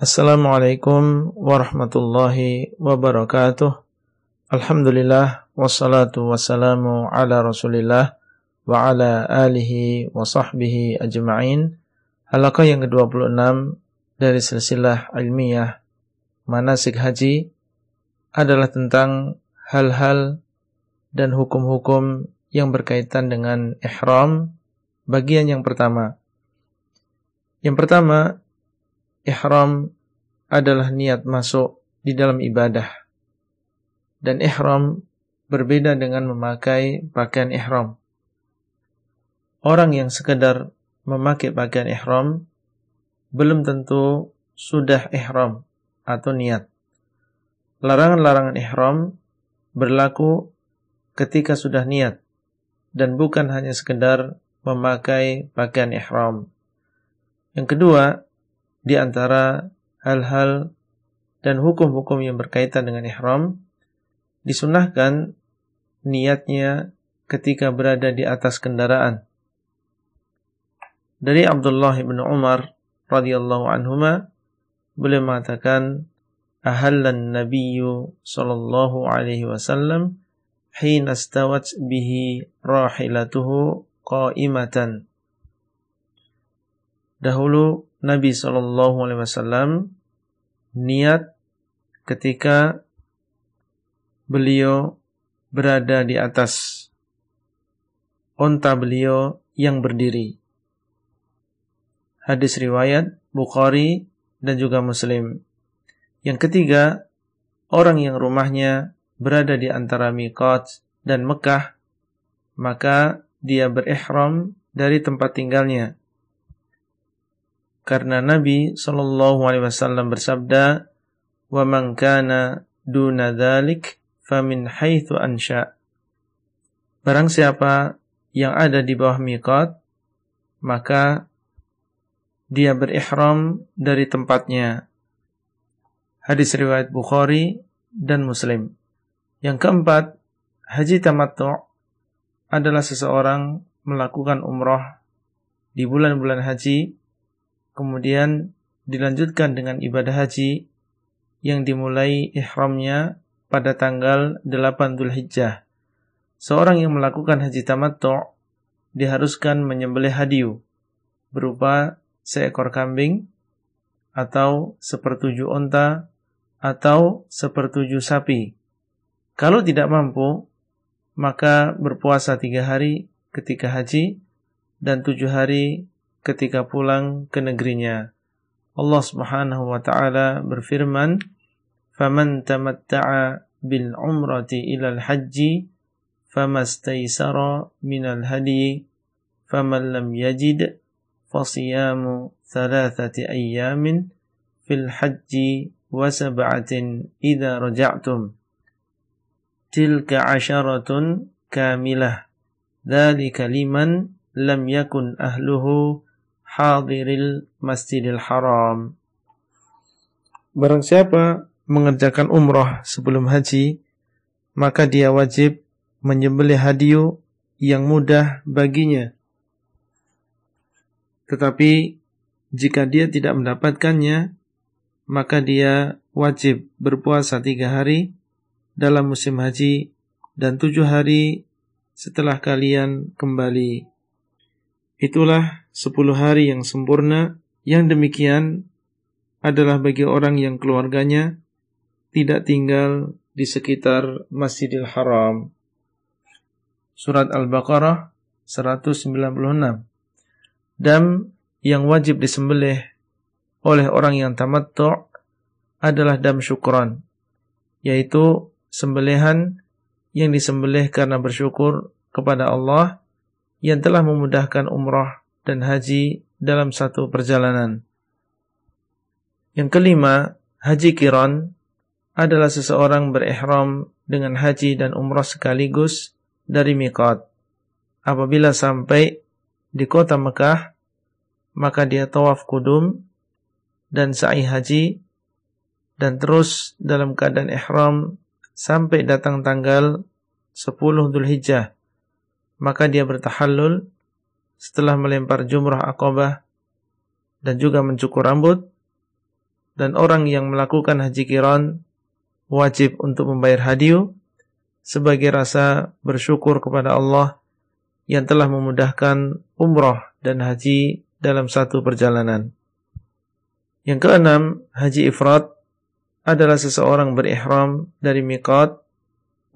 Assalamualaikum warahmatullahi wabarakatuh. Alhamdulillah wassalatu wassalamu ala Rasulillah wa ala alihi wa sahbihi ajma'in. Halaqah yang ke-26 dari silsilah ilmiah manasik haji adalah tentang hal-hal dan hukum-hukum yang berkaitan dengan ihram bagian yang pertama. Yang pertama, ihram adalah niat masuk di dalam ibadah. Dan ihram berbeda dengan memakai pakaian ihram. Orang yang sekedar memakai pakaian ihram belum tentu sudah ihram atau niat. Larangan-larangan ihram berlaku ketika sudah niat dan bukan hanya sekedar memakai pakaian ihram. Yang kedua, di antara hal-hal dan hukum-hukum yang berkaitan dengan ihram disunahkan niatnya ketika berada di atas kendaraan. Dari Abdullah bin Umar radhiyallahu anhuma beliau mengatakan ahallan nabiyyu sallallahu alaihi wasallam hina stawat bihi rahilatuhu qa'imatan. Dahulu Nabi Shallallahu Alaihi Wasallam niat ketika beliau berada di atas onta beliau yang berdiri. Hadis riwayat Bukhari dan juga Muslim. Yang ketiga, orang yang rumahnya berada di antara Miqat dan Mekah, maka dia berihram dari tempat tinggalnya karena Nabi Shallallahu Alaihi Wasallam bersabda, "Wa kana duna famin haitsu ansha." Barang siapa yang ada di bawah miqat, maka dia berihram dari tempatnya. Hadis riwayat Bukhari dan Muslim. Yang keempat, haji tamattu adalah seseorang melakukan umrah di bulan-bulan haji kemudian dilanjutkan dengan ibadah haji yang dimulai ihramnya pada tanggal 8 Dhul Hijjah. Seorang yang melakukan haji tamattu diharuskan menyembelih hadiu berupa seekor kambing atau sepertujuh onta atau sepertujuh sapi. Kalau tidak mampu, maka berpuasa tiga hari ketika haji dan tujuh hari ketika pulang ke negerinya. Allah Subhanahu wa taala berfirman, "Faman tamatta'a bil umrati ila al-hajji famastaysara minal hadi faman lam yajid fasiyamu thalathati ayyamin fil hajji wa sab'atin idza raja'tum tilka asharatun kamilah dhalika liman lam yakun ahluhu hadiril masjidil haram. Barang siapa mengerjakan umrah sebelum haji, maka dia wajib menyembelih hadiu yang mudah baginya. Tetapi jika dia tidak mendapatkannya, maka dia wajib berpuasa tiga hari dalam musim haji dan tujuh hari setelah kalian kembali. Itulah sepuluh hari yang sempurna, yang demikian adalah bagi orang yang keluarganya tidak tinggal di sekitar Masjidil Haram. Surat Al-Baqarah 196. Dam yang wajib disembelih oleh orang yang tamattu' adalah dam syukran, yaitu sembelihan yang disembelih karena bersyukur kepada Allah yang telah memudahkan umrah dan haji dalam satu perjalanan. Yang kelima, haji kiron adalah seseorang berihram dengan haji dan umrah sekaligus dari miqat. Apabila sampai di kota Mekah, maka dia tawaf kudum dan sa'i haji dan terus dalam keadaan ihram sampai datang tanggal 10 Dhul Hijjah maka dia bertahallul setelah melempar jumrah akobah dan juga mencukur rambut dan orang yang melakukan haji kiron wajib untuk membayar hadiu sebagai rasa bersyukur kepada Allah yang telah memudahkan umroh dan haji dalam satu perjalanan. Yang keenam, haji ifrat adalah seseorang berihram dari miqat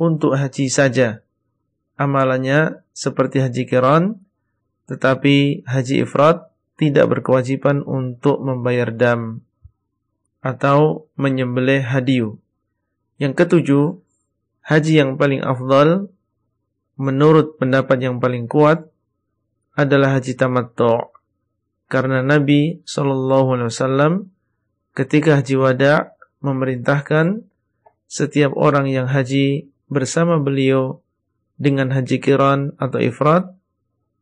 untuk haji saja. Amalannya seperti haji kiron, tetapi haji ifrat tidak berkewajiban untuk membayar dam atau menyembelih hadiu. Yang ketujuh, haji yang paling afdal menurut pendapat yang paling kuat adalah haji tamattu. Karena Nabi sallallahu alaihi wasallam ketika haji wada memerintahkan setiap orang yang haji bersama beliau dengan haji kiran atau ifrat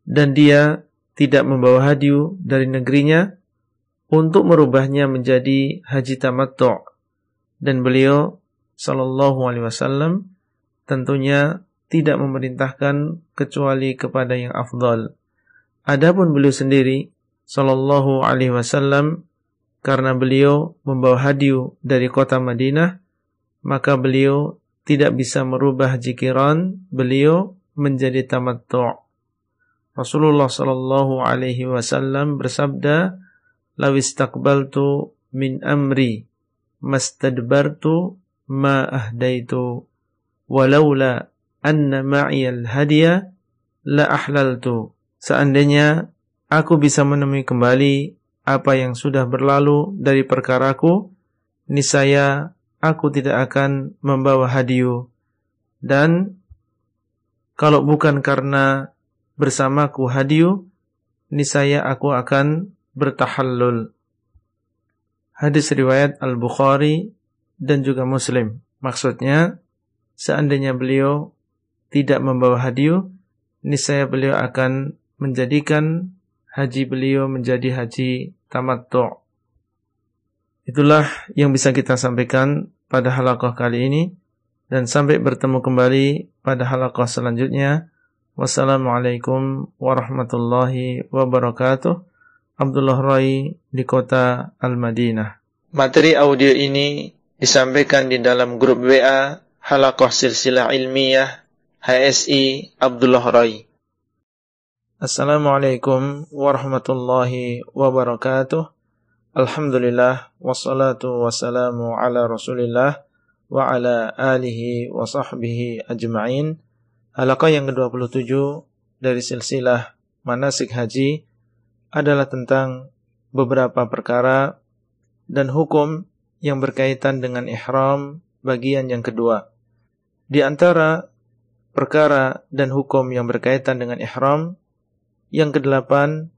dan dia tidak membawa hadiu dari negerinya untuk merubahnya menjadi haji tamattu dan beliau sallallahu alaihi wasallam tentunya tidak memerintahkan kecuali kepada yang afdal. Adapun beliau sendiri sallallahu alaihi wasallam karena beliau membawa hadiu dari kota Madinah maka beliau tidak bisa merubah haji kiran beliau menjadi tamattu. Rasulullah sallallahu alaihi wasallam bersabda law istaqbaltu min amri mastadbartu ma ahdaitu walaula anna ma'iyal hadiya la ahlaltu. Seandainya aku bisa menemui kembali apa yang sudah berlalu dari perkaraku niscaya aku tidak akan membawa hadiu dan kalau bukan karena bersamaku hadiu niscaya aku akan bertahallul. Hadis riwayat Al-Bukhari dan juga Muslim. Maksudnya, seandainya beliau tidak membawa hadiu, niscaya beliau akan menjadikan haji beliau menjadi haji tamattu. Itulah yang bisa kita sampaikan pada halaqah kali ini dan sampai bertemu kembali pada halaqah selanjutnya. Wassalamualaikum warahmatullahi wabarakatuh. Abdullah Rai di kota Al-Madinah. Materi audio ini disampaikan di dalam grup WA Halakoh Silsilah Ilmiah HSI Abdullah Rai. Assalamualaikum warahmatullahi wabarakatuh. Alhamdulillah wassalatu wassalamu ala Rasulillah wa ala alihi wa sahbihi ajma'in. Halaqah yang ke-27 dari silsilah manasik haji adalah tentang beberapa perkara dan hukum yang berkaitan dengan ihram bagian yang kedua. Di antara perkara dan hukum yang berkaitan dengan ihram yang kedelapan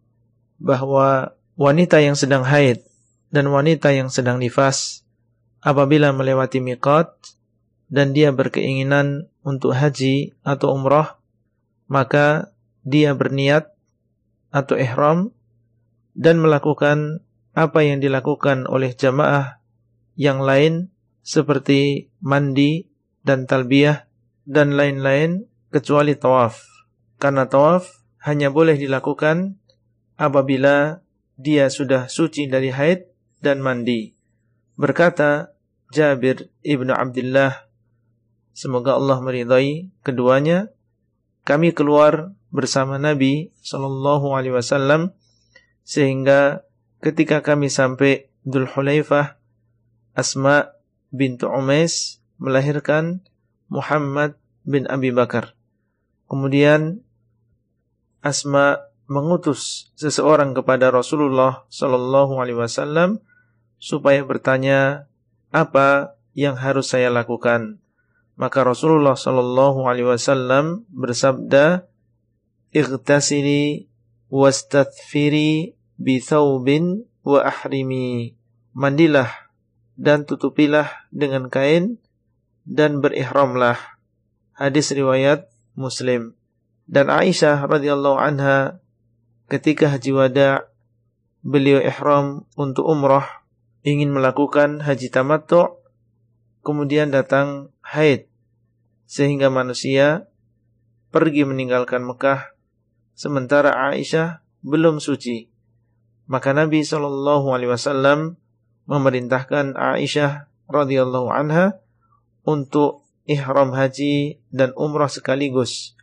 bahwa wanita yang sedang haid dan wanita yang sedang nifas apabila melewati miqat dan dia berkeinginan untuk haji atau umrah maka dia berniat atau ihram dan melakukan apa yang dilakukan oleh jamaah yang lain seperti mandi dan talbiyah dan lain-lain kecuali tawaf. Karena tawaf hanya boleh dilakukan apabila dia sudah suci dari haid dan mandi. Berkata Jabir ibnu Abdullah, semoga Allah meridai keduanya, kami keluar bersama Nabi Shallallahu Alaihi Wasallam sehingga ketika kami sampai Dhul Hulaifah, Asma bintu Umais melahirkan Muhammad bin Abi Bakar. Kemudian Asma mengutus seseorang kepada Rasulullah Shallallahu Alaihi Wasallam supaya bertanya apa yang harus saya lakukan. Maka Rasulullah Shallallahu Alaihi Wasallam bersabda, "Ightasili wastathfiri bithaubin wa ahrimi. Mandilah dan tutupilah dengan kain dan berihramlah. Hadis riwayat Muslim. Dan Aisyah radhiyallahu anha ketika haji wada beliau ihram untuk umrah ingin melakukan haji tamattu kemudian datang haid sehingga manusia pergi meninggalkan Mekah sementara Aisyah belum suci. Maka Nabi Shallallahu Alaihi Wasallam memerintahkan Aisyah radhiyallahu anha untuk ihram haji dan umrah sekaligus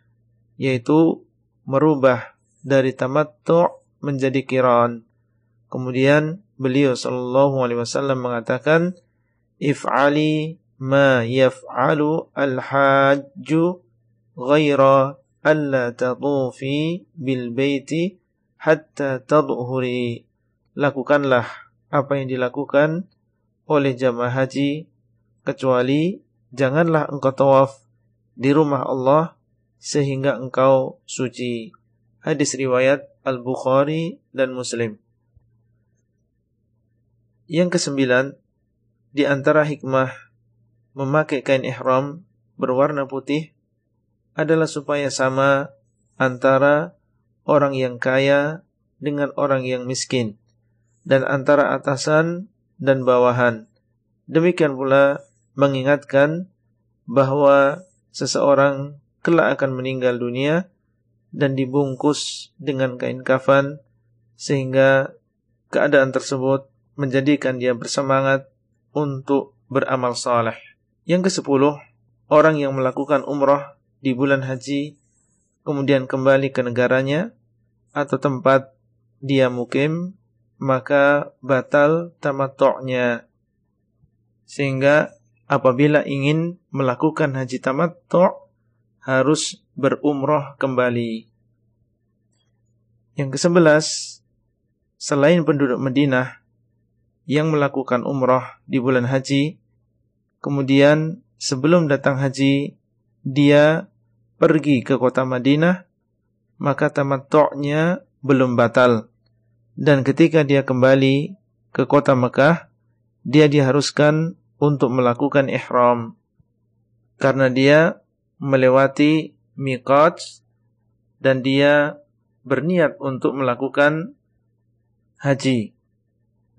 yaitu merubah dari tamattu' menjadi kiran. Kemudian beliau sallallahu alaihi wasallam mengatakan if'ali ma yaf'alu al-hajju ghaira alla tatufi bil baiti hatta tadhuri. Lakukanlah apa yang dilakukan oleh jamaah haji kecuali janganlah engkau tawaf di rumah Allah sehingga engkau suci. Hadis riwayat Al-Bukhari dan Muslim. Yang kesembilan, di antara hikmah memakai kain ihram berwarna putih adalah supaya sama antara orang yang kaya dengan orang yang miskin dan antara atasan dan bawahan. Demikian pula mengingatkan bahwa seseorang kelak akan meninggal dunia dan dibungkus dengan kain kafan sehingga keadaan tersebut menjadikan dia bersemangat untuk beramal saleh. Yang kesepuluh, orang yang melakukan umrah di bulan haji kemudian kembali ke negaranya atau tempat dia mukim maka batal tamattu'nya sehingga apabila ingin melakukan haji tamattu' harus berumroh kembali. Yang kesebelas, selain penduduk Madinah yang melakukan umroh di bulan haji, kemudian sebelum datang haji, dia pergi ke kota Madinah, maka tamattu'nya belum batal. Dan ketika dia kembali ke kota Mekah, dia diharuskan untuk melakukan ihram. Karena dia melewati miqat dan dia berniat untuk melakukan haji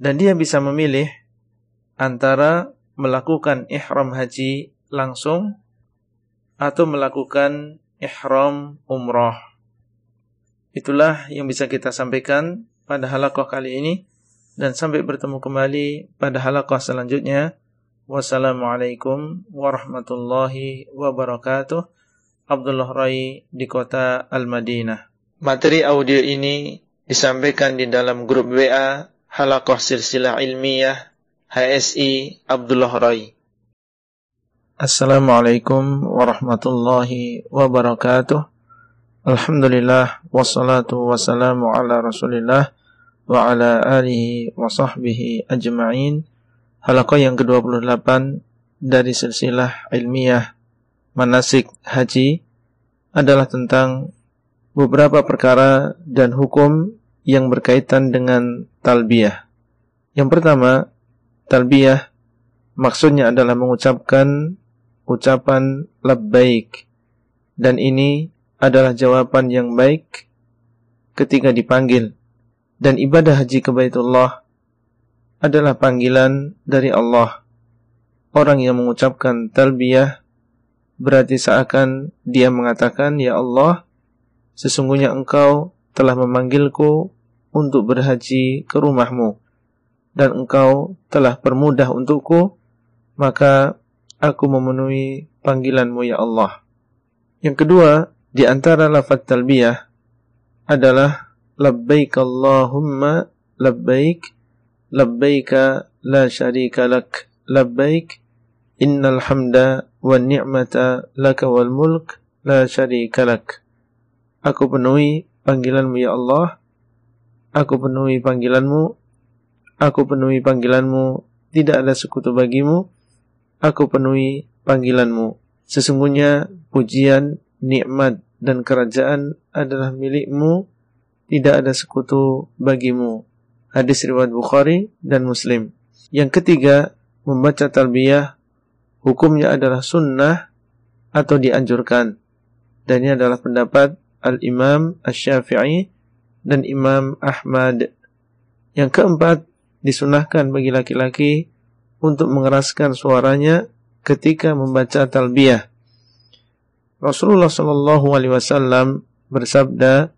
dan dia bisa memilih antara melakukan ihram haji langsung atau melakukan ihram umrah itulah yang bisa kita sampaikan pada halakoh kali ini dan sampai bertemu kembali pada halakoh selanjutnya Wassalamualaikum warahmatullahi wabarakatuh. Abdullah Rai di kota Al-Madinah. Materi audio ini disampaikan di dalam grup WA Halakoh Silsilah Ilmiah HSI Abdullah Rai. Assalamualaikum warahmatullahi wabarakatuh. Alhamdulillah wassalatu wassalamu ala Rasulillah wa ala alihi wa sahbihi ajma'in. Halaqah yang ke-28 dari silsilah ilmiah manasik haji adalah tentang beberapa perkara dan hukum yang berkaitan dengan talbiyah. Yang pertama, talbiyah maksudnya adalah mengucapkan ucapan labbaik dan ini adalah jawaban yang baik ketika dipanggil dan ibadah haji ke Baitullah adalah panggilan dari Allah. Orang yang mengucapkan talbiyah berarti seakan dia mengatakan, Ya Allah, sesungguhnya engkau telah memanggilku untuk berhaji ke rumahmu dan engkau telah permudah untukku, maka aku memenuhi panggilanmu ya Allah. Yang kedua, di antara lafaz talbiyah adalah labbaik Allahumma labbaik labbaika la syarika lak labbaik innal hamda wan ni'mata laka wal mulk la syarika lak aku penuhi panggilanmu ya Allah. Aku penuhi panggilanmu. Aku penuhi panggilanmu. Tidak ada sekutu bagimu. Aku penuhi panggilanmu. Sesungguhnya pujian nikmat dan kerajaan adalah milikmu. Tidak ada sekutu bagimu. Hadis riwayat Bukhari dan Muslim. Yang ketiga, membaca talbiyah. Hukumnya adalah sunnah atau dianjurkan. Dan ini adalah pendapat Al-Imam Ash-Syafi'i dan Imam Ahmad. Yang keempat, disunahkan bagi laki-laki untuk mengeraskan suaranya ketika membaca talbiyah. Rasulullah sallallahu alaihi wasallam bersabda,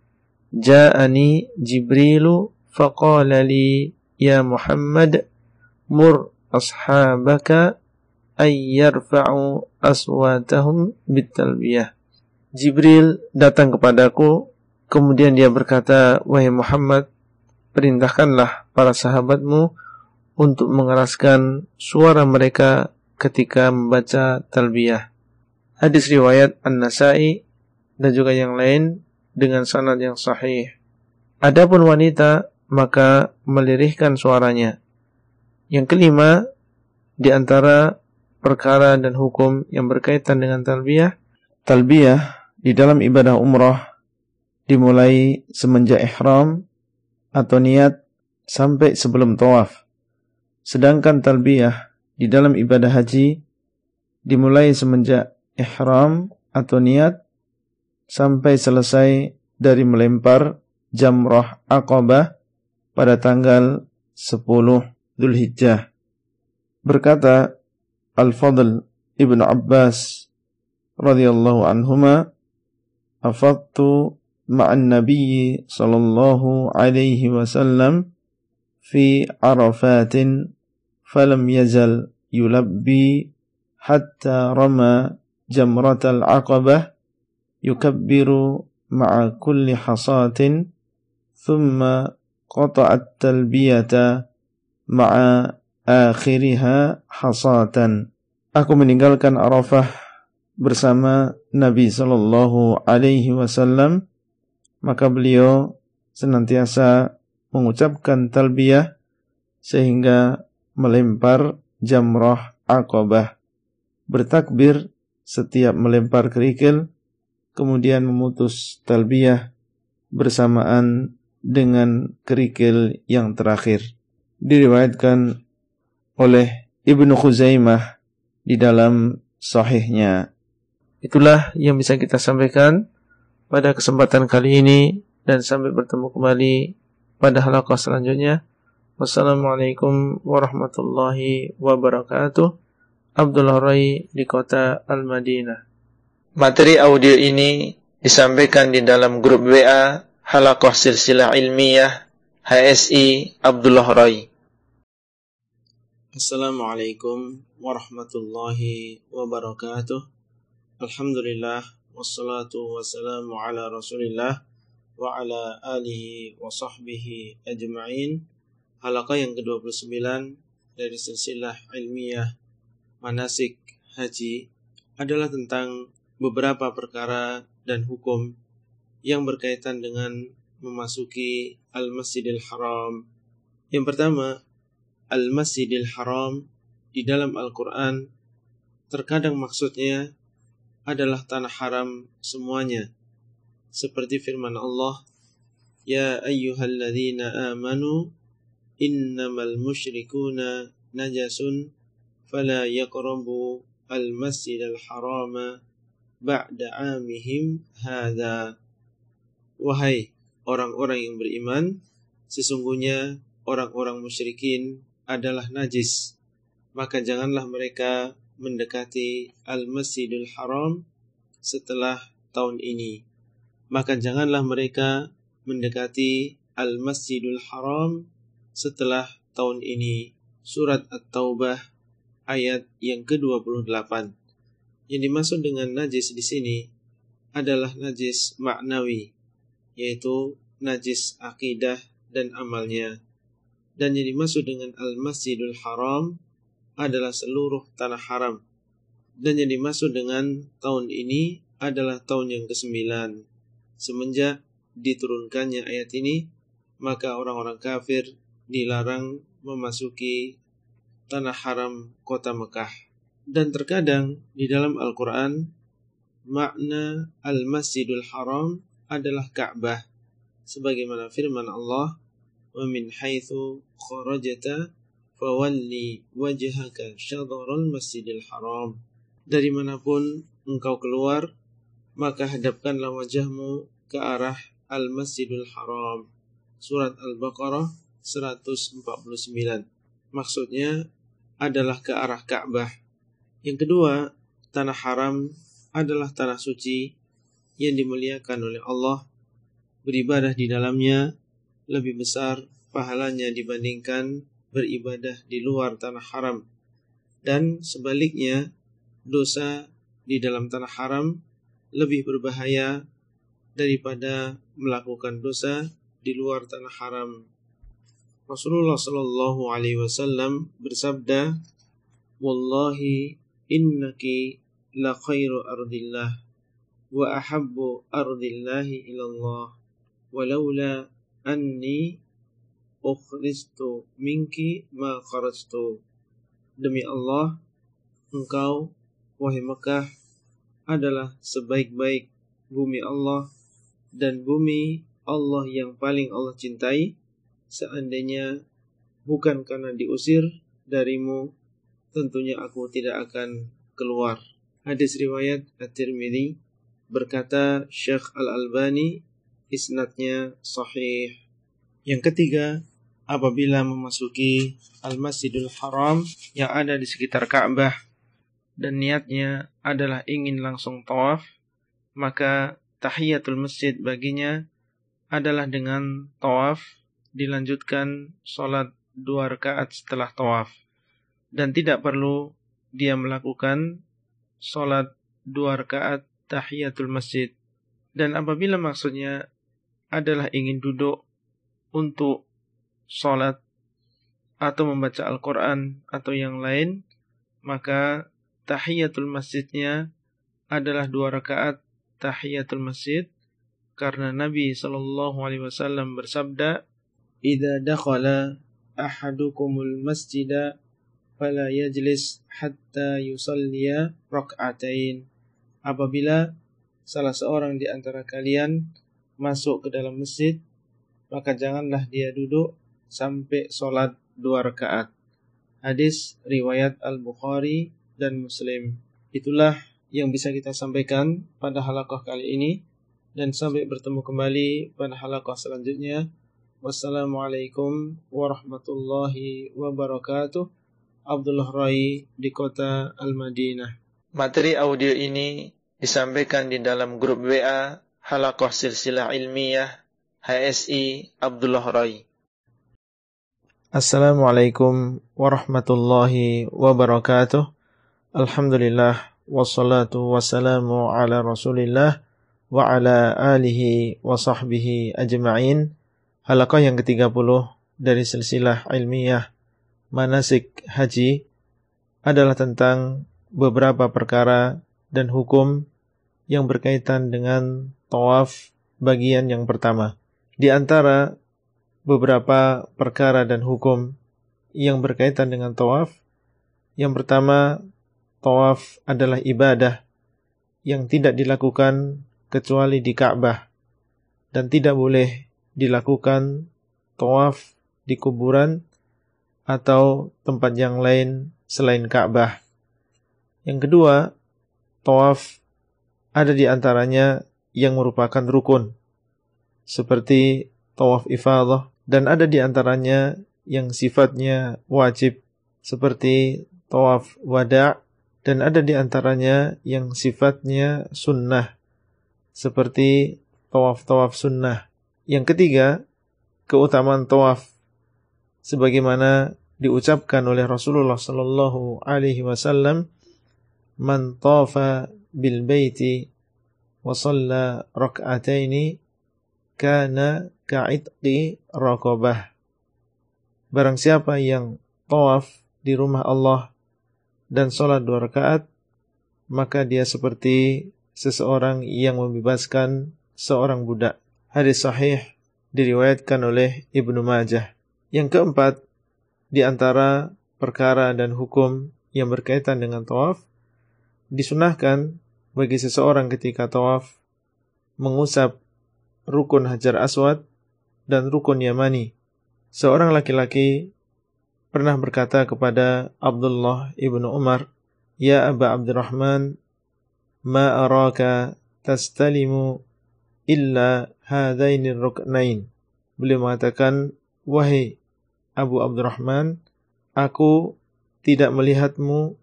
"Ja'ani Jibrilu faqala li ya Muhammad mur ashabaka ay yarfa'u aswatahum bitalbiyah." Jibril datang kepadaku, kemudian dia berkata, Wahai Muhammad, perintahkanlah para sahabatmu untuk mengeraskan suara mereka ketika membaca talbiyah. Hadis riwayat An-Nasai dan juga yang lain dengan sanad yang sahih. Adapun wanita maka melirihkan suaranya. Yang kelima di antara perkara dan hukum yang berkaitan dengan talbiyah, talbiyah di dalam ibadah umrah dimulai semenjak ihram atau niat sampai sebelum tawaf. Sedangkan talbiyah di dalam ibadah haji dimulai semenjak ihram atau niat sampai selesai dari melempar jamrah Aqabah pada tanggal 10 Dzulhijjah. Berkata Al-Fadl Ibn Abbas radhiyallahu anhuma afadtu ma'an nabiyyi sallallahu alaihi wasallam fi Arafatin falam yazal yulabbi hatta rama jamratal aqabah yukabbiru ma'a kulli hasatin thumma qata'at talbiyata ma'a akhiriha hasatan aku meninggalkan Arafah bersama Nabi sallallahu alaihi wasallam maka beliau senantiasa mengucapkan talbiyah sehingga melempar jamrah akobah. Bertakbir setiap melempar kerikil, kemudian memutus talbiyah bersamaan dengan kerikil yang terakhir. Diriwayatkan oleh Ibnu Khuzaimah di dalam sahihnya. Itulah yang bisa kita sampaikan pada kesempatan kali ini dan sampai bertemu kembali pada halaqah selanjutnya. Wassalamualaikum warahmatullahi wabarakatuh. Abdullah Rai di kota Al-Madinah. Materi audio ini disampaikan di dalam grup WA Halaqah Silsilah Ilmiah HSI Abdullah Rai. Assalamualaikum warahmatullahi wabarakatuh. Alhamdulillah wassalatu wassalamu ala Rasulillah wa ala alihi wa sahbihi ajma'in. Halaqah yang ke-29 dari silsilah ilmiah manasik haji adalah tentang beberapa perkara dan hukum yang berkaitan dengan memasuki Al-Masjidil Haram. Yang pertama, Al-Masjidil Haram di dalam Al-Quran terkadang maksudnya adalah tanah haram semuanya. Seperti firman Allah Ya ayyuhalladzina amanu innamal musyrikuna najasun fala yaqrabu al-masjidal harama ba'da amihim hadha. Wahai orang-orang yang beriman sesungguhnya orang-orang musyrikin adalah najis. Maka janganlah mereka mendekati al-masjidul haram setelah tahun ini maka janganlah mereka mendekati Al-Masjidul Haram setelah tahun ini. Surat At-Taubah ayat yang ke-28. Yang dimaksud dengan najis di sini adalah najis maknawi, yaitu najis akidah dan amalnya. Dan yang dimaksud dengan Al-Masjidul Haram adalah seluruh tanah haram. Dan yang dimaksud dengan tahun ini adalah tahun yang ke-9 Semenjak diturunkannya ayat ini, maka orang-orang kafir dilarang memasuki tanah haram kota Mekah. Dan terkadang di dalam Al-Quran, makna Al-Masjidul Haram adalah Ka'bah. Sebagaimana firman Allah, وَمِنْ حَيْثُ خَرَجَتَ fawalli wajhaka syadharul masjidil haram. Dari mana pun engkau keluar, maka hadapkanlah wajahmu ke arah Al-Masjidil haram. Surat Al-Baqarah 149. Maksudnya adalah ke arah Ka'bah. Yang kedua, tanah haram adalah tanah suci yang dimuliakan oleh Allah. Beribadah di dalamnya lebih besar pahalanya dibandingkan beribadah di luar tanah haram dan sebaliknya dosa di dalam tanah haram lebih berbahaya daripada melakukan dosa di luar tanah haram. Rasulullah Shallallahu Alaihi Wasallam bersabda, "Wallahi innaki la khairu ardillah wa ahabbu ardillahi ilallah walaula anni ukhristu minki ma kharajtu." Demi Allah, engkau wahai Mekah adalah sebaik-baik bumi Allah dan bumi Allah yang paling Allah cintai. Seandainya bukan karena diusir darimu tentunya aku tidak akan keluar. Hadis riwayat At-Tirmidzi berkata Syekh Al-Albani isnadnya sahih. Yang ketiga apabila memasuki Al-Masjidil Haram yang ada di sekitar Ka'bah dan niatnya adalah ingin langsung tawaf maka tahiyatul masjid baginya adalah dengan tawaf dilanjutkan sholat dua rakaat setelah tawaf. Dan tidak perlu dia melakukan sholat dua rakaat tahiyatul masjid. Dan apabila maksudnya adalah ingin duduk untuk sholat atau membaca Al-Quran atau yang lain maka tahiyatul masjidnya adalah dua rakaat tahiyatul masjid karena Nabi sallallahu alaihi wasallam bersabda "Idza dakhala ahadukumul masjida fala yajlis hatta yusalliya rak'atain." Apabila salah seorang di antara kalian masuk ke dalam masjid, maka janganlah dia duduk sampai sholat dua rakaat. Hadis riwayat Al-Bukhari dan Muslim. Itulah yang bisa kita sampaikan pada halakoh kali ini dan sampai bertemu kembali pada halakoh selanjutnya. Wassalamualaikum warahmatullahi wabarakatuh. Abdullah Rai di kota Al-Madinah. Materi audio ini disampaikan di dalam grup WA Halakoh Silsilah Ilmiah HSI Abdullah Rai. Assalamualaikum warahmatullahi wabarakatuh. Alhamdulillah wassalatu wassalamu ala rasulillah wa ala alihi wa sahbihi ajma'in Halakah yang ke-30 dari silsilah ilmiah manasik haji adalah tentang beberapa perkara dan hukum yang berkaitan dengan tawaf bagian yang pertama. Di antara beberapa perkara dan hukum yang berkaitan dengan tawaf, yang pertama tawaf adalah ibadah yang tidak dilakukan kecuali di Ka'bah. Dan tidak boleh dilakukan tawaf di kuburan atau tempat yang lain selain Ka'bah. Yang kedua, tawaf ada di antaranya yang merupakan rukun seperti tawaf ifadah dan ada di antaranya yang sifatnya wajib seperti tawaf wada' dan ada di antaranya yang sifatnya sunnah seperti tawaf-tawaf sunnah. Yang ketiga, keutamaan tawaf sebagaimana diucapkan oleh Rasulullah sallallahu alaihi wasallam, "Man tawafa bil baiti wa shalla rak'ataini kana ka'itqi raqabah." Barang siapa yang tawaf di rumah Allah dan sholat dua rakaat, maka dia seperti seseorang yang membebaskan seorang budak. Hadis sahih diriwayatkan oleh Ibnu Majah. Yang keempat, di antara perkara dan hukum yang berkaitan dengan tawaf, disunahkan bagi seseorang ketika tawaf mengusap rukun Hajar Aswad dan rukun Yamani. Seorang laki-laki pernah berkata kepada Abdullah ibnu Umar, Ya Aba Abdurrahman, ma araka tastalimu illa hadaini ruknain. Beliau mengatakan, Wahai Abu Abdurrahman, aku tidak melihatmu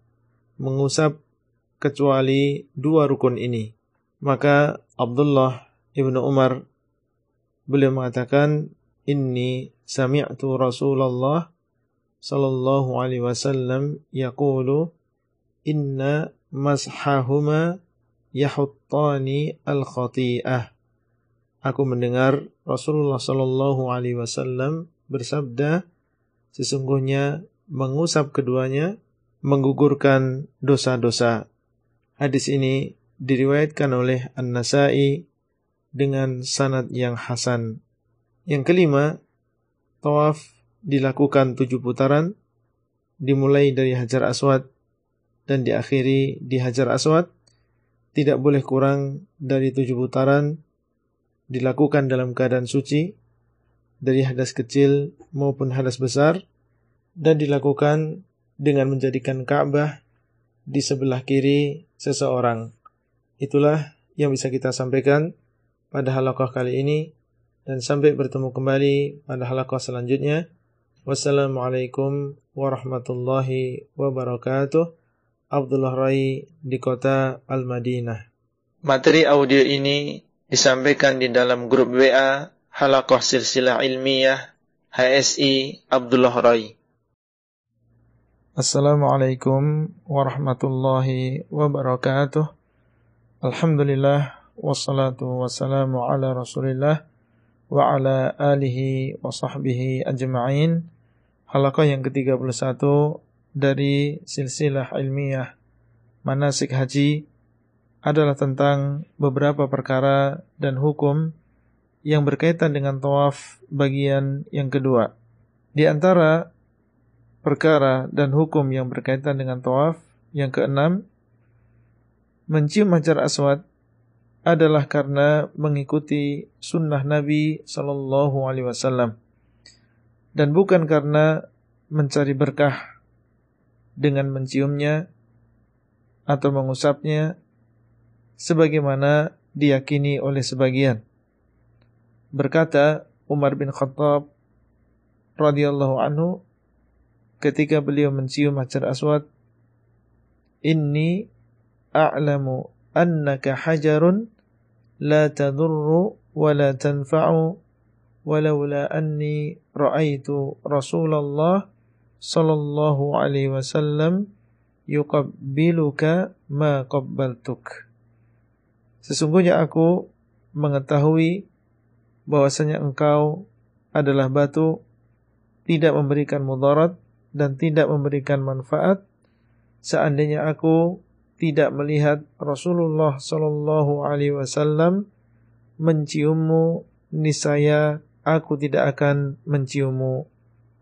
mengusap kecuali dua rukun ini. Maka Abdullah ibnu Umar beliau mengatakan, Inni sami'tu Rasulullah sallallahu alaihi wasallam yaqulu inna mashahuma yahuttani al-khati'ah. Aku mendengar Rasulullah sallallahu alaihi wasallam bersabda, sesungguhnya mengusap keduanya menggugurkan dosa-dosa. Hadis ini diriwayatkan oleh An-Nasai dengan sanad yang hasan. Yang kelima, tawaf dilakukan tujuh putaran, dimulai dari Hajar Aswad dan diakhiri di Hajar Aswad, tidak boleh kurang dari tujuh putaran, dilakukan dalam keadaan suci, dari hadas kecil maupun hadas besar, dan dilakukan dengan menjadikan Ka'bah di sebelah kiri seseorang. Itulah yang bisa kita sampaikan pada halaqah kali ini dan sampai bertemu kembali pada halaqah selanjutnya. Wassalamualaikum warahmatullahi wabarakatuh. Abdullah Rai di kota Al-Madinah. Materi audio ini disampaikan di dalam grup WA Halakoh Silsilah Ilmiah HSI Abdullah Rai. Assalamualaikum warahmatullahi wabarakatuh. Alhamdulillah wassalatu wassalamu ala Rasulillah wa ala alihi wa sahbihi ajma'in halaqah yang ke-31 dari silsilah ilmiah manasik haji adalah tentang beberapa perkara dan hukum yang berkaitan dengan tawaf bagian yang kedua. Di antara perkara dan hukum yang berkaitan dengan tawaf yang keenam, mencium hajar aswad adalah karena mengikuti sunnah Nabi Sallallahu Alaihi Wasallam dan bukan karena mencari berkah dengan menciumnya atau mengusapnya sebagaimana diyakini oleh sebagian. Berkata Umar bin Khattab radhiyallahu anhu ketika beliau mencium Hajar Aswad, "Inni a'lamu annaka hajarun la tadurru wa la tanfa'u walaula anni ra'aitu Rasulullah sallallahu alaihi wasallam yuqabbiluka ma qabbaltuk. Sesungguhnya aku mengetahui bahwasanya engkau adalah batu tidak memberikan mudarat dan tidak memberikan manfaat seandainya aku tidak melihat Rasulullah sallallahu alaihi wasallam menciummu niscaya aku tidak akan menciummu.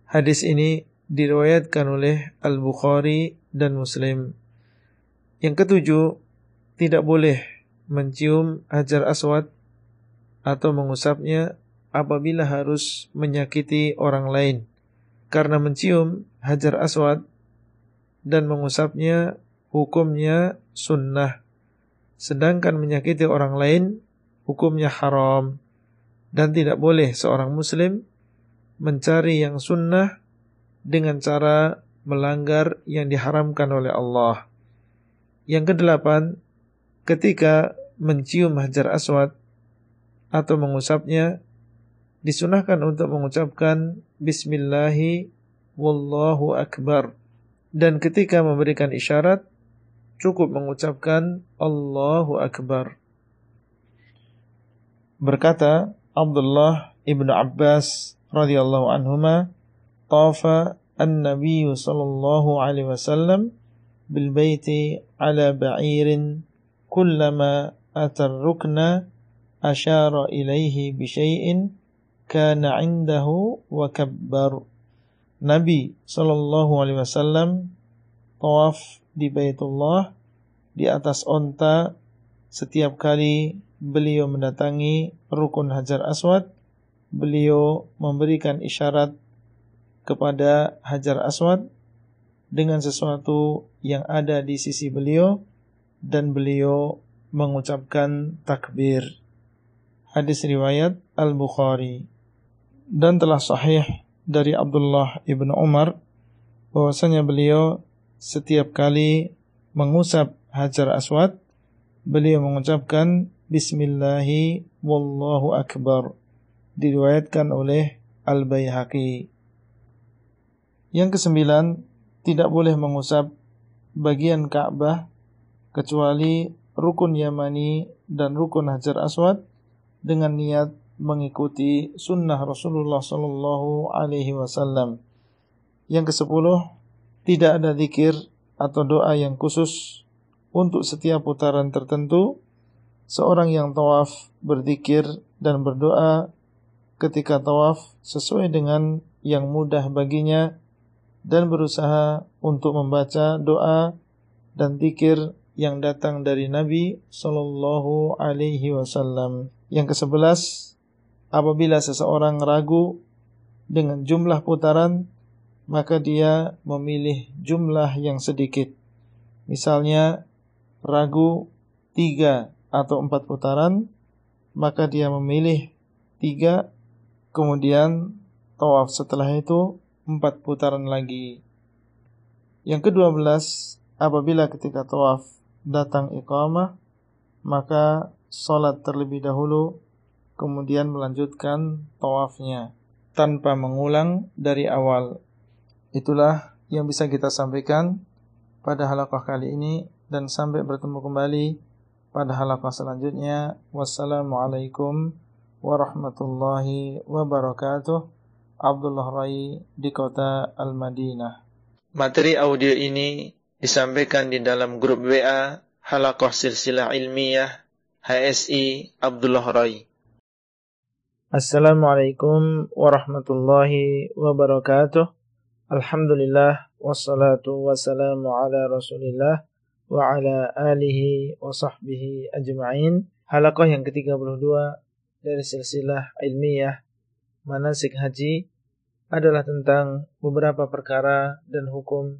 Hadis ini diriwayatkan oleh Al-Bukhari dan Muslim. Yang ketujuh, tidak boleh mencium hajar aswad atau mengusapnya apabila harus menyakiti orang lain. Karena mencium hajar aswad dan mengusapnya hukumnya sunnah. Sedangkan menyakiti orang lain hukumnya haram dan tidak boleh seorang muslim mencari yang sunnah dengan cara melanggar yang diharamkan oleh Allah. Yang kedelapan, ketika mencium hajar aswad atau mengusapnya, disunahkan untuk mengucapkan Bismillahi Wallahu Akbar. Dan ketika memberikan isyarat, cukup mengucapkan Allahu Akbar. Berkata Abdullah ibnu Abbas radhiyallahu anhuma, tafa an-nabiy sallallahu alaihi wasallam bil baiti ala ba'irin kullama atar rukna ashara ilaihi bi syai'in kana 'indahu wa kabbar. Nabi sallallahu alaihi wasallam tawaf di Baitullah di atas onta setiap kali beliau mendatangi rukun Hajar Aswad, beliau memberikan isyarat kepada Hajar Aswad dengan sesuatu yang ada di sisi beliau dan beliau mengucapkan takbir. Hadis riwayat Al-Bukhari dan telah sahih dari Abdullah ibn Umar bahwasanya beliau setiap kali mengusap Hajar Aswad beliau mengucapkan Bismillahi wallahu akbar diriwayatkan oleh Al-Baihaqi. Yang kesembilan, tidak boleh mengusap bagian Ka'bah kecuali rukun Yamani dan rukun Hajar Aswad dengan niat mengikuti sunnah Rasulullah Sallallahu Alaihi Wasallam. Yang kesepuluh, tidak ada zikir atau doa yang khusus untuk setiap putaran tertentu. Seorang yang tawaf berzikir dan berdoa ketika tawaf sesuai dengan yang mudah baginya dan berusaha untuk membaca doa dan zikir yang datang dari Nabi Sallallahu Alaihi Wasallam. Yang kesebelas, apabila seseorang ragu dengan jumlah putaran, maka dia memilih jumlah yang sedikit. Misalnya, ragu tiga atau empat putaran, maka dia memilih tiga, kemudian tawaf setelah itu empat putaran lagi. Yang kedua belas, apabila ketika tawaf datang iqamah, maka sholat terlebih dahulu kemudian melanjutkan tawafnya tanpa mengulang dari awal. Itulah yang bisa kita sampaikan pada halaqah kali ini dan sampai bertemu kembali pada halaqah selanjutnya. Wassalamualaikum warahmatullahi wabarakatuh. Abdullah Rai di kota Al-Madinah. Materi audio ini disampaikan di dalam grup WA Halaqah Silsilah Ilmiah HSI Abdullah Rai. Assalamualaikum warahmatullahi wabarakatuh. Alhamdulillah wassalatu wassalamu ala Rasulillah wa ala alihi wa sahbihi ajma'in. Halaqah yang ke-32 dari silsilah ilmiah manasik haji adalah tentang beberapa perkara dan hukum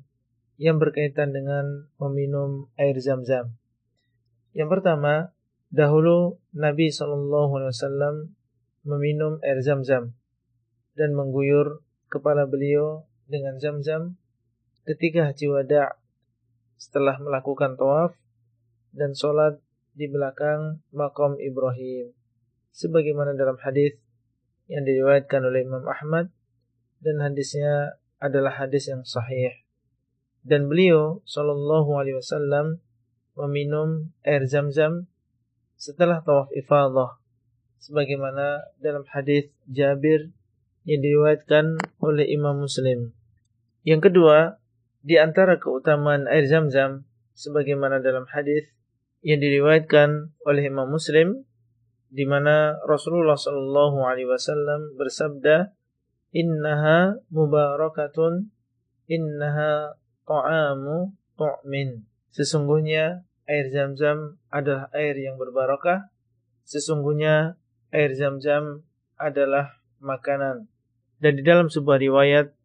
yang berkaitan dengan meminum air zam-zam. Yang pertama, dahulu Nabi SAW meminum air zam-zam dan mengguyur kepala beliau dengan zam-zam ketika haji wada' setelah melakukan tawaf dan sholat di belakang makam Ibrahim. Sebagaimana dalam hadis yang diriwayatkan oleh Imam Ahmad dan hadisnya adalah hadis yang sahih. Dan beliau Shallallahu Alaihi Wasallam meminum air zam-zam setelah tawaf ifadah sebagaimana dalam hadis Jabir yang diriwayatkan oleh Imam Muslim. Yang kedua, di antara keutamaan air Zam-Zam sebagaimana dalam hadis yang diriwayatkan oleh Imam Muslim di mana Rasulullah Shallallahu alaihi wasallam bersabda, "Innaha mubarakatun, innaha ta'amu tu'min." Sesungguhnya air Zam-Zam adalah air yang berbarakah. Sesungguhnya air zam-zam adalah makanan. Dan di dalam sebuah riwayat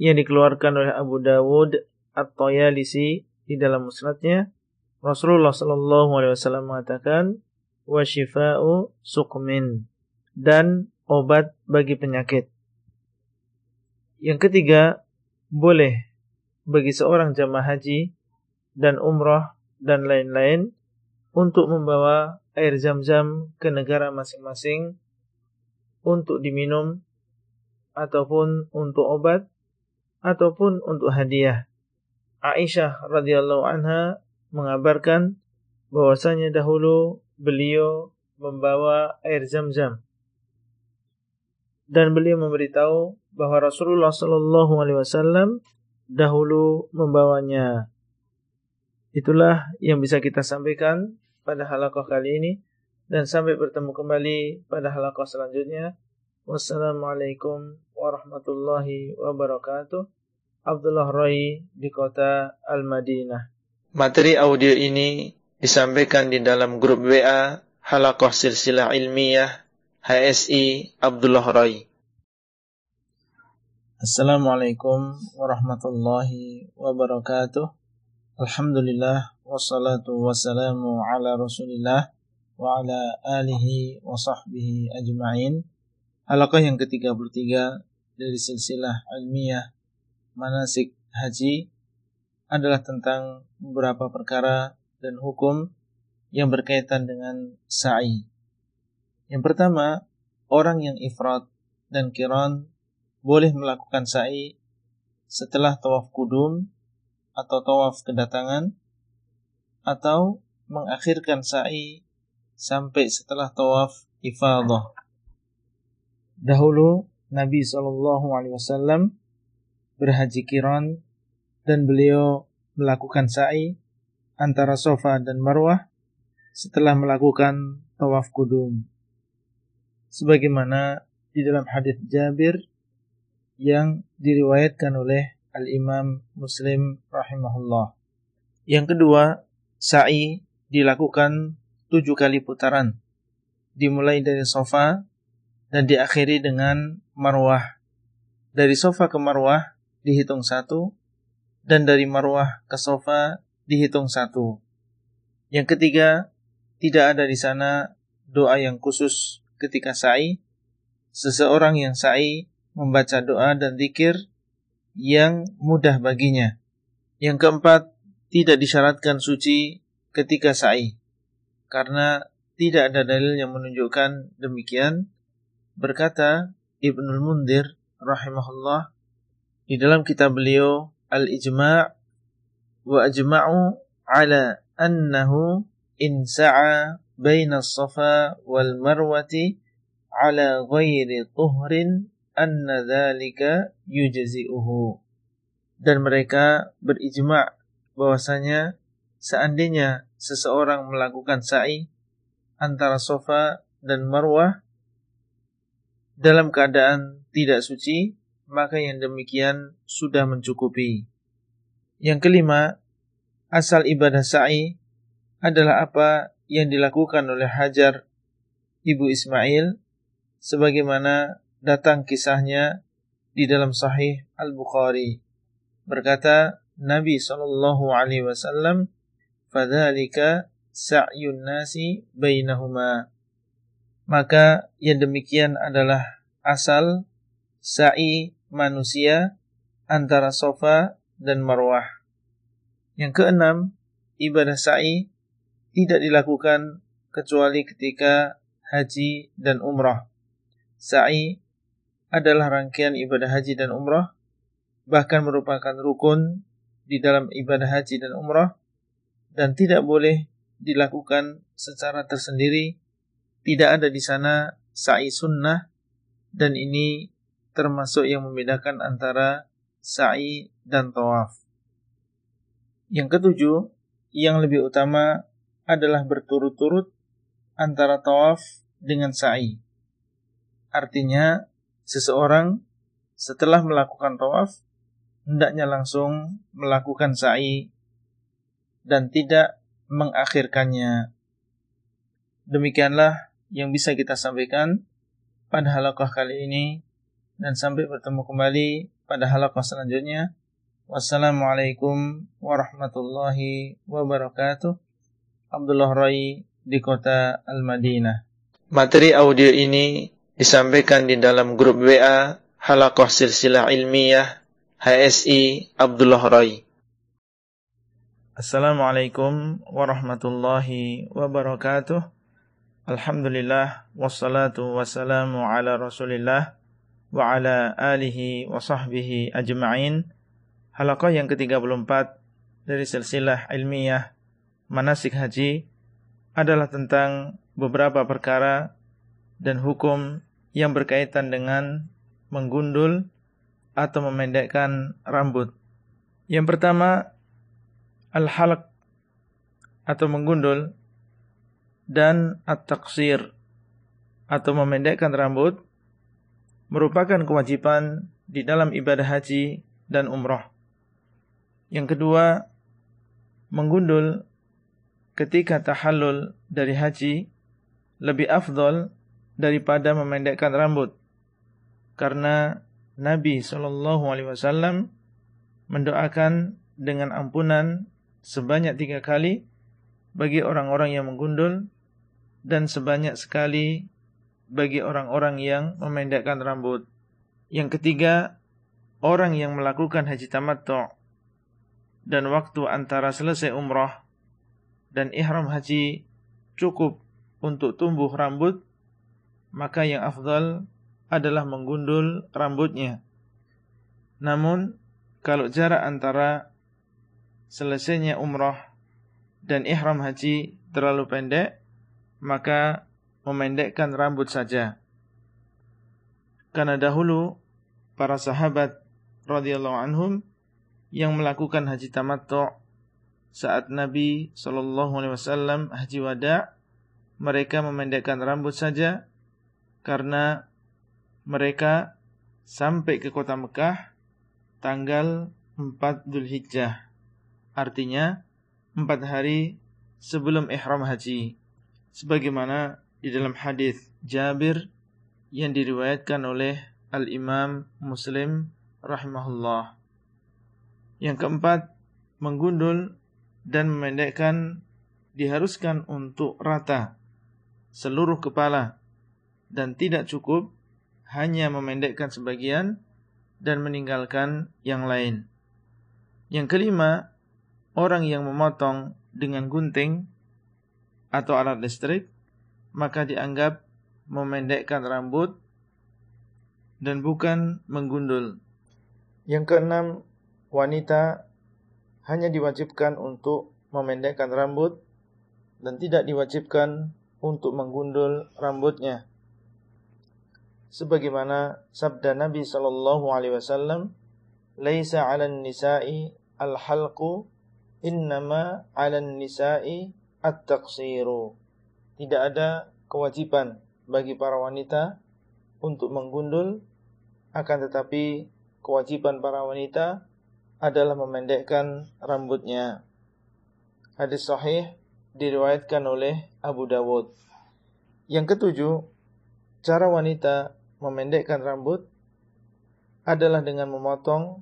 yang dikeluarkan oleh Abu Dawud At-Tayalisi di dalam musnadnya, Rasulullah Shallallahu Alaihi Wasallam mengatakan, wa shifa'u sukmin dan obat bagi penyakit. Yang ketiga, boleh bagi seorang jamaah haji dan umrah dan lain-lain untuk membawa air zam-zam ke negara masing-masing untuk diminum ataupun untuk obat ataupun untuk hadiah. Aisyah radhiyallahu anha mengabarkan bahwasanya dahulu beliau membawa air zam-zam dan beliau memberitahu bahwa Rasulullah Shallallahu Alaihi Wasallam dahulu membawanya. Itulah yang bisa kita sampaikan pada halaqah kali ini dan sampai bertemu kembali pada halaqah selanjutnya. Wassalamualaikum warahmatullahi wabarakatuh. Abdullah Rai di kota Al-Madinah. Materi audio ini disampaikan di dalam grup WA Halaqah Silsilah Ilmiah HSI Abdullah Rai. Assalamualaikum warahmatullahi wabarakatuh. Alhamdulillah wassalatu wassalamu ala rasulillah wa ala alihi wa sahbihi ajma'in Halaqah yang ke-33 dari silsilah ilmiah manasik haji adalah tentang beberapa perkara dan hukum yang berkaitan dengan sa'i. Yang pertama, orang yang ifrat dan kiran boleh melakukan sa'i setelah tawaf kudum atau tawaf kedatangan atau mengakhirkan sa'i sampai setelah tawaf ifadah. Dahulu Nabi Wasallam berhaji kiron dan beliau melakukan sa'i antara Sofa dan Marwah setelah melakukan tawaf kudum. Sebagaimana di dalam hadis Jabir yang diriwayatkan oleh Al-Imam Muslim rahimahullah. Yang kedua, sa'i dilakukan tujuh kali putaran. Dimulai dari sofa dan diakhiri dengan marwah. Dari sofa ke marwah dihitung satu, dan dari marwah ke sofa dihitung satu. Yang ketiga, tidak ada di sana doa yang khusus ketika sa'i. Seseorang yang sa'i membaca doa dan zikir yang mudah baginya. Yang keempat, tidak disyaratkan suci ketika sa'i. Karena tidak ada dalil yang menunjukkan demikian. Berkata Ibnul Mundir rahimahullah di dalam kitab beliau Al-Ijma' wa ajma'u ala annahu in sa'a baina as-safa wal marwati ala ghairi tuhrin anna dzalika yujzi'uhu. Dan mereka berijma' bahwasanya seandainya seseorang melakukan sa'i antara sofa dan marwah dalam keadaan tidak suci, maka yang demikian sudah mencukupi. Yang kelima, asal ibadah sa'i adalah apa yang dilakukan oleh Hajar Ibu Ismail sebagaimana datang kisahnya di dalam Sahih Al-Bukhari. Berkata Nabi sallallahu alaihi wasallam, "Fadzalika sa'yun nasi bainahuma." Maka yang demikian adalah asal sa'i manusia antara sofa dan marwah. Yang keenam, ibadah sa'i tidak dilakukan kecuali ketika haji dan umrah. Sa'i adalah rangkaian ibadah haji dan umrah, bahkan merupakan rukun di dalam ibadah haji dan umrah, dan tidak boleh dilakukan secara tersendiri. Tidak ada di sana sa'i sunnah, dan ini termasuk yang membedakan antara sa'i dan tawaf. Yang ketujuh, yang lebih utama adalah berturut-turut antara tawaf dengan sa'i. Artinya, seseorang setelah melakukan tawaf hendaknya langsung melakukan sa'i dan tidak mengakhirkannya. Demikianlah yang bisa kita sampaikan pada halaqah kali ini dan sampai bertemu kembali pada halaqah selanjutnya. Wassalamualaikum warahmatullahi wabarakatuh. Abdullah Rai di kota Al-Madinah. Materi audio ini disampaikan di dalam grup WA Halakoh Silsilah Ilmiah HSI Abdullah Rai. Assalamualaikum warahmatullahi wabarakatuh. Alhamdulillah wassalatu wassalamu ala Rasulillah wa ala alihi wa sahbihi ajma'in. Halakoh yang ke-34 dari silsilah ilmiah manasik haji adalah tentang beberapa perkara dan hukum yang berkaitan dengan menggundul atau memendekkan rambut. Yang pertama, al-halq atau menggundul dan at-taqsir atau memendekkan rambut merupakan kewajiban di dalam ibadah haji dan umrah. Yang kedua, menggundul ketika tahallul dari haji lebih afdol daripada memendekkan rambut. Karena Nabi Shallallahu Alaihi Wasallam mendoakan dengan ampunan sebanyak tiga kali bagi orang-orang yang menggundul dan sebanyak sekali bagi orang-orang yang memendekkan rambut. Yang ketiga, orang yang melakukan haji tamattu dan waktu antara selesai umrah dan ihram haji cukup untuk tumbuh rambut maka yang afdal adalah menggundul rambutnya. Namun kalau jarak antara selesainya umroh dan ihram haji terlalu pendek, maka memendekkan rambut saja. Karena dahulu para sahabat radhiyallahu anhum yang melakukan haji tamattu saat Nabi sallallahu alaihi wasallam haji wada mereka memendekkan rambut saja karena mereka sampai ke kota Mekah tanggal 4 Dzulhijjah. Artinya 4 hari sebelum ihram haji. Sebagaimana di dalam hadis Jabir yang diriwayatkan oleh Al-Imam Muslim rahimahullah. Yang keempat, menggundul dan memendekkan diharuskan untuk rata seluruh kepala dan tidak cukup hanya memendekkan sebagian dan meninggalkan yang lain. Yang kelima, orang yang memotong dengan gunting atau alat listrik maka dianggap memendekkan rambut dan bukan menggundul. Yang keenam, wanita hanya diwajibkan untuk memendekkan rambut dan tidak diwajibkan untuk menggundul rambutnya. Sebagaimana sabda Nabi sallallahu alaihi wasallam, "Laisa 'alan nisa'i al-halqu, innama 'alan nisa'i at-taqsiru." Tidak ada kewajiban bagi para wanita untuk menggundul akan tetapi kewajiban para wanita adalah memendekkan rambutnya. Hadis sahih diriwayatkan oleh Abu Dawud. Yang ketujuh, cara wanita memendekkan rambut adalah dengan memotong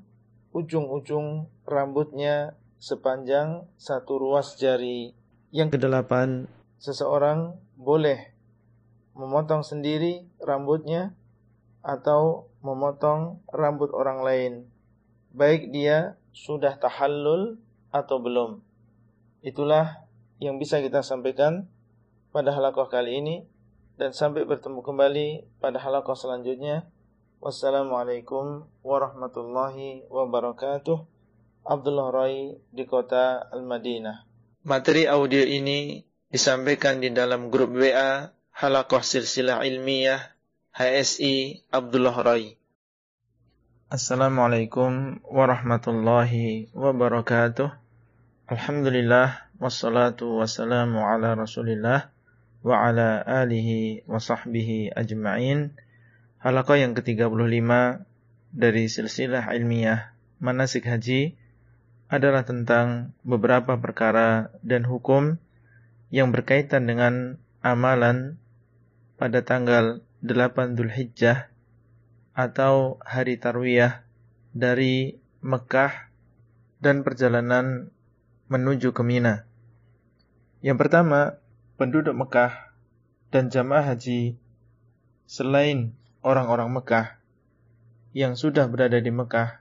ujung-ujung rambutnya sepanjang satu ruas jari. Yang kedelapan, seseorang boleh memotong sendiri rambutnya atau memotong rambut orang lain. Baik dia sudah tahallul atau belum. Itulah yang bisa kita sampaikan pada halaqah kali ini. Dan sampai bertemu kembali pada halaqah selanjutnya. Wassalamualaikum warahmatullahi wabarakatuh. Abdullah Rai di kota Al-Madinah. Materi audio ini disampaikan di dalam grup WA Halakoh Silsilah Ilmiah HSI Abdullah Rai. Assalamualaikum warahmatullahi wabarakatuh. Alhamdulillah wassalatu wassalamu ala Rasulillah wa ala alihi wa sahbihi ajma'in. Halakoh yang ke-35 dari silsilah ilmiah manasik haji adalah tentang beberapa perkara dan hukum yang berkaitan dengan amalan pada tanggal 8 Hijjah atau hari Tarwiyah dari Mekah dan perjalanan menuju ke Mina. Yang pertama, penduduk Mekah dan jamaah haji selain orang-orang Mekah yang sudah berada di Mekah,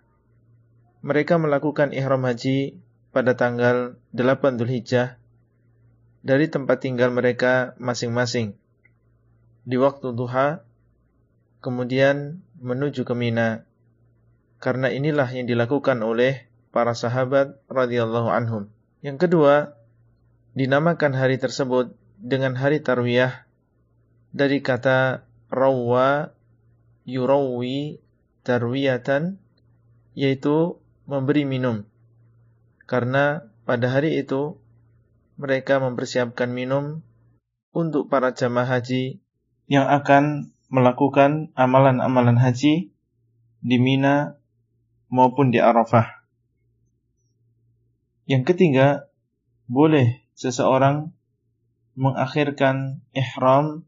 mereka melakukan ihram haji pada tanggal 8 Hijjah dari tempat tinggal mereka masing-masing di waktu duha, kemudian menuju ke Mina. Karena inilah yang dilakukan oleh para sahabat radhiyallahu anhum. Yang kedua, dinamakan hari tersebut dengan hari tarwiyah dari kata rawwa yurawi tarwiyatan yaitu memberi minum. Karena pada hari itu mereka mempersiapkan minum untuk para jamaah haji yang akan melakukan amalan-amalan haji di Mina maupun di Arafah. Yang ketiga, boleh seseorang mengakhirkan ihram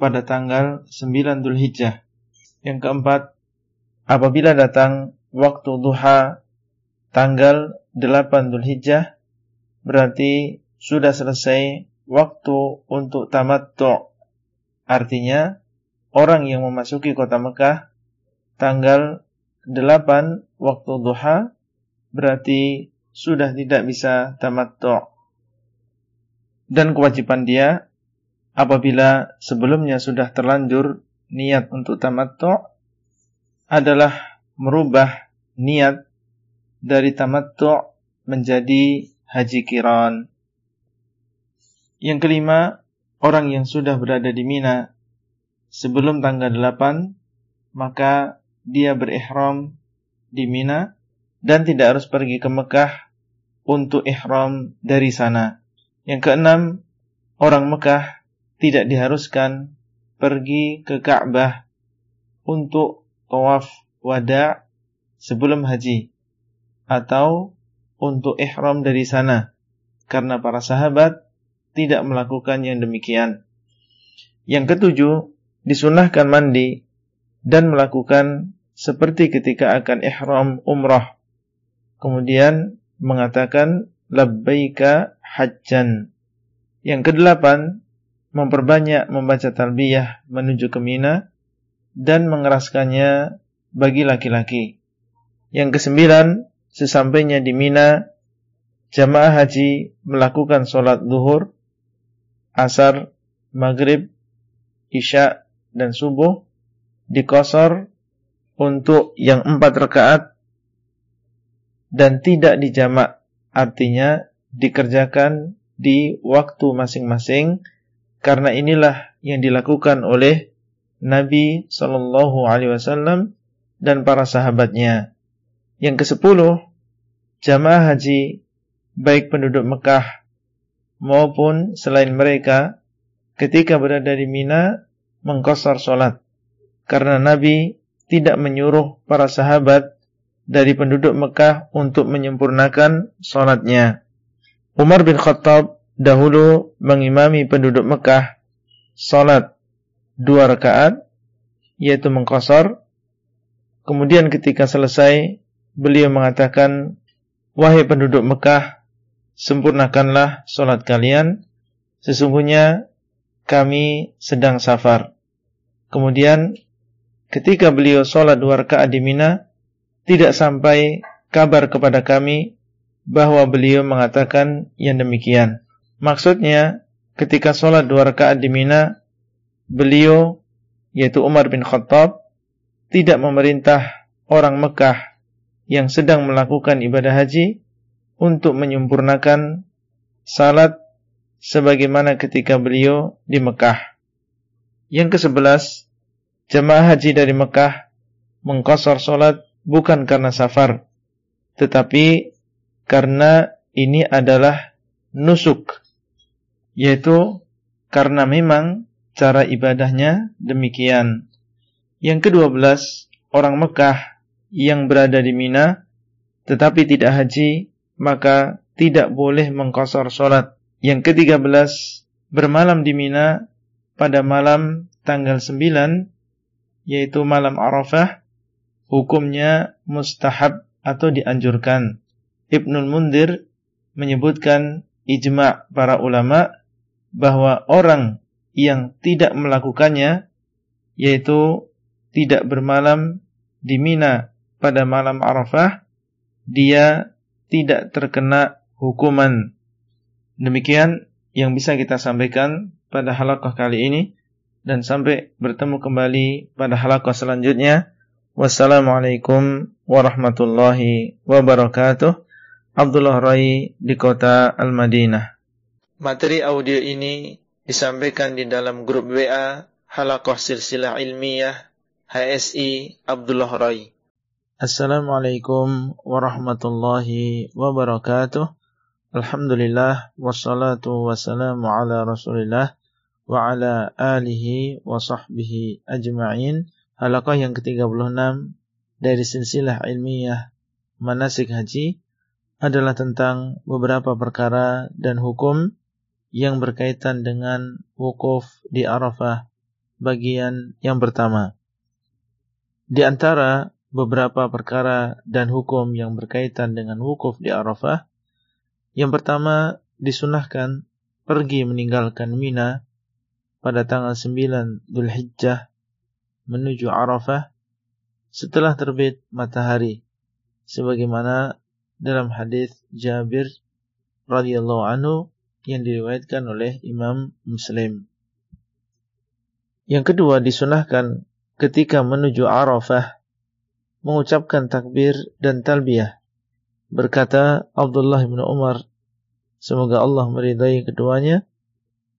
pada tanggal 9 Dhul Hijjah. Yang keempat, apabila datang waktu duha tanggal 8 Dhul Hijjah, berarti sudah selesai waktu untuk tamattu' Artinya, orang yang memasuki kota Mekah tanggal 8 waktu duha berarti sudah tidak bisa tamattu. Dan kewajiban dia apabila sebelumnya sudah terlanjur niat untuk tamattu adalah merubah niat dari tamattu' menjadi haji kiran. Yang kelima, orang yang sudah berada di Mina sebelum tanggal 8 maka dia berihram di Mina dan tidak harus pergi ke Mekah untuk ihram dari sana. Yang keenam, orang Mekah tidak diharuskan pergi ke Ka'bah untuk tawaf wada sebelum haji atau untuk ihram dari sana karena para sahabat tidak melakukan yang demikian. Yang ketujuh, disunahkan mandi dan melakukan seperti ketika akan ihram umrah. Kemudian mengatakan labbaika hajjan. Yang kedelapan, memperbanyak membaca talbiyah menuju ke Mina dan mengeraskannya bagi laki-laki. Yang kesembilan, sesampainya di Mina, jamaah haji melakukan sholat duhur asar, maghrib, isya, dan subuh dikosor untuk yang empat rakaat dan tidak dijamak, artinya dikerjakan di waktu masing-masing karena inilah yang dilakukan oleh Nabi Shallallahu Alaihi Wasallam dan para sahabatnya. Yang kesepuluh, jamaah haji baik penduduk Mekah maupun selain mereka ketika berada di Mina mengkosor solat. Karena Nabi tidak menyuruh para sahabat dari penduduk Mekah untuk menyempurnakan solatnya. Umar bin Khattab dahulu mengimami penduduk Mekah solat dua rakaat, yaitu mengkosor. Kemudian ketika selesai, beliau mengatakan, Wahai penduduk Mekah, sempurnakanlah solat kalian, sesungguhnya kami sedang safar. Kemudian ketika beliau solat dua rakaat di Mina, tidak sampai kabar kepada kami bahwa beliau mengatakan yang demikian. Maksudnya, ketika solat dua rakaat di Mina, beliau, yaitu Umar bin Khattab, tidak memerintah orang Mekah yang sedang melakukan ibadah haji untuk menyempurnakan salat sebagaimana ketika beliau di Mekah. Yang kesebelas, jemaah haji dari Mekah mengkosor salat bukan karena safar, tetapi karena ini adalah nusuk, yaitu karena memang cara ibadahnya demikian. Yang kedua belas, orang Mekah yang berada di Mina tetapi tidak haji maka tidak boleh mengkosor solat. Yang ketiga belas, bermalam di Mina pada malam tanggal sembilan, yaitu malam Arafah, hukumnya mustahab atau dianjurkan. Ibnul Mundir menyebutkan ijma' para ulama bahwa orang yang tidak melakukannya, yaitu tidak bermalam di Mina pada malam Arafah, dia tidak terkena hukuman. Demikian yang bisa kita sampaikan pada halaqah kali ini dan sampai bertemu kembali pada halaqah selanjutnya. Wassalamualaikum warahmatullahi wabarakatuh. Abdullah Rai di kota Al-Madinah. Materi audio ini disampaikan di dalam grup WA Halaqah Silsilah Ilmiah HSI Abdullah Rai. Assalamualaikum warahmatullahi wabarakatuh. Alhamdulillah wassalatu wassalamu ala Rasulillah wa ala alihi wa sahbihi ajma'in. Halaqah yang ke-36 dari silsilah ilmiah manasik haji adalah tentang beberapa perkara dan hukum yang berkaitan dengan wukuf di Arafah bagian yang pertama. Di antara beberapa perkara dan hukum yang berkaitan dengan wukuf di Arafah. Yang pertama, disunahkan pergi meninggalkan Mina pada tanggal 9 Dhul Hijjah menuju Arafah setelah terbit matahari sebagaimana dalam hadis Jabir radhiyallahu anhu yang diriwayatkan oleh Imam Muslim. Yang kedua disunahkan ketika menuju Arafah mengucapkan takbir dan talbiyah. Berkata Abdullah bin Umar semoga Allah meridai keduanya.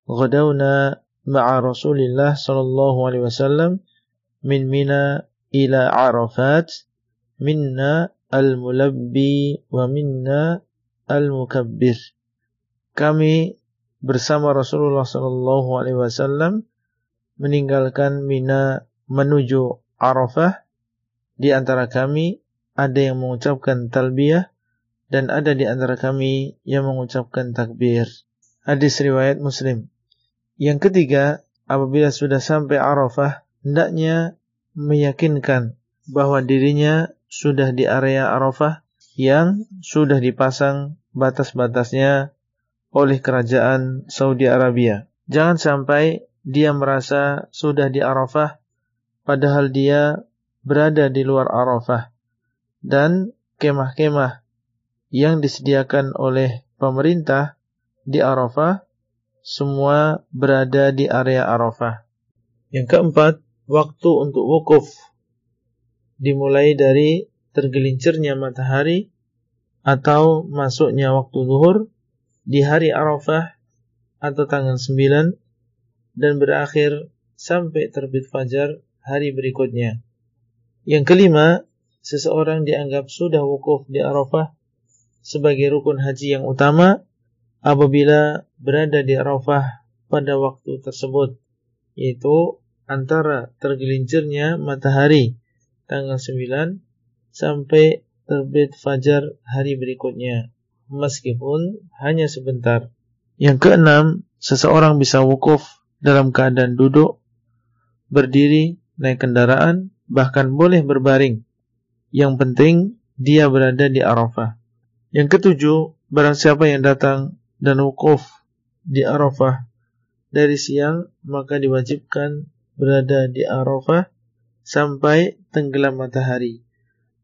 Ghadawna ma'a Rasulillah sallallahu alaihi wasallam min Mina ila Arafat. Minna al-mulabbi wa minna al-mukabbir. Kami bersama Rasulullah sallallahu alaihi wasallam meninggalkan Mina menuju Arafah di antara kami ada yang mengucapkan talbiyah dan ada di antara kami yang mengucapkan takbir. Hadis riwayat Muslim. Yang ketiga, apabila sudah sampai Arafah, hendaknya meyakinkan bahwa dirinya sudah di area Arafah yang sudah dipasang batas-batasnya oleh kerajaan Saudi Arabia. Jangan sampai dia merasa sudah di Arafah padahal dia berada di luar Arafah dan kemah-kemah yang disediakan oleh pemerintah di Arafah semua berada di area Arafah. Yang keempat, waktu untuk wukuf dimulai dari tergelincirnya matahari atau masuknya waktu zuhur di hari Arafah atau tanggal 9 dan berakhir sampai terbit fajar hari berikutnya. Yang kelima, seseorang dianggap sudah wukuf di Arafah sebagai rukun haji yang utama apabila berada di Arafah pada waktu tersebut, yaitu antara tergelincirnya matahari tanggal 9 sampai terbit fajar hari berikutnya, meskipun hanya sebentar. Yang keenam, seseorang bisa wukuf dalam keadaan duduk, berdiri, naik kendaraan, bahkan boleh berbaring. Yang penting dia berada di Arafah. Yang ketujuh, barang siapa yang datang dan wukuf di Arafah dari siang, maka diwajibkan berada di Arafah sampai tenggelam matahari.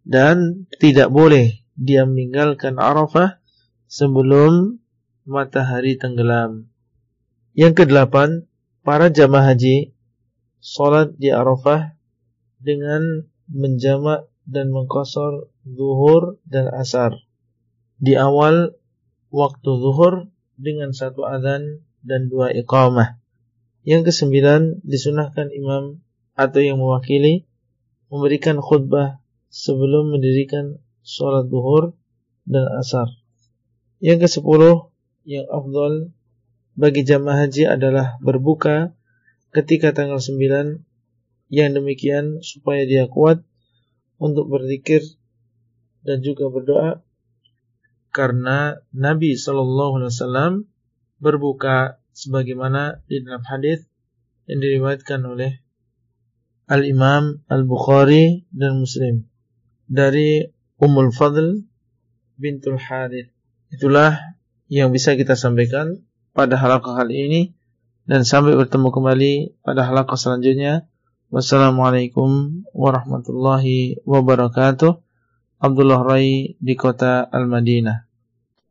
Dan tidak boleh dia meninggalkan Arafah sebelum matahari tenggelam. Yang kedelapan, para jamaah haji sholat di Arafah dengan menjamak dan mengkosor zuhur dan asar di awal waktu zuhur dengan satu adzan dan dua iqamah. Yang kesembilan disunahkan imam atau yang mewakili memberikan khutbah sebelum mendirikan sholat zuhur dan asar. Yang kesepuluh yang afdol bagi jamaah haji adalah berbuka ketika tanggal 9 yang demikian supaya dia kuat untuk berzikir dan juga berdoa karena Nabi Shallallahu Alaihi Wasallam berbuka sebagaimana di dalam hadis yang diriwayatkan oleh Al Imam Al Bukhari dan Muslim dari Ummul Fadl bintul Harith. Itulah yang bisa kita sampaikan pada halaqah kali ini dan sampai bertemu kembali pada halaqah selanjutnya. Wassalamualaikum warahmatullahi wabarakatuh. Abdullah Rai di kota Al-Madinah.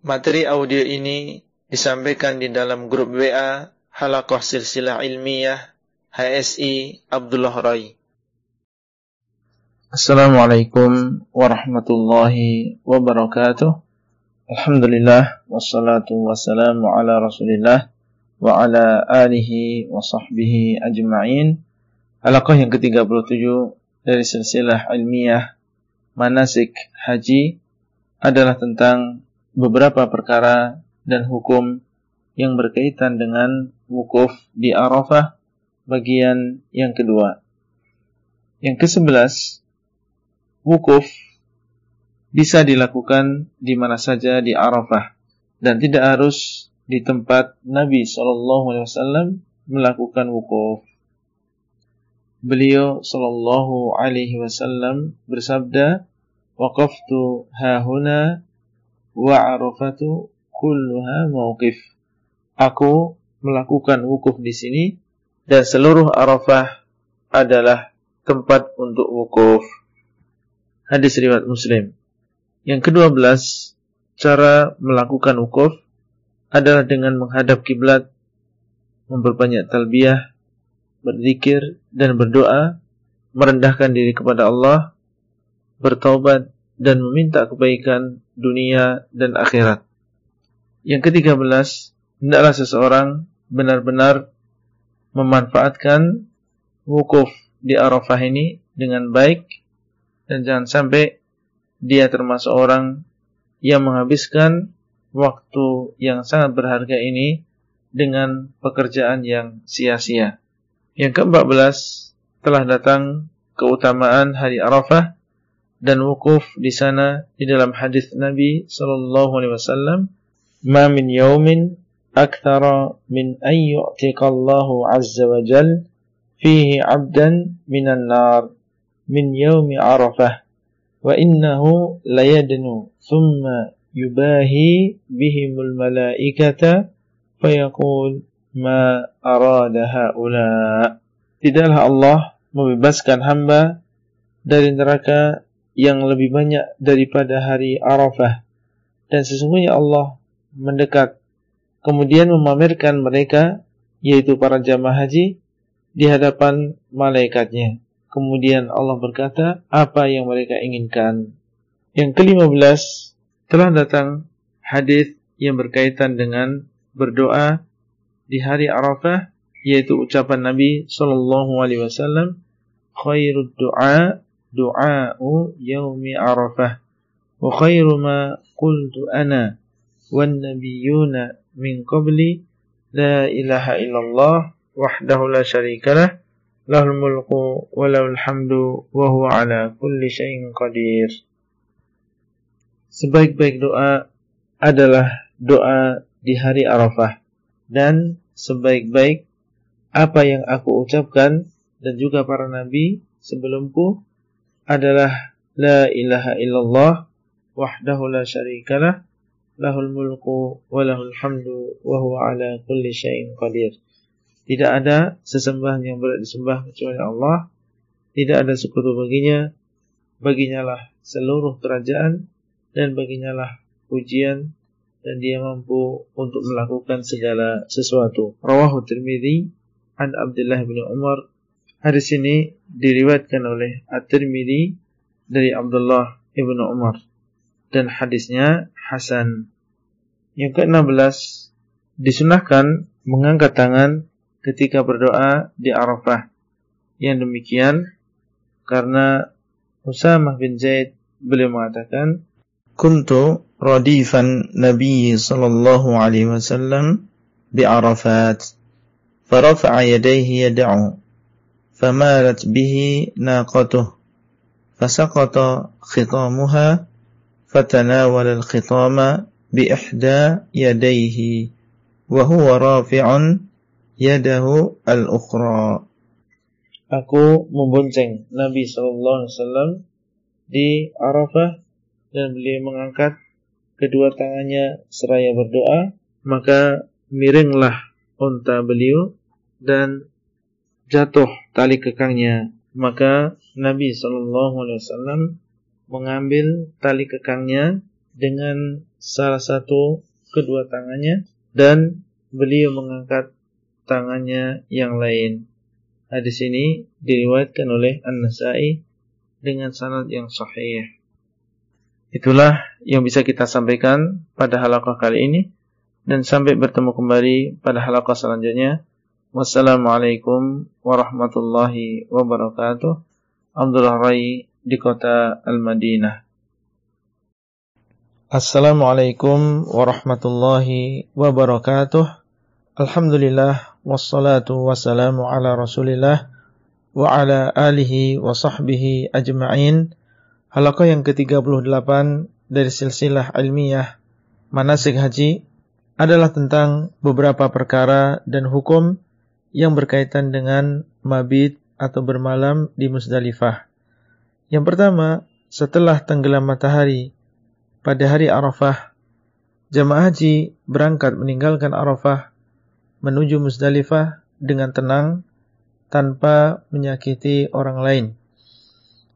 Materi audio ini disampaikan di dalam grup WA Halakoh Silsilah Ilmiah HSI Abdullah Rai. Assalamualaikum warahmatullahi wabarakatuh. Alhamdulillah wassalatu wassalamu ala Rasulillah wa ala alihi wa sahbihi ajma'in. Halaqah yang ke-37 dari silsilah ilmiah manasik haji adalah tentang beberapa perkara dan hukum yang berkaitan dengan wukuf di Arafah bagian yang kedua. Yang ke-11, wukuf bisa dilakukan di mana saja di Arafah dan tidak harus di tempat Nabi SAW melakukan wukuf beliau sallallahu alaihi wasallam bersabda waqaftu hahuna wa arafatu kulluha mauqif aku melakukan wukuf di sini dan seluruh Arafah adalah tempat untuk wukuf. Hadis riwayat Muslim. Yang kedua belas cara melakukan wukuf adalah dengan menghadap kiblat memperbanyak talbiyah berzikir dan berdoa, merendahkan diri kepada Allah, bertaubat dan meminta kebaikan dunia dan akhirat. Yang ketiga belas, hendaklah seseorang benar-benar memanfaatkan wukuf di Arafah ini dengan baik dan jangan sampai dia termasuk orang yang menghabiskan waktu yang sangat berharga ini dengan pekerjaan yang sia-sia. Yang keempat belas telah datang keutamaan hari Arafah dan wukuf di sana di dalam hadis Nabi sallallahu alaihi wasallam, "Ma min yaumin akthara min an yu'tika Allahu 'azza wa jalla fihi 'abdan minan nar min yaumi Arafah wa innahu layadnu thumma yubahi bihimul malaikata fayaqul ma arada haula tidaklah Allah membebaskan hamba dari neraka yang lebih banyak daripada hari Arafah dan sesungguhnya Allah mendekat kemudian memamerkan mereka yaitu para jamaah haji di hadapan malaikatnya. Kemudian Allah berkata, apa yang mereka inginkan. Yang kelima belas, telah datang hadis yang berkaitan dengan berdoa di hari Arafah, yaitu ucapan Nabi Sallallahu Alaihi Wasallam, khairud du'a du'a'u yaumi Arafah, wa khairu ma qultu ana wan nabiyuna min qabli la ilaha illallah wahdahu la syarikalah lahul mulku wa lahul hamdu wa huwa ala kulli syai'in qadir. Sebaik-baik doa adalah doa di hari Arafah dan sebaik-baik apa yang aku ucapkan dan juga para nabi sebelumku adalah la ilaha illallah wahdahu la syarikalah lahul mulku wa lahul hamdu wa huwa ala kulli syai'in qadir tidak ada sesembahan yang berat disembah kecuali Allah. Tidak ada sekutu baginya. Baginya lah seluruh kerajaan dan baginya lah pujian dan dia mampu untuk melakukan segala sesuatu. Rawahu Tirmidzi an Abdullah bin Umar. Hadis ini diriwayatkan oleh At-Tirmidzi dari Abdullah bin Umar dan hadisnya hasan. Yang ke-16 disunahkan mengangkat tangan ketika berdoa di Arafah. Yang demikian karena Usamah bin Zaid beliau mengatakan, "Kuntu رديفا نبي صلى الله عليه وسلم بعرفات فرفع يديه يدعو فمالت به ناقته فسقط خطامها فتناول الخطام بإحدى يديه وهو رافع يده الأخرى. Aku membonceng Nabi SAW di Arafah dan beliau mengangkat kedua tangannya seraya berdoa, maka miringlah unta beliau dan jatuh tali kekangnya. Maka Nabi sallallahu alaihi wasallam mengambil tali kekangnya dengan salah satu kedua tangannya dan beliau mengangkat tangannya yang lain. Hadis ini diriwayatkan oleh An-Nasai dengan sanad yang sahih. Itulah yang bisa kita sampaikan pada halaqah kali ini dan sampai bertemu kembali pada halaqah selanjutnya. Wassalamualaikum warahmatullahi wabarakatuh. Abdullah Rai di kota Al-Madinah. Assalamualaikum warahmatullahi wabarakatuh. Alhamdulillah wassalatu wassalamu ala rasulillah wa ala alihi wa sahbihi ajma'in Halaqah yang ke-38 dari silsilah ilmiah manasik haji adalah tentang beberapa perkara dan hukum yang berkaitan dengan mabit atau bermalam di Musdalifah. Yang pertama, setelah tenggelam matahari pada hari Arafah, jemaah haji berangkat meninggalkan Arafah menuju Musdalifah dengan tenang tanpa menyakiti orang lain.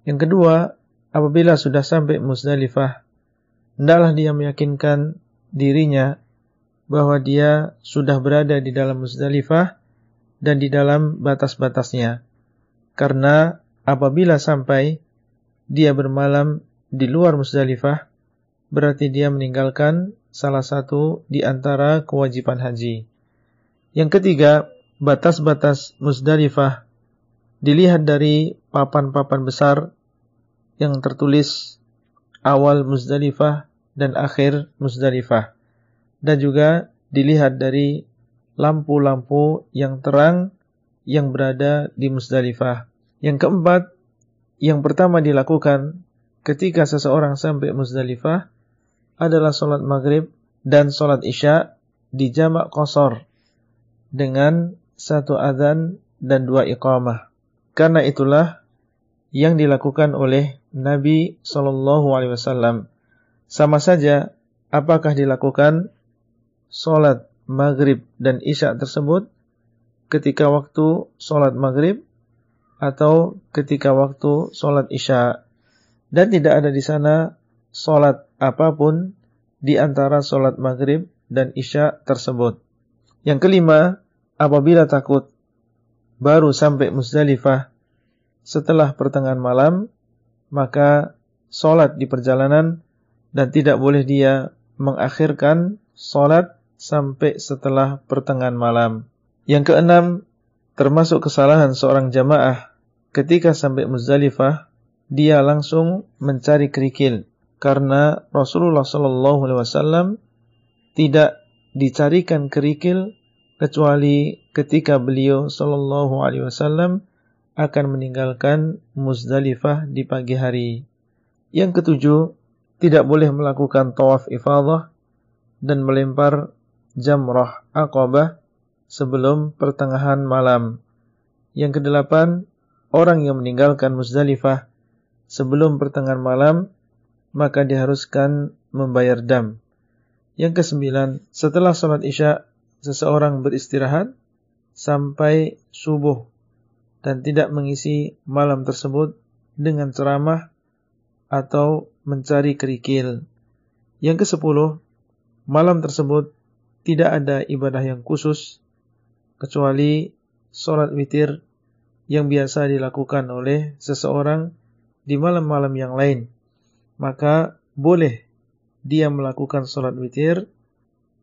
Yang kedua, apabila sudah sampai Musdalifah, hendaklah dia meyakinkan dirinya bahwa dia sudah berada di dalam Musdalifah dan di dalam batas-batasnya. Karena apabila sampai dia bermalam di luar Musdalifah, berarti dia meninggalkan salah satu di antara kewajiban haji. Yang ketiga, batas-batas Musdalifah dilihat dari papan-papan besar yang tertulis awal Musdalifah dan akhir Musdalifah. Dan juga dilihat dari lampu-lampu yang terang yang berada di Musdalifah. Yang keempat, yang pertama dilakukan ketika seseorang sampai Musdalifah adalah sholat maghrib dan sholat isya di jamak kosor dengan satu adzan dan dua iqamah. Karena itulah yang dilakukan oleh Nabi Shallallahu Alaihi Wasallam. Sama saja, apakah dilakukan sholat maghrib dan isya tersebut ketika waktu sholat maghrib atau ketika waktu sholat isya dan tidak ada di sana sholat apa pun di antara sholat maghrib dan isya tersebut. Yang kelima, apabila takut baru sampai Musdalifah setelah pertengahan malam, maka sholat di perjalanan dan tidak boleh dia mengakhirkan sholat sampai setelah pertengahan malam. Yang keenam, termasuk kesalahan seorang jamaah ketika sampai Muzdalifah, dia langsung mencari kerikil karena Rasulullah Shallallahu Alaihi Wasallam tidak dicarikan kerikil kecuali ketika beliau Shallallahu Alaihi Wasallam akan meninggalkan Muzdalifah di pagi hari. Yang ketujuh, tidak boleh melakukan tawaf ifadah dan melempar jamrah aqabah sebelum pertengahan malam. Yang kedelapan, orang yang meninggalkan Muzdalifah sebelum pertengahan malam maka diharuskan membayar dam. Yang kesembilan, setelah sholat isya, seseorang beristirahat sampai subuh dan tidak mengisi malam tersebut dengan ceramah atau mencari kerikil. Yang kesepuluh, malam tersebut tidak ada ibadah yang khusus kecuali sholat witir yang biasa dilakukan oleh seseorang di malam-malam yang lain maka boleh dia melakukan sholat witir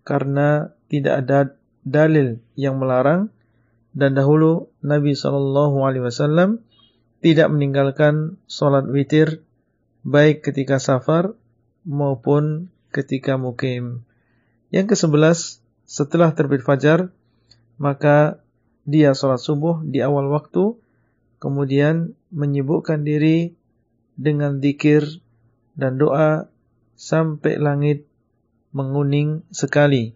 karena tidak ada dalil yang melarang dan dahulu Nabi Shallallahu Alaihi Wasallam tidak meninggalkan sholat witir baik ketika safar maupun ketika mukim. Yang ke sebelas setelah terbit fajar maka dia sholat subuh di awal waktu kemudian menyibukkan diri dengan zikir dan doa sampai langit menguning sekali.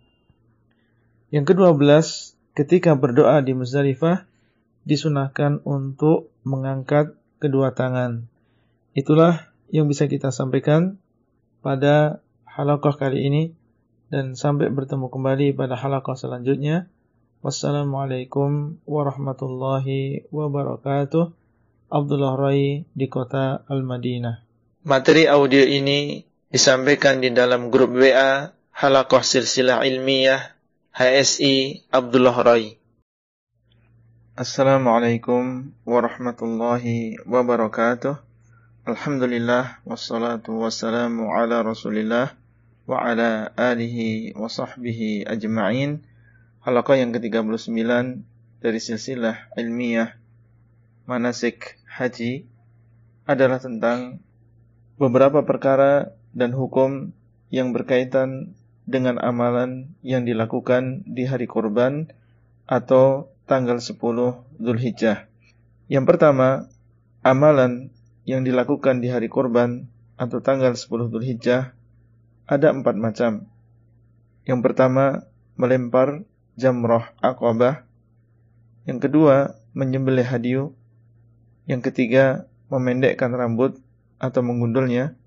Yang kedua belas, ketika berdoa di Muzdalifah disunahkan untuk mengangkat kedua tangan. Itulah yang bisa kita sampaikan pada halaqah kali ini dan sampai bertemu kembali pada halaqah selanjutnya. Wassalamualaikum warahmatullahi wabarakatuh. Abdullah Rai di kota Al-Madinah. Materi audio ini disampaikan di dalam grup WA Halakoh Silsilah Ilmiah HSI Abdullah Rai. Assalamualaikum warahmatullahi wabarakatuh. Alhamdulillah wassalatu wassalamu ala Rasulillah wa ala alihi wa sahbihi ajma'in. Halaqah yang ke-39 dari silsilah ilmiah manasik haji adalah tentang beberapa perkara dan hukum yang berkaitan dengan amalan yang dilakukan di hari kurban atau tanggal 10 Zulhijjah. Yang pertama, amalan yang dilakukan di hari kurban atau tanggal 10 Zulhijjah ada empat macam. Yang pertama, melempar jamroh akobah. Yang kedua, menyembelih hadiu. Yang ketiga, memendekkan rambut atau mengundulnya.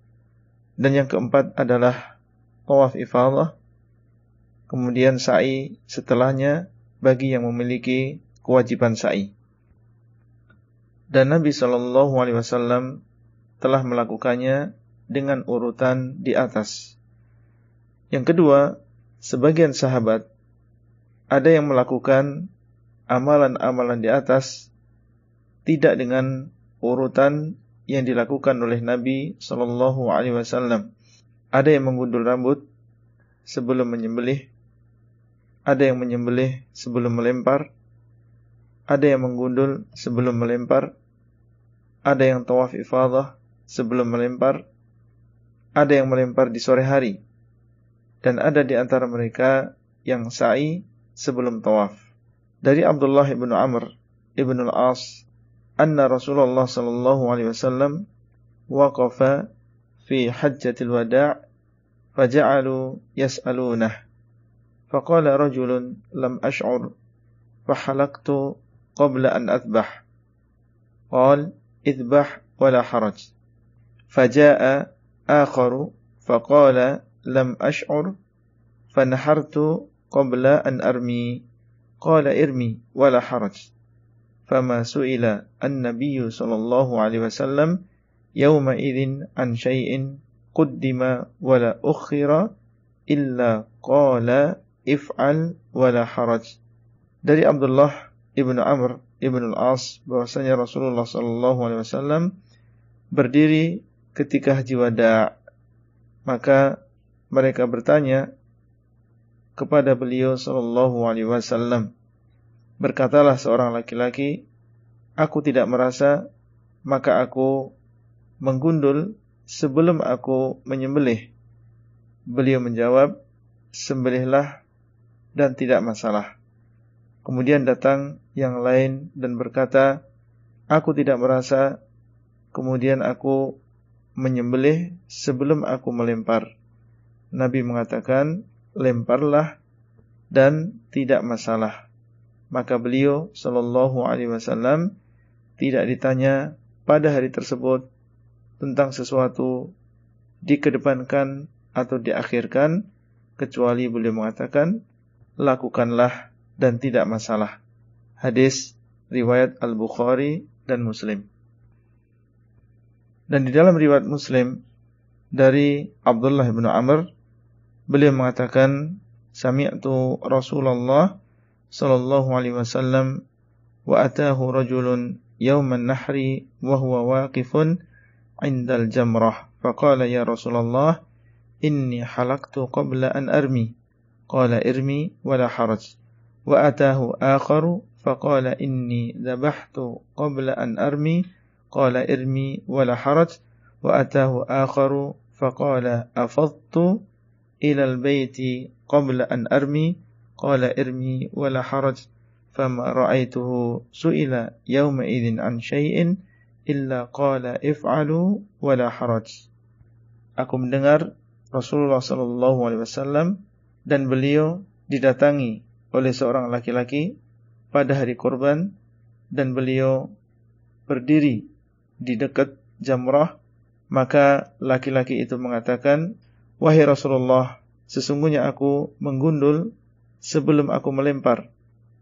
Dan yang keempat adalah tawaf ifadah. Kemudian sa'i setelahnya bagi yang memiliki kewajiban sa'i. Dan Nabi Shallallahu Alaihi Wasallam telah melakukannya dengan urutan di atas. Yang kedua, sebagian sahabat ada yang melakukan amalan-amalan di atas tidak dengan urutan yang dilakukan oleh Nabi Shallallahu Alaihi Wasallam. Ada yang menggundul rambut sebelum menyembelih, ada yang menyembelih sebelum melempar, ada yang menggundul sebelum melempar, ada yang tawaf ifadah sebelum melempar, ada yang melempar di sore hari, dan ada di antara mereka yang sa'i sebelum tawaf. Dari Abdullah ibn Amr ibn al-As, anna Rasulullah sallallahu alaihi wasallam waqafa fi hajjatil wada' فجعلوا يسألونه. فقال رجل لم أشعر فحلقت قبل أن أذبح. قال اذبح ولا حرج. فجاء آخر فقال لم أشعر فنحرت قبل أن أرمي. قال ارمي ولا حرج. فما سئل النبي صلى الله عليه وسلم yawma idzin an syai'in quddima wala ukhira illa qala if'al wala haraj. Dari Abdullah ibnu Amr ibnu Al-As bahwasanya Rasulullah sallallahu alaihi wasallam berdiri ketika haji wada. Maka mereka bertanya kepada beliau sallallahu alaihi wasallam. Berkatalah seorang laki-laki, "Aku tidak merasa, maka aku menggundul sebelum aku menyembelih? Beliau menjawab, sembelihlah dan tidak masalah. Kemudian datang yang lain dan berkata, aku tidak merasa, kemudian aku menyembelih sebelum aku melempar. Nabi mengatakan, lemparlah dan tidak masalah. Maka beliau sallallahu alaihi wasallam tidak ditanya pada hari tersebut tentang sesuatu dikedepankan atau diakhirkan kecuali beliau mengatakan lakukanlah dan tidak masalah. Hadis riwayat Al-Bukhari dan Muslim. Dan di dalam riwayat Muslim dari Abdullah bin Amr beliau mengatakan sami'tu Rasulullah sallallahu alaihi wasallam wa atahu rajulun yawman nahri wa huwa waqifun عند الجمرة. فقال يا رسول الله إني حلقت قبل أن أرمي. قال ارمي ولا حرج. وأتاه آخر فقال إني ذبحت قبل أن أرمي. قال ارمي ولا حرج. وأتاه آخر فقال أفضت إلى البيت قبل أن أرمي. قال ارمي ولا حرج. فما رأيته سئل يومئذ عن شيء illa qala if'alu wala haraj. Aku mendengar Rasulullah sallallahu alaihi wasallam dan beliau didatangi oleh seorang laki-laki pada hari kurban dan beliau berdiri di dekat jamrah maka laki-laki itu mengatakan wahai Rasulullah sesungguhnya aku menggundul sebelum aku melempar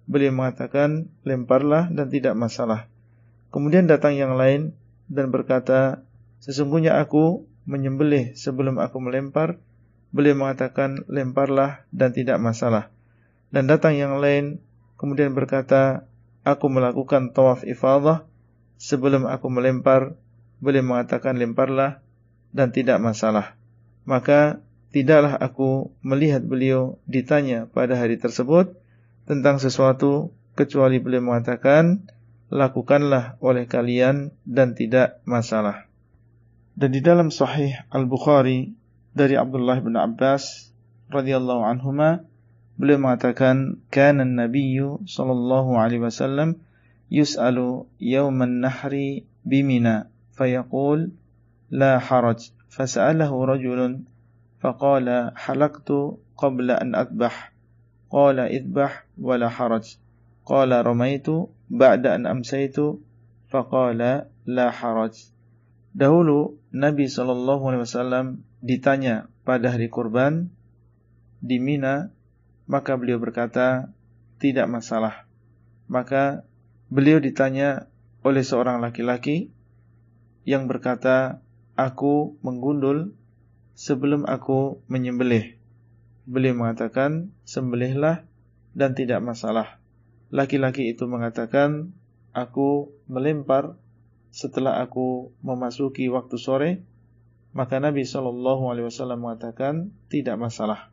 beliau mengatakan lemparlah dan tidak masalah Kemudian datang yang lain dan berkata, Sesungguhnya aku menyembelih sebelum aku melempar. Beliau mengatakan, lemparlah dan tidak masalah. Dan datang yang lain kemudian berkata, Aku melakukan tawaf ifadah sebelum aku melempar. Beliau mengatakan, lemparlah dan tidak masalah. Maka tidaklah aku melihat beliau ditanya pada hari tersebut tentang sesuatu kecuali beliau mengatakan, lakukanlah oleh kalian dan tidak masalah. Dan di dalam Sahih Al-Bukhari dari Abdullah bin Abbas radhiyallahu anhuma beliau mengatakan kana an-nabiyyu sallallahu alaihi wasallam yus'alu yawman nahri bimina fayaqul la haraj fas'alahu rajulun faqala halaqtu qabla an adbah qala idbah wala haraj qala ramaitu ba'da an amsaitu faqala la haraj. Dahulu Nabi sallallahu alaihi wasallam ditanya pada hari kurban di Mina, maka beliau berkata, tidak masalah. Maka beliau ditanya oleh seorang laki-laki yang berkata, aku menggundul sebelum aku menyembelih. Beliau mengatakan, sembelihlah dan tidak masalah. Laki-laki itu mengatakan, aku melempar setelah aku memasuki waktu sore, maka Nabi Shallallahu Alaihi Wasallam mengatakan tidak masalah.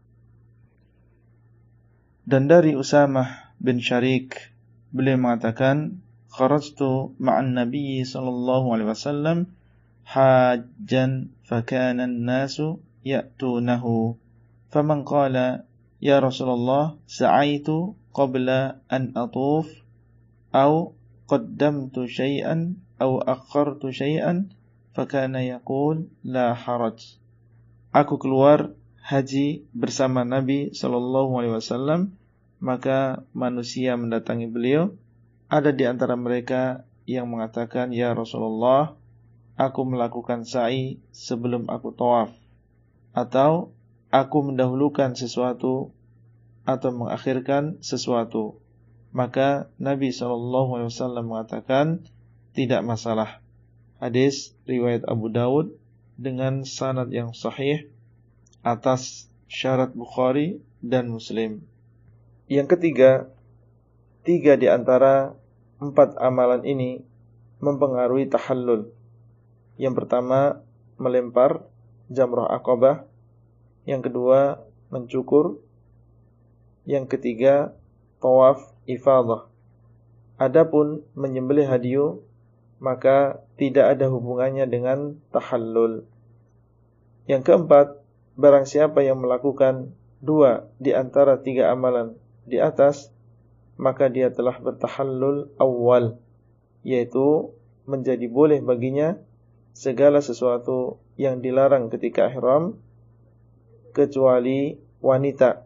Dan dari Usamah bin Syarik beliau mengatakan kharajtu ma'an Nabi sallallahu alaihi wasallam hajjan fakana an-nasu ya'tunahu faman qala ya Rasulullah sa'aitu qabla an atuf au qaddamtu syai'an au akhartu syai'an fakana yaqul la haraj aku keluar haji bersama Nabi Shallallahu Alaihi Wasallam, maka manusia mendatangi beliau. Ada di antara mereka yang mengatakan, Ya Rasulullah, aku melakukan sa'i sebelum aku tawaf. Atau, aku mendahulukan sesuatu atau mengakhirkan sesuatu. Maka Nabi Wasallam mengatakan, tidak masalah. Hadis riwayat Abu Dawud dengan sanad yang sahih atas syarat Bukhari dan Muslim. Yang ketiga, tiga di antara empat amalan ini mempengaruhi tahallul. Yang pertama, melempar jamrah akobah. Yang kedua, mencukur. Yang ketiga, tawaf ifadah. Adapun menyembelih hadiu, maka tidak ada hubungannya dengan tahallul. Yang keempat, Barang siapa yang melakukan dua di antara tiga amalan di atas, maka dia telah bertahallul awal, yaitu menjadi boleh baginya segala sesuatu yang dilarang ketika ihram kecuali wanita.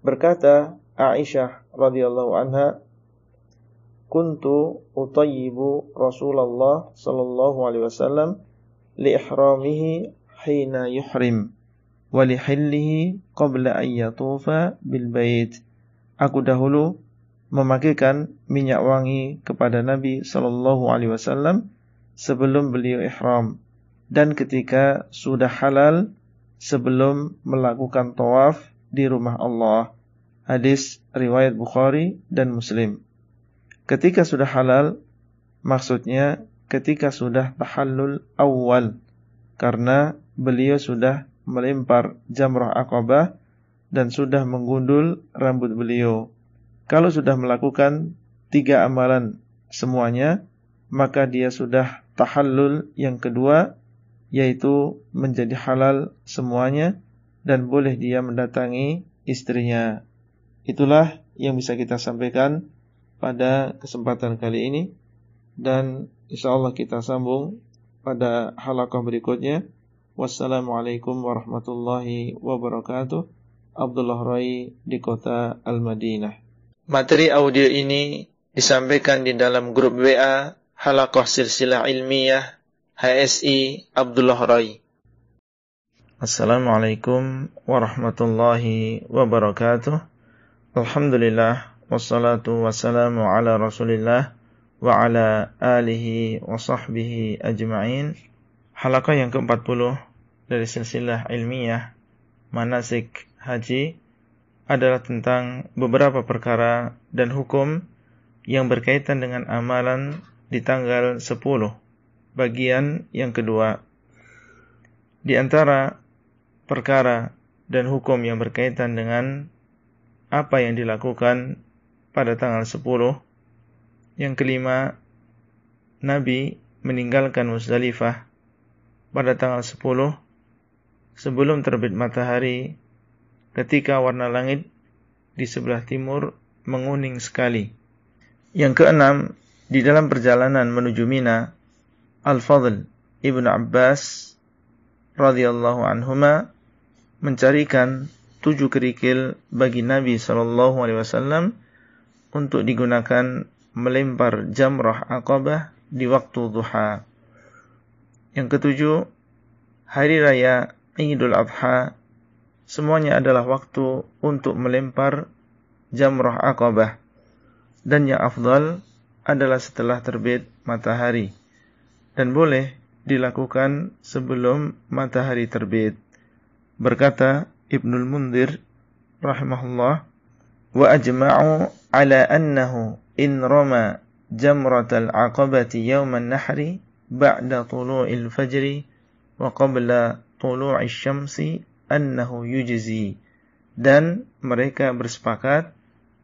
Berkata Aisyah radhiyallahu anha, "Kuntu utayyibu Rasulullah sallallahu alaihi wasallam li ihramihi hina yuhrim wa lihillihi qabla an yatufa bil bait. Aku dahulu memakaikan minyak wangi kepada Nabi sallallahu alaihi wasallam sebelum beliau ihram dan ketika sudah halal sebelum melakukan tawaf di rumah Allah. Hadis riwayat Bukhari dan Muslim. Ketika sudah halal maksudnya ketika sudah tahallul awal karena beliau sudah melempar jamrah akobah dan sudah menggundul rambut beliau. Kalau sudah melakukan tiga amalan semuanya, maka dia sudah tahallul yang kedua, yaitu menjadi halal semuanya dan boleh dia mendatangi istrinya. Itulah yang bisa kita sampaikan pada kesempatan kali ini dan insyaallah kita sambung pada halaqah berikutnya. Wassalamualaikum warahmatullahi wabarakatuh. Abdullah Rai di kota Al-Madinah. Materi audio ini disampaikan di dalam grup WA Halaqah Silsilah Ilmiah HSI Abdullah Rai. Assalamualaikum warahmatullahi wabarakatuh. Alhamdulillah wassalatu wassalamu ala Rasulillah wa ala alihi wa sahbihi ajma'in. Halaqah yang ke-40 dari silsilah ilmiah manasik haji adalah tentang beberapa perkara dan hukum yang berkaitan dengan amalan di tanggal 10 bagian yang kedua. Di antara perkara dan hukum yang berkaitan dengan apa yang dilakukan pada tanggal 10 yang kelima, Nabi meninggalkan Musdalifah pada tanggal 10 sebelum terbit matahari ketika warna langit di sebelah timur menguning sekali. Yang keenam, di dalam perjalanan menuju Mina, Al-Fadl Ibnu Abbas radhiyallahu anhuma mencarikan tujuh kerikil bagi Nabi sallallahu alaihi wasallam untuk digunakan melempar jamrah akabah di waktu duha. Yang ketujuh, hari raya Idul Adha semuanya adalah waktu untuk melempar jamrah akabah. Dan yang afdal adalah setelah terbit matahari dan boleh dilakukan sebelum matahari terbit. Berkata Ibnul Mundir rahimahullah wa ajma'u ala annahu in rama jamratal aqabati yawman nahri ba'da tulu'il fajri wa qabla tulu'i syamsi annahu yujzi. Dan mereka bersepakat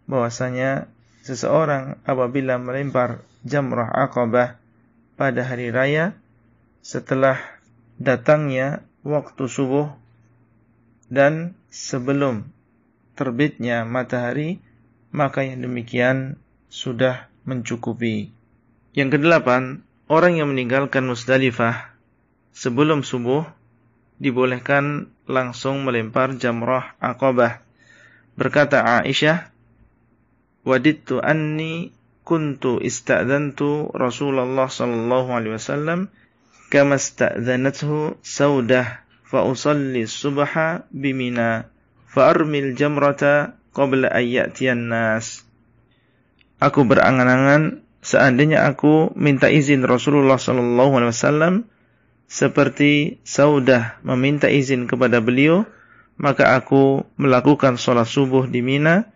bahwasanya seseorang apabila melempar jamrah aqabah pada hari raya setelah datangnya waktu subuh dan sebelum terbitnya matahari maka yang demikian sudah mencukupi. Yang kedelapan, orang yang meninggalkan Musdalifah sebelum subuh dibolehkan langsung melempar jamrah Aqabah. Berkata Aisyah, "Wadittu anni kuntu ista'dhantu Rasulullah sallallahu alaihi wasallam kama ista'dhanathu Saudah fa usalli subha bimina fa armil jamrata qabla ayyatiyan nas." Aku berangan-angan seandainya aku minta izin Rasulullah sallallahu alaihi wasallam seperti Saudah meminta izin kepada beliau, maka aku melakukan sholat subuh di Mina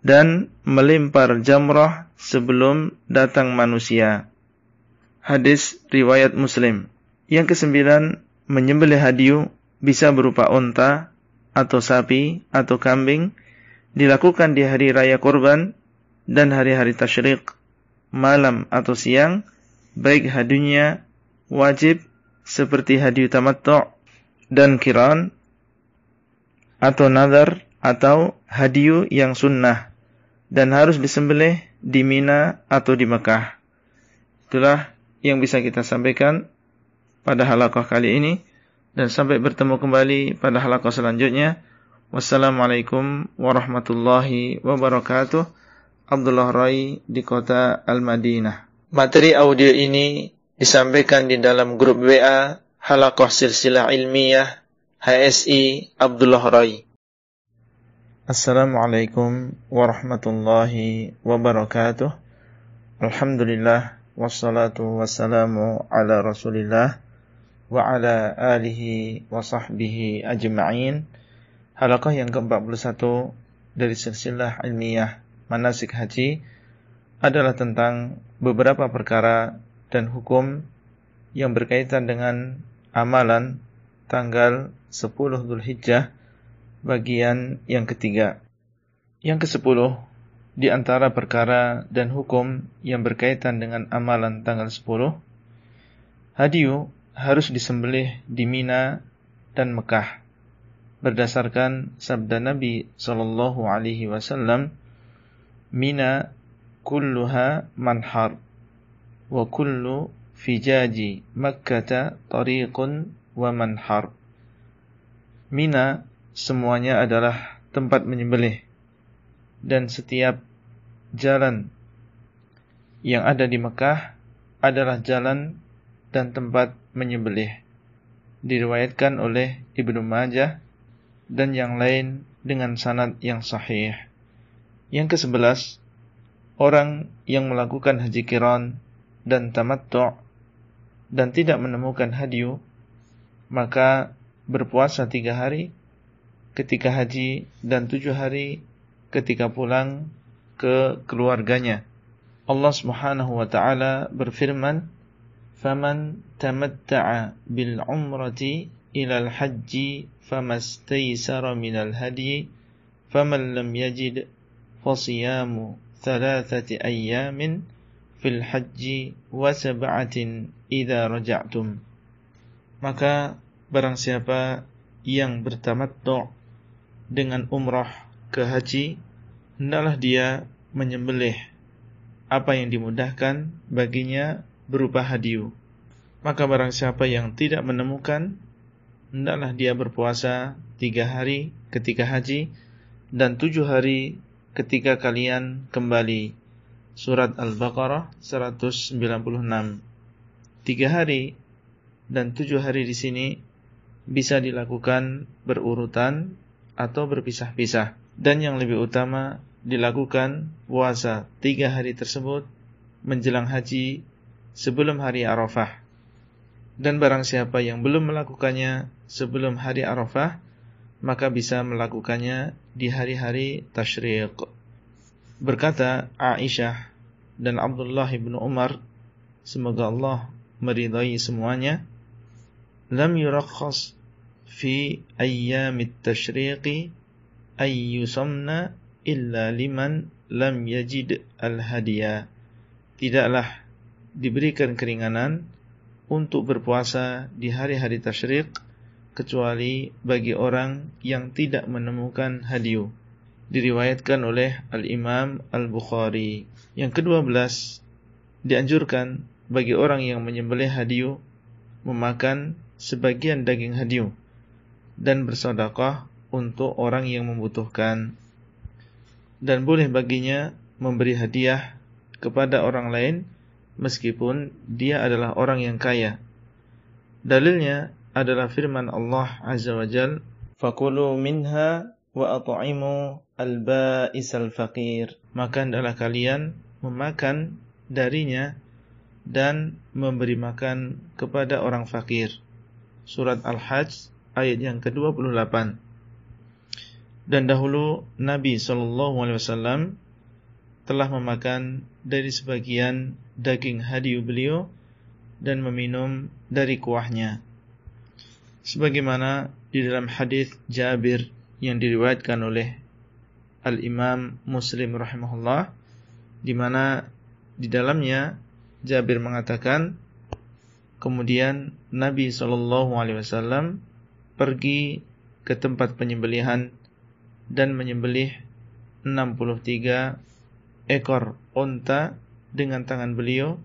dan melempar jamrah sebelum datang manusia. Hadis riwayat Muslim. Yang kesembilan, menyembelih hadiu bisa berupa onta atau sapi atau kambing dilakukan di hari raya korban dan hari-hari tasyrik, malam atau siang, baik hadunya wajib seperti hadiah tamattu' dan kiran atau nazar atau hadiah yang sunnah dan harus disembelih di Mina atau di Mekah. Itulah yang bisa kita sampaikan pada halaqah kali ini dan sampai bertemu kembali pada halaqah selanjutnya. Wassalamualaikum warahmatullahi wabarakatuh. Abdullah Rai di kota Al-Madinah. Materi audio ini disampaikan di dalam grup WA Halakoh Silsilah Ilmiah HSI Abdullah Rai. Assalamualaikum warahmatullahi wabarakatuh. Alhamdulillah wassalatu wassalamu ala Rasulillah wa ala alihi wa sahbihi ajma'in. Halakah yang ke-41 dari silsilah ilmiah manasik haji adalah tentang beberapa perkara dan hukum yang berkaitan dengan amalan tanggal 10 Hijjah bagian yang ketiga. Yang ke-10 di antara perkara dan hukum yang berkaitan dengan amalan tanggal 10 hadiu harus disembelih di Mina dan Mekah berdasarkan sabda Nabi sallallahu alaihi wasallam Mina kulluha manhar wa kullu fijaji Makkah tariqun wa manhar. Mina semuanya adalah tempat menyembelih dan setiap jalan yang ada di Mekah adalah jalan dan tempat menyembelih. Diriwayatkan oleh Ibnu Majah dan yang lain dengan sanad yang sahih. Yang ke-11, orang yang melakukan haji kiran dan tamattu' dan tidak menemukan hadiu, maka berpuasa tiga hari ketika haji dan tujuh hari ketika pulang ke keluarganya. Allah Subhanahu wa taala berfirman, faman tamatta'a bil umrati ila al hajji famastaysara min al hadi faman lam yajid fasiyamu thalathati ayyamin fil hajji wa maka barang siapa yang bertamattu dengan umrah ke haji hendaklah dia menyembelih apa yang dimudahkan baginya berupa hadiu maka barang siapa yang tidak menemukan hendaklah dia berpuasa tiga hari ketika haji dan tujuh hari ketika kalian kembali. Surat Al-Baqarah 196. Tiga hari dan tujuh hari di sini bisa dilakukan berurutan atau berpisah-pisah. Dan yang lebih utama dilakukan puasa tiga hari tersebut menjelang haji sebelum hari Arafah. Dan barang siapa yang belum melakukannya sebelum hari Arafah, maka bisa melakukannya di hari-hari tasyriq. Berkata Aisyah dan Abdullah bin Umar semoga Allah meridai semuanya lam yurakhas fi ayyamit tashriqi ay yusamna illa liman lam yajid al-hadiya tidaklah diberikan keringanan untuk berpuasa di hari-hari tasyrik kecuali bagi orang yang tidak menemukan hadiu. Diriwayatkan oleh Al-Imam Al-Bukhari. Yang kedua belas dianjurkan bagi orang yang menyembelih hadiu memakan sebagian daging hadiu dan bersedekah untuk orang yang membutuhkan. Dan boleh baginya memberi hadiah kepada orang lain meskipun dia adalah orang yang kaya. Dalilnya adalah firman Allah Azza wa Jal, "Fakulu minha wa at'imu al-ba'isal faqir." Maka adalah kalian memakan darinya dan memberi makan kepada orang fakir. Surat Al-Hajj ayat yang ke-28. Dan dahulu Nabi sallallahu alaihi wasallam telah memakan dari sebagian daging hadiu beliau dan meminum dari kuahnya. Sebagaimana di dalam hadis Jabir yang diriwayatkan oleh Al-Imam Muslim rahimahullah di mana di dalamnya Jabir mengatakan kemudian Nabi sallallahu alaihi wasallam pergi ke tempat penyembelihan dan menyembelih 63 ekor onta dengan tangan beliau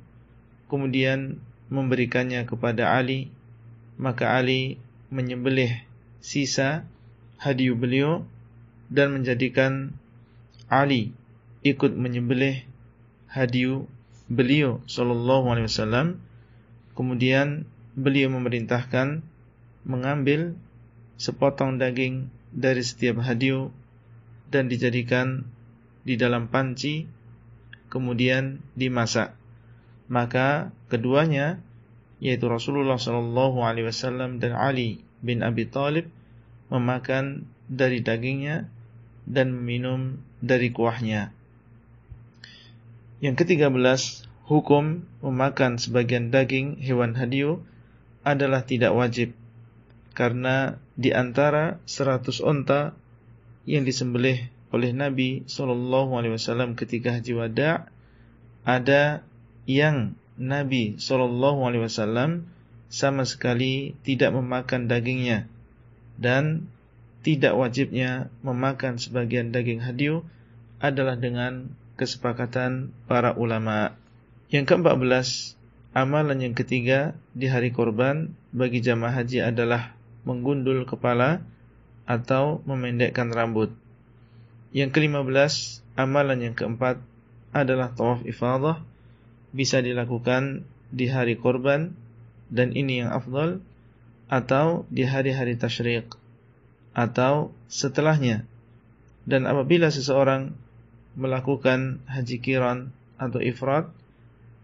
kemudian memberikannya kepada Ali maka Ali menyembelih sisa hadiah beliau dan menjadikan Ali ikut menyembelih hadiah beliau sallallahu alaihi wasallam. Kemudian beliau memerintahkan mengambil sepotong daging dari setiap hadiah dan dijadikan di dalam panci kemudian dimasak. Maka keduanya yaitu Rasulullah sallallahu alaihi wasallam dan Ali bin Abi Thalib memakan dari dagingnya dan meminum dari kuahnya. Yang ketiga belas, hukum memakan sebagian daging hewan hadiu adalah tidak wajib karena di antara seratus onta yang disembelih oleh Nabi Shallallahu Alaihi Wasallam ketika haji wada ada yang Nabi Shallallahu Alaihi Wasallam sama sekali tidak memakan dagingnya dan tidak wajibnya memakan sebagian daging hadiu adalah dengan kesepakatan para ulama. Yang ke-14, amalan yang ketiga di hari korban bagi jamaah haji adalah menggundul kepala atau memendekkan rambut. Yang ke-15, amalan yang keempat adalah tawaf ifadah bisa dilakukan di hari korban dan ini yang afdal atau di hari-hari tasyrik atau setelahnya. Dan apabila seseorang melakukan haji kiran atau ifrat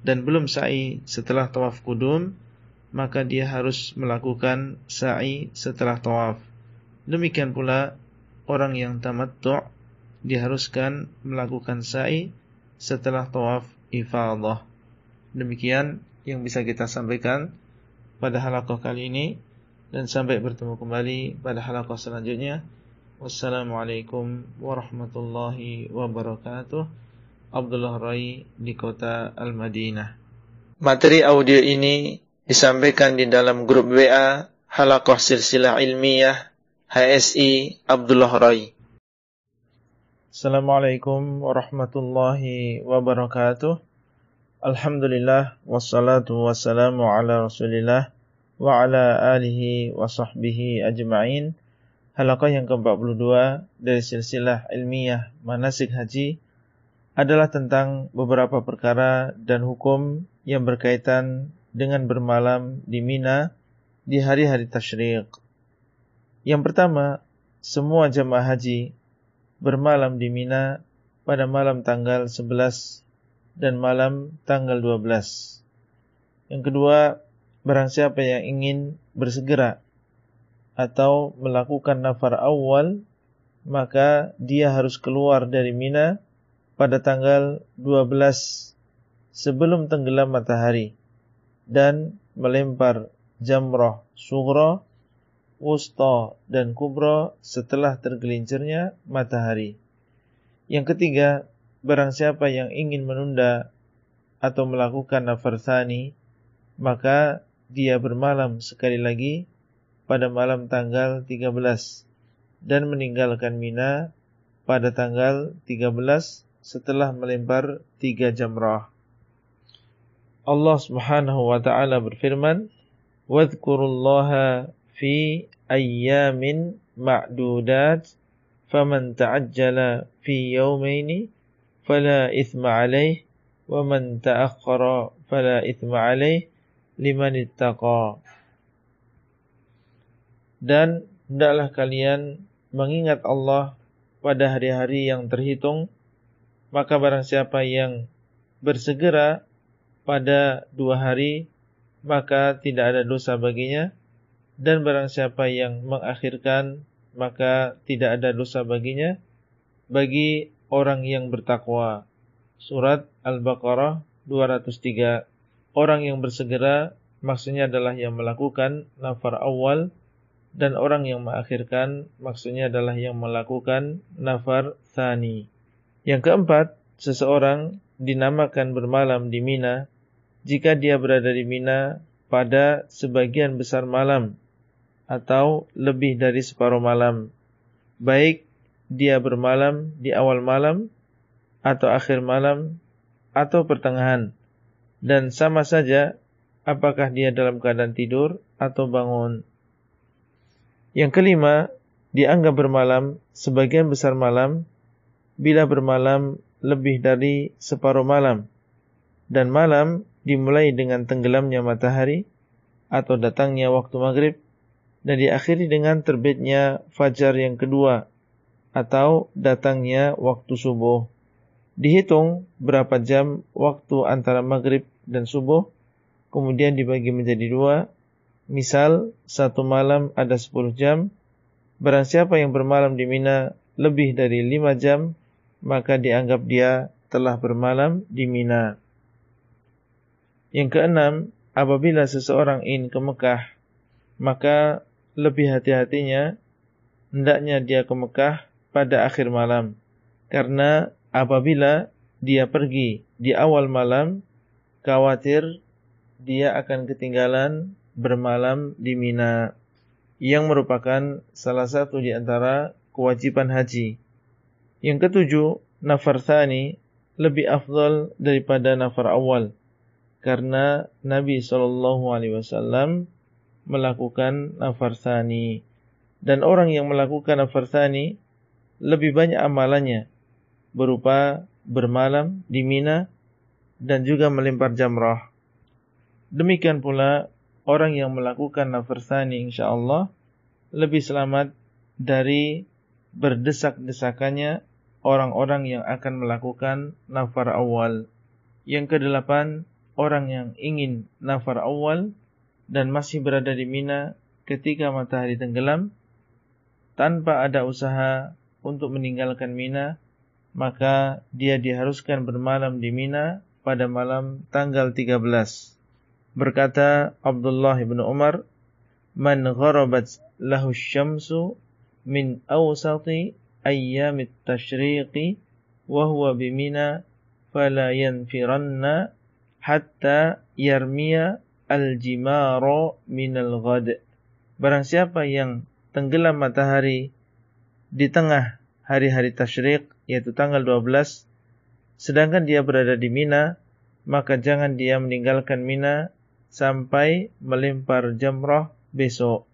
dan belum sa'i setelah tawaf kudum, maka dia harus melakukan sa'i setelah tawaf. Demikian pula orang yang tamattu' diharuskan melakukan sa'i setelah tawaf ifadah. Demikian yang bisa kita sampaikan pada halakoh kali ini dan sampai bertemu kembali pada halakoh selanjutnya. Wassalamualaikum warahmatullahi wabarakatuh. Abdullah Rai di kota Al-Madinah. Materi audio ini disampaikan di dalam grup WA Halakoh Silsilah Ilmiah HSI Abdullah Rai. Assalamualaikum warahmatullahi wabarakatuh. Alhamdulillah wassalatu wassalamu ala Rasulillah wa ala alihi wa sahbihi ajma'in. Halaqah yang ke-42 dari silsilah ilmiah manasik haji adalah tentang beberapa perkara dan hukum yang berkaitan dengan bermalam di Mina di hari-hari tasyriq. Yang pertama, semua jamaah haji bermalam di Mina pada malam tanggal 11 dan malam tanggal 12. Yang kedua, barang siapa yang ingin bersegera atau melakukan nafar awal, maka dia harus keluar dari Mina pada tanggal 12 sebelum tenggelam matahari dan melempar jamrah sughra, wusta dan kubra setelah tergelincirnya matahari. Yang ketiga, barang siapa yang ingin menunda atau melakukan nafarsani, maka dia bermalam sekali lagi pada malam tanggal 13 dan meninggalkan Mina pada tanggal 13 setelah melempar tiga jamrah. Allah Subhanahu wa taala berfirman, "Wadhkurullaha fi ayyamin ma'dudat, faman ta'ajjala fi yawmaini fala ithma alaih, wa man ta'akhkhara fala ithma alaih liman ittaqa." Dan hendaklah kalian mengingat Allah pada hari-hari yang terhitung, maka barang siapa yang bersegera pada dua hari, maka tidak ada dosa baginya. Dan barang siapa yang mengakhirkan, maka tidak ada dosa baginya. Bagi orang yang bertakwa. Surat Al-Baqarah 203. Orang yang bersegera maksudnya adalah yang melakukan nafar awal dan orang yang mengakhirkan maksudnya adalah yang melakukan nafar thani. Yang keempat, seseorang dinamakan bermalam di Mina jika dia berada di Mina pada sebagian besar malam atau lebih dari separuh malam, baik dia bermalam di awal malam atau akhir malam atau pertengahan, dan sama saja apakah dia dalam keadaan tidur atau bangun. Yang kelima, dianggap bermalam sebagian besar malam bila bermalam lebih dari separuh malam, dan malam dimulai dengan tenggelamnya matahari atau datangnya waktu maghrib dan diakhiri dengan terbitnya fajar yang kedua atau datangnya waktu subuh. Dihitung berapa jam waktu antara maghrib dan subuh, kemudian dibagi menjadi dua. Misal, satu malam ada sepuluh jam. Barang siapa yang bermalam di Mina lebih dari lima jam, maka dianggap dia telah bermalam di Mina. Yang keenam, apabila seseorang ingin ke Mekah, maka lebih hati-hatinya hendaknya dia ke Mekah pada akhir malam. Karena apabila dia pergi di awal malam, khawatir dia akan ketinggalan bermalam di Mina yang merupakan salah satu di antara kewajiban haji. Yang ketujuh, nafar thani lebih afdal daripada nafar awal karena Nabi Shallallahu Alaihi Wasallam melakukan nafarsani dan orang yang melakukan nafarsani lebih banyak amalannya berupa bermalam di Mina dan juga melempar jamrah. Demikian pula orang yang melakukan nafarsani insya Allah lebih selamat dari berdesak-desakannya orang-orang yang akan melakukan nafar awal. Yang kedelapan, orang yang ingin nafar awal dan masih berada di Mina ketika matahari tenggelam tanpa ada usaha untuk meninggalkan Mina maka dia diharuskan bermalam di Mina pada malam tanggal 13 berkata Abdullah bin Umar man gharabat lahu syamsu min awsati ayyamit tashriqi wa huwa bimina fala yanfiranna hatta yarmiya al-jimaro minal ghad. Barang siapa yang tenggelam matahari di tengah hari-hari tasyrik, yaitu tanggal 12, sedangkan dia berada di Mina, maka jangan dia meninggalkan Mina sampai melempar jamrah besok.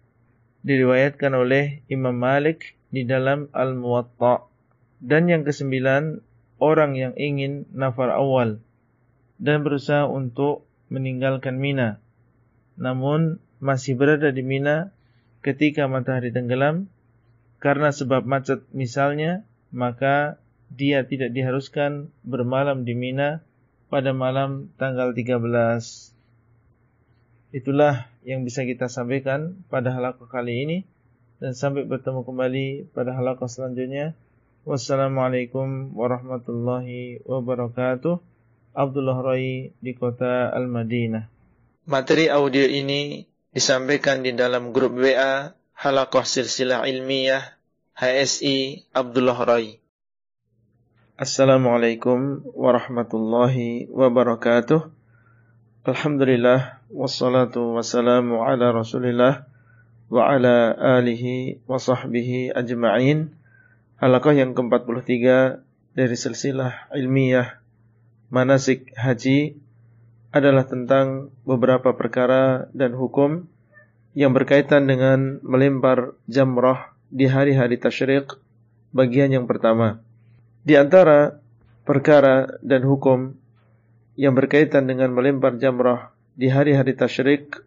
Diriwayatkan oleh Imam Malik di dalam Al-Muwatta. Dan yang kesembilan, orang yang ingin nafar awal dan berusaha untuk meninggalkan Mina. Namun masih berada di Mina ketika matahari tenggelam karena sebab macet misalnya, maka dia tidak diharuskan bermalam di Mina pada malam tanggal 13. Itulah yang bisa kita sampaikan pada halaqah kali ini dan sampai bertemu kembali pada halaqah selanjutnya. Wassalamualaikum warahmatullahi wabarakatuh. Abdullah Rai di kota Al-Madinah. Materi audio ini disampaikan di dalam grup WA Halakoh Silsilah Ilmiah HSI Abdullah Rai. Assalamualaikum warahmatullahi wabarakatuh. Alhamdulillah wassalatu wassalamu ala Rasulillah wa ala alihi wa sahbihi ajma'in. Halaqah yang ke-43 dari silsilah ilmiah manasik haji adalah tentang beberapa perkara dan hukum yang berkaitan dengan melempar jamrah di hari-hari tasyrik bagian yang pertama. Di antara perkara dan hukum yang berkaitan dengan melempar jamrah di hari-hari tasyrik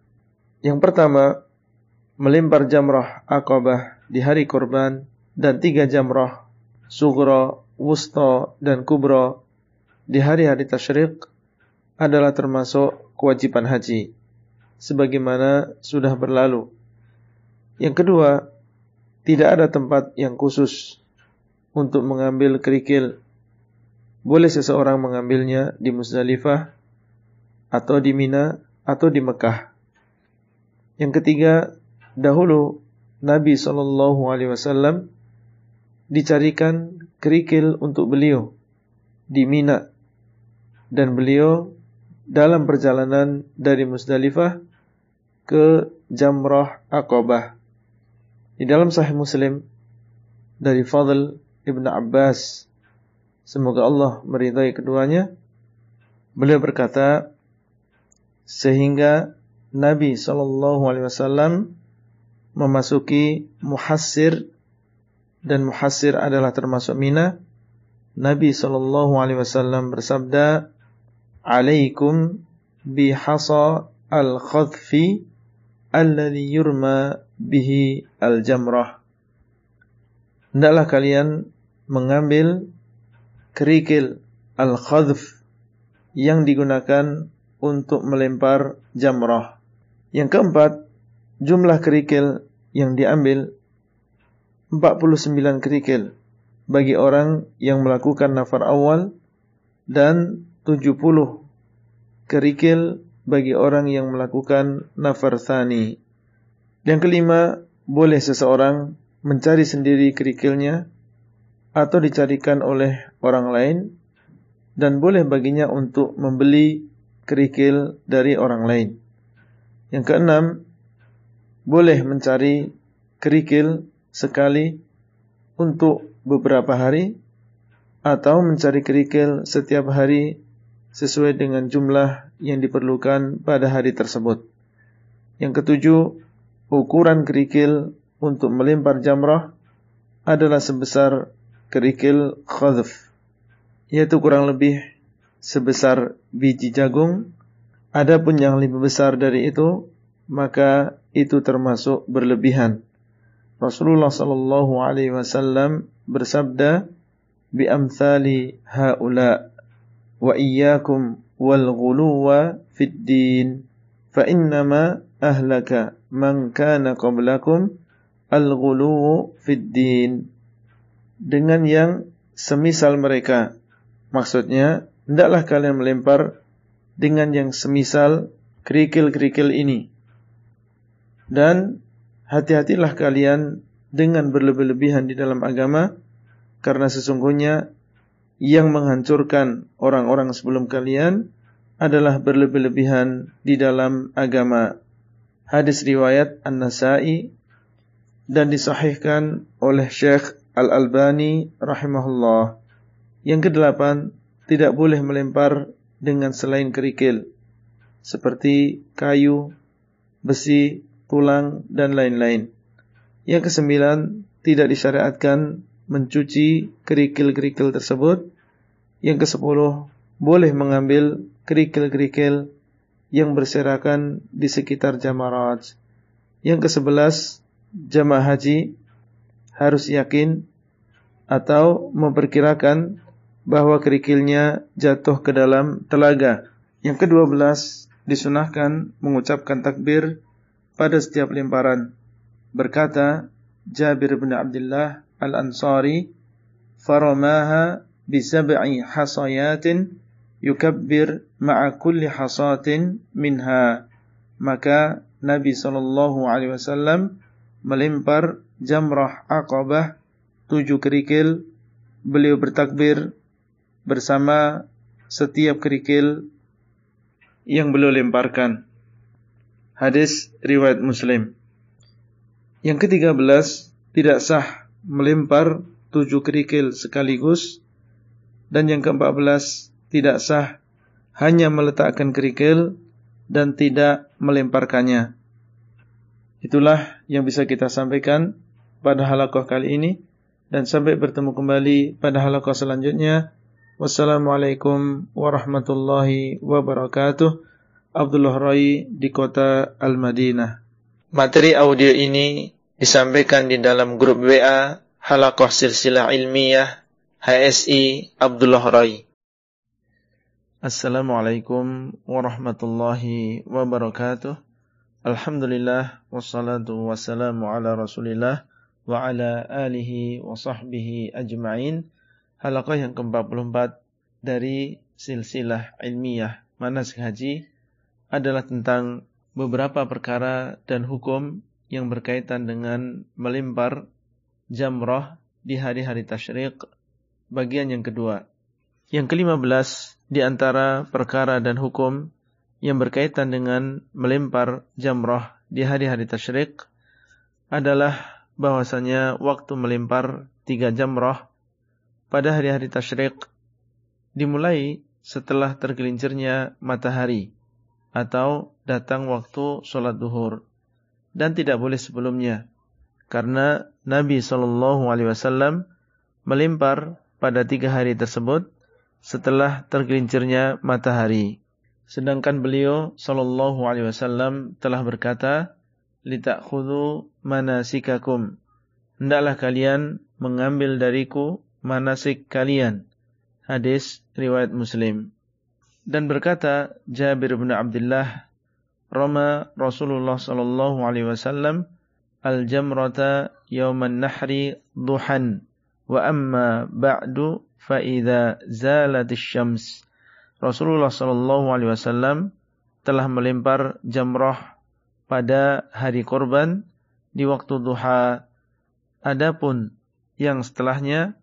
yang pertama melempar jamrah akabah di hari korban dan tiga jamrah sugra, wusta dan kubra di hari-hari tasyrik adalah termasuk kewajiban haji sebagaimana sudah berlalu. Yang kedua, tidak ada tempat yang khusus untuk mengambil kerikil. Boleh seseorang mengambilnya di Musdalifah atau di Mina atau di Mekah. Yang ketiga, dahulu Nabi Shallallahu Alaihi Wasallam dicarikan kerikil untuk beliau di Mina dan beliau dalam perjalanan dari Musdalifah ke Jamrah Aqabah. Di dalam Sahih Muslim dari Fadl Ibn Abbas semoga Allah meridai keduanya beliau berkata sehingga Nabi sallallahu alaihi wasallam memasuki muhassir dan muhassir adalah termasuk Mina. Nabi sallallahu alaihi wasallam bersabda, "Alaikum bihasa al-khadfi alladhi yurma bihi al-jamrah." Hendaklah kalian mengambil kerikil al-khadf yang digunakan untuk melempar jamrah. Yang keempat, jumlah kerikil yang diambil 49 kerikil bagi orang yang melakukan nafar awal dan 70 kerikil bagi orang yang melakukan nafar thani. Yang kelima, boleh seseorang mencari sendiri kerikilnya atau dicarikan oleh orang lain dan boleh baginya untuk membeli kerikil dari orang lain. Yang keenam, boleh mencari kerikil sekali untuk beberapa hari atau mencari kerikil setiap hari sesuai dengan jumlah yang diperlukan pada hari tersebut. Yang ketujuh, ukuran kerikil untuk melempar jamrah adalah sebesar kerikil khadf, yaitu kurang lebih sebesar biji jagung. Adapun yang lebih besar dari itu, maka itu termasuk berlebihan. Rasulullah sallallahu alaihi wasallam bersabda, "Bi amsali haula wa iyyakum wal ghuluwa fid din, fa innama ahlaka man kana qablakum al fid din." Dengan yang semisal mereka. Maksudnya, hendaklah kalian melempar dengan yang semisal kerikil-kerikil ini dan hati-hatilah kalian dengan berlebih-lebihan di dalam agama karena sesungguhnya yang menghancurkan orang-orang sebelum kalian adalah berlebih-lebihan di dalam agama. Hadis riwayat An-Nasa'i dan disahihkan oleh Syekh Al-Albani rahimahullah. Yang kedelapan, tidak boleh melempar dengan selain kerikil seperti kayu, besi, tulang, dan lain-lain. Yang kesembilan, tidak disyariatkan mencuci kerikil-kerikil tersebut. Yang kesepuluh, boleh mengambil kerikil-kerikil yang berserakan di sekitar jamarat. Yang kesebelas, jamaah haji harus yakin atau memperkirakan bahwa kerikilnya jatuh ke dalam telaga. Yang kedua belas, disunahkan mengucapkan takbir pada setiap lemparan. Berkata Jabir bin Abdullah Al-Ansari, "Faramaha bi sab'i hasayatin yukabbir ma'a kulli hasatin minha. Maka Nabi sallallahu alaihi wasallam melempar jamrah Aqabah tujuh kerikil. Beliau bertakbir bersama setiap kerikil yang beliau lemparkan. Hadis riwayat Muslim. Yang ketiga belas tidak sah melempar tujuh kerikil sekaligus dan yang keempat belas tidak sah hanya meletakkan kerikil dan tidak melemparkannya. Itulah yang bisa kita sampaikan pada halakoh kali ini dan sampai bertemu kembali pada halakoh selanjutnya. Wassalamualaikum warahmatullahi wabarakatuh. Abdullah Rai di kota Al-Madinah. Materi audio ini disampaikan di dalam grup WA Halakoh Silsilah Ilmiah HSI Abdullah Rai. Assalamualaikum warahmatullahi wabarakatuh. Alhamdulillah wassalatu wassalamu ala Rasulillah wa ala alihi wa sahbihi ajma'in halaqah yang ke-44 dari silsilah ilmiah manasik haji adalah tentang beberapa perkara dan hukum yang berkaitan dengan melempar jamrah di hari-hari tasyrik bagian yang kedua. Yang kelima belas di antara perkara dan hukum yang berkaitan dengan melempar jamrah di hari-hari tasyrik adalah bahwasanya waktu melempar tiga jamrah pada hari-hari tasyrik dimulai setelah tergelincirnya matahari atau datang waktu sholat duhur dan tidak boleh sebelumnya karena Nabi Wasallam melempar pada tiga hari tersebut setelah tergelincirnya matahari. Sedangkan beliau Wasallam telah berkata, "Litakhudhu manasikakum." Hendaklah kalian mengambil dariku manasik kalian. Hadis riwayat Muslim. Dan berkata Jabir bin Abdullah, Rama Rasulullah sallallahu alaihi wasallam al-jamrata yawman nahri duhan wa amma ba'du fa idza zalat syams Rasulullah sallallahu alaihi wasallam telah melempar jamrah pada hari korban di waktu duha adapun yang setelahnya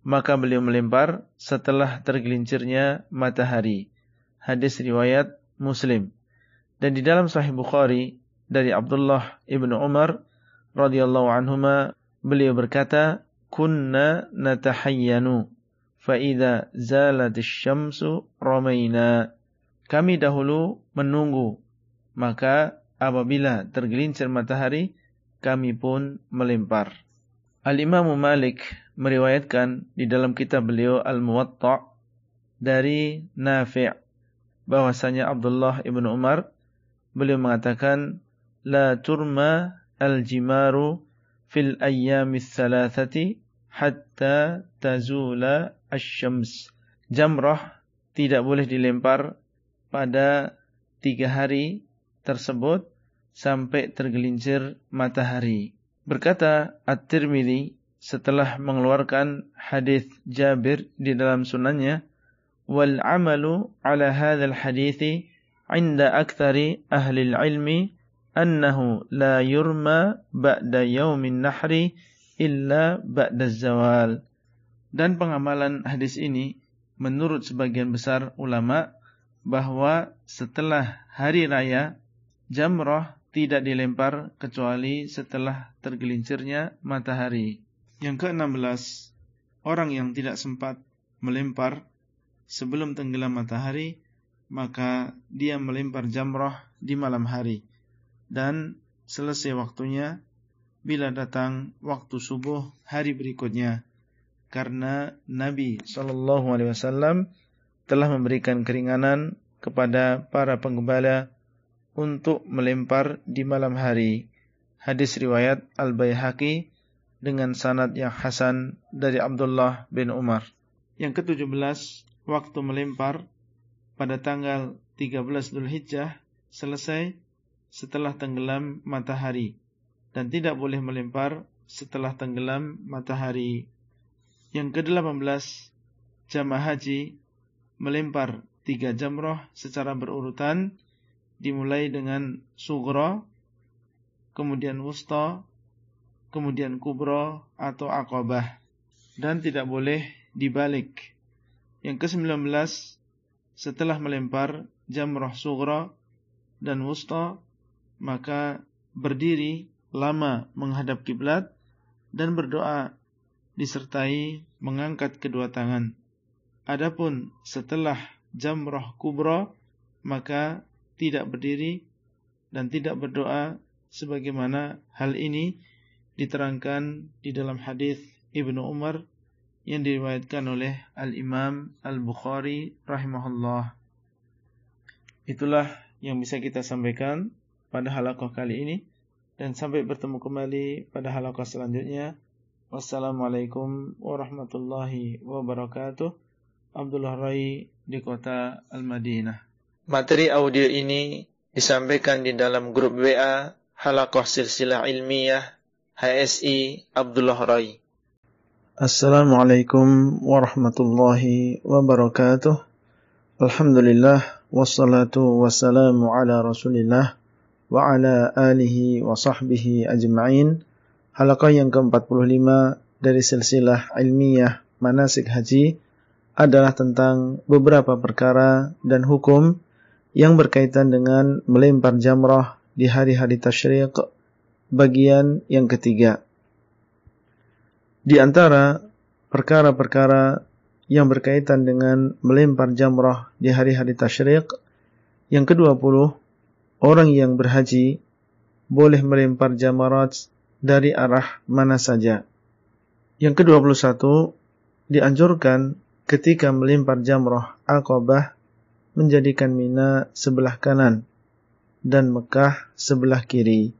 maka beliau melempar setelah tergelincirnya matahari. Hadis riwayat Muslim. Dan di dalam Sahih Bukhari dari Abdullah ibnu Umar radhiyallahu anhuma beliau berkata, "Kunna natahayyanu fa idza asy-syamsu ramaina." Kami dahulu menunggu, maka apabila tergelincir matahari, kami pun melempar. Al-Imam Malik meriwayatkan di dalam kitab beliau Al-Muwatta' dari Nafi' bahwasanya Abdullah ibnu Umar beliau mengatakan la turma al-jimaru fil ayyamis thalathati hatta tazula asy-syams. Jamrah tidak boleh dilempar pada tiga hari tersebut sampai tergelincir matahari. Berkata At-Tirmidzi setelah mengeluarkan hadis Jabir di dalam sunannya wal amalu ala hadzal inda aktsari ahli ilmi annahu la yurma ba'da yaumin nahri illa ba'da zawal dan pengamalan hadis ini menurut sebagian besar ulama bahwa setelah hari raya jamrah tidak dilempar kecuali setelah tergelincirnya matahari. Yang ke-16, orang yang tidak sempat melempar sebelum tenggelam matahari, maka dia melempar jamrah di malam hari dan selesai waktunya bila datang waktu subuh hari berikutnya karena Nabi sallallahu alaihi wasallam telah memberikan keringanan kepada para penggembala untuk melempar di malam hari. Hadis riwayat Al-Baihaqi dengan sanad yang hasan dari Abdullah bin Umar. Yang ke-17, waktu melempar pada tanggal 13 Dzulhijjah selesai setelah tenggelam matahari dan tidak boleh melempar setelah tenggelam matahari. Yang ke-18, jamaah haji melempar tiga jamroh secara berurutan dimulai dengan sugro, kemudian wusta, kemudian kubro atau akobah dan tidak boleh dibalik. Yang ke-19 setelah melempar jamroh sugro dan wusta maka berdiri lama menghadap kiblat dan berdoa disertai mengangkat kedua tangan. Adapun setelah jamrah kubra maka tidak berdiri dan tidak berdoa sebagaimana hal ini diterangkan di dalam hadis Ibnu Umar yang diriwayatkan oleh Al-Imam Al-Bukhari rahimahullah. Itulah yang bisa kita sampaikan pada halakoh kali ini dan sampai bertemu kembali pada halakoh selanjutnya. Wassalamualaikum warahmatullahi wabarakatuh. Abdullah Rai di kota Al-Madinah. Materi audio ini disampaikan di dalam grup WA Halakoh Silsilah Ilmiah HSI Abdullah Rai. Assalamualaikum warahmatullahi wabarakatuh. Alhamdulillah wassalatu wassalamu ala Rasulillah wa ala alihi wa sahbihi ajma'in. Halaqah yang ke-45 dari silsilah ilmiah manasik haji adalah tentang beberapa perkara dan hukum yang berkaitan dengan melempar jamrah di hari-hari tasyriq bagian yang ketiga. Di antara perkara-perkara yang berkaitan dengan melempar jamrah di hari-hari tasyriq yang ke-20 orang yang berhaji boleh melempar jamarat dari arah mana saja. Yang ke-21 dianjurkan ketika melempar jamrah Aqabah menjadikan Mina sebelah kanan dan Mekah sebelah kiri.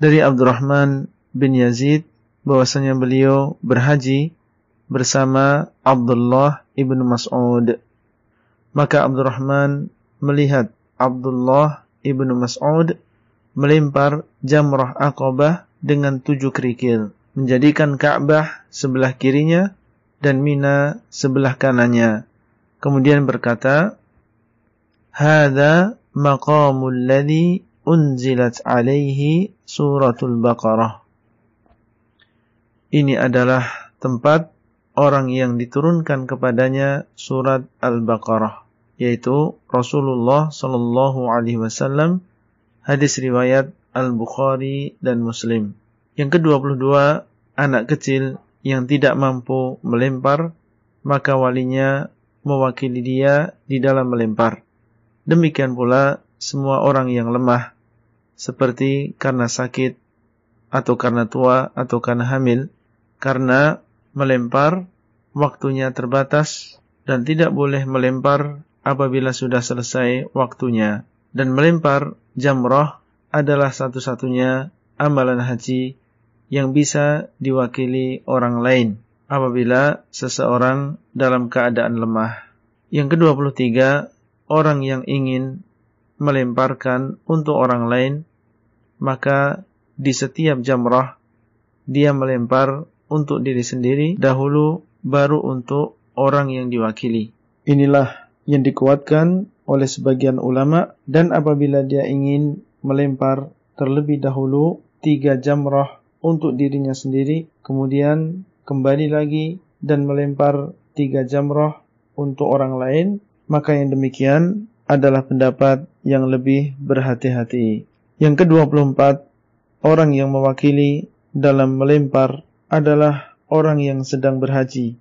Dari Abdurrahman bin Yazid bahwasanya beliau berhaji bersama Abdullah ibnu Mas'ud. Maka Abdurrahman melihat Abdullah ibnu Mas'ud melempar jamrah Aqabah dengan tujuh kerikil, menjadikan Ka'bah sebelah kirinya dan Mina sebelah kanannya. Kemudian berkata, "Hadza maqamul ladzi unzilat alaihi suratul Baqarah." Ini adalah tempat orang yang diturunkan kepadanya surat Al-Baqarah, yaitu Rasulullah sallallahu alaihi wasallam hadis riwayat Al-Bukhari dan Muslim. Yang ke-22, anak kecil yang tidak mampu melempar, maka walinya mewakili dia di dalam melempar. Demikian pula semua orang yang lemah, seperti karena sakit, atau karena tua, atau karena hamil, karena melempar waktunya terbatas dan tidak boleh melempar apabila sudah selesai waktunya. Dan melempar jamroh adalah satu-satunya amalan haji yang bisa diwakili orang lain apabila seseorang dalam keadaan lemah. Yang kedua puluh tiga, orang yang ingin melemparkan untuk orang lain, maka di setiap jamrah dia melempar untuk diri sendiri dahulu baru untuk orang yang diwakili. Inilah yang dikuatkan oleh sebagian ulama dan apabila dia ingin melempar terlebih dahulu tiga jamrah untuk dirinya sendiri, kemudian kembali lagi dan melempar tiga jamroh untuk orang lain, maka yang demikian adalah pendapat yang lebih berhati-hati. Yang ke-24, orang yang mewakili dalam melempar adalah orang yang sedang berhaji.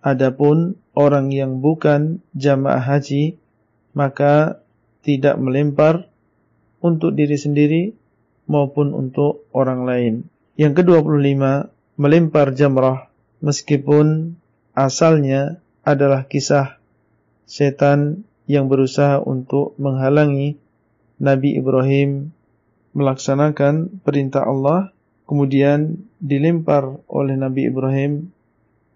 Adapun orang yang bukan jamaah haji, maka tidak melempar untuk diri sendiri maupun untuk orang lain. Yang ke-25, melempar jamrah meskipun asalnya adalah kisah setan yang berusaha untuk menghalangi Nabi Ibrahim melaksanakan perintah Allah, kemudian dilempar oleh Nabi Ibrahim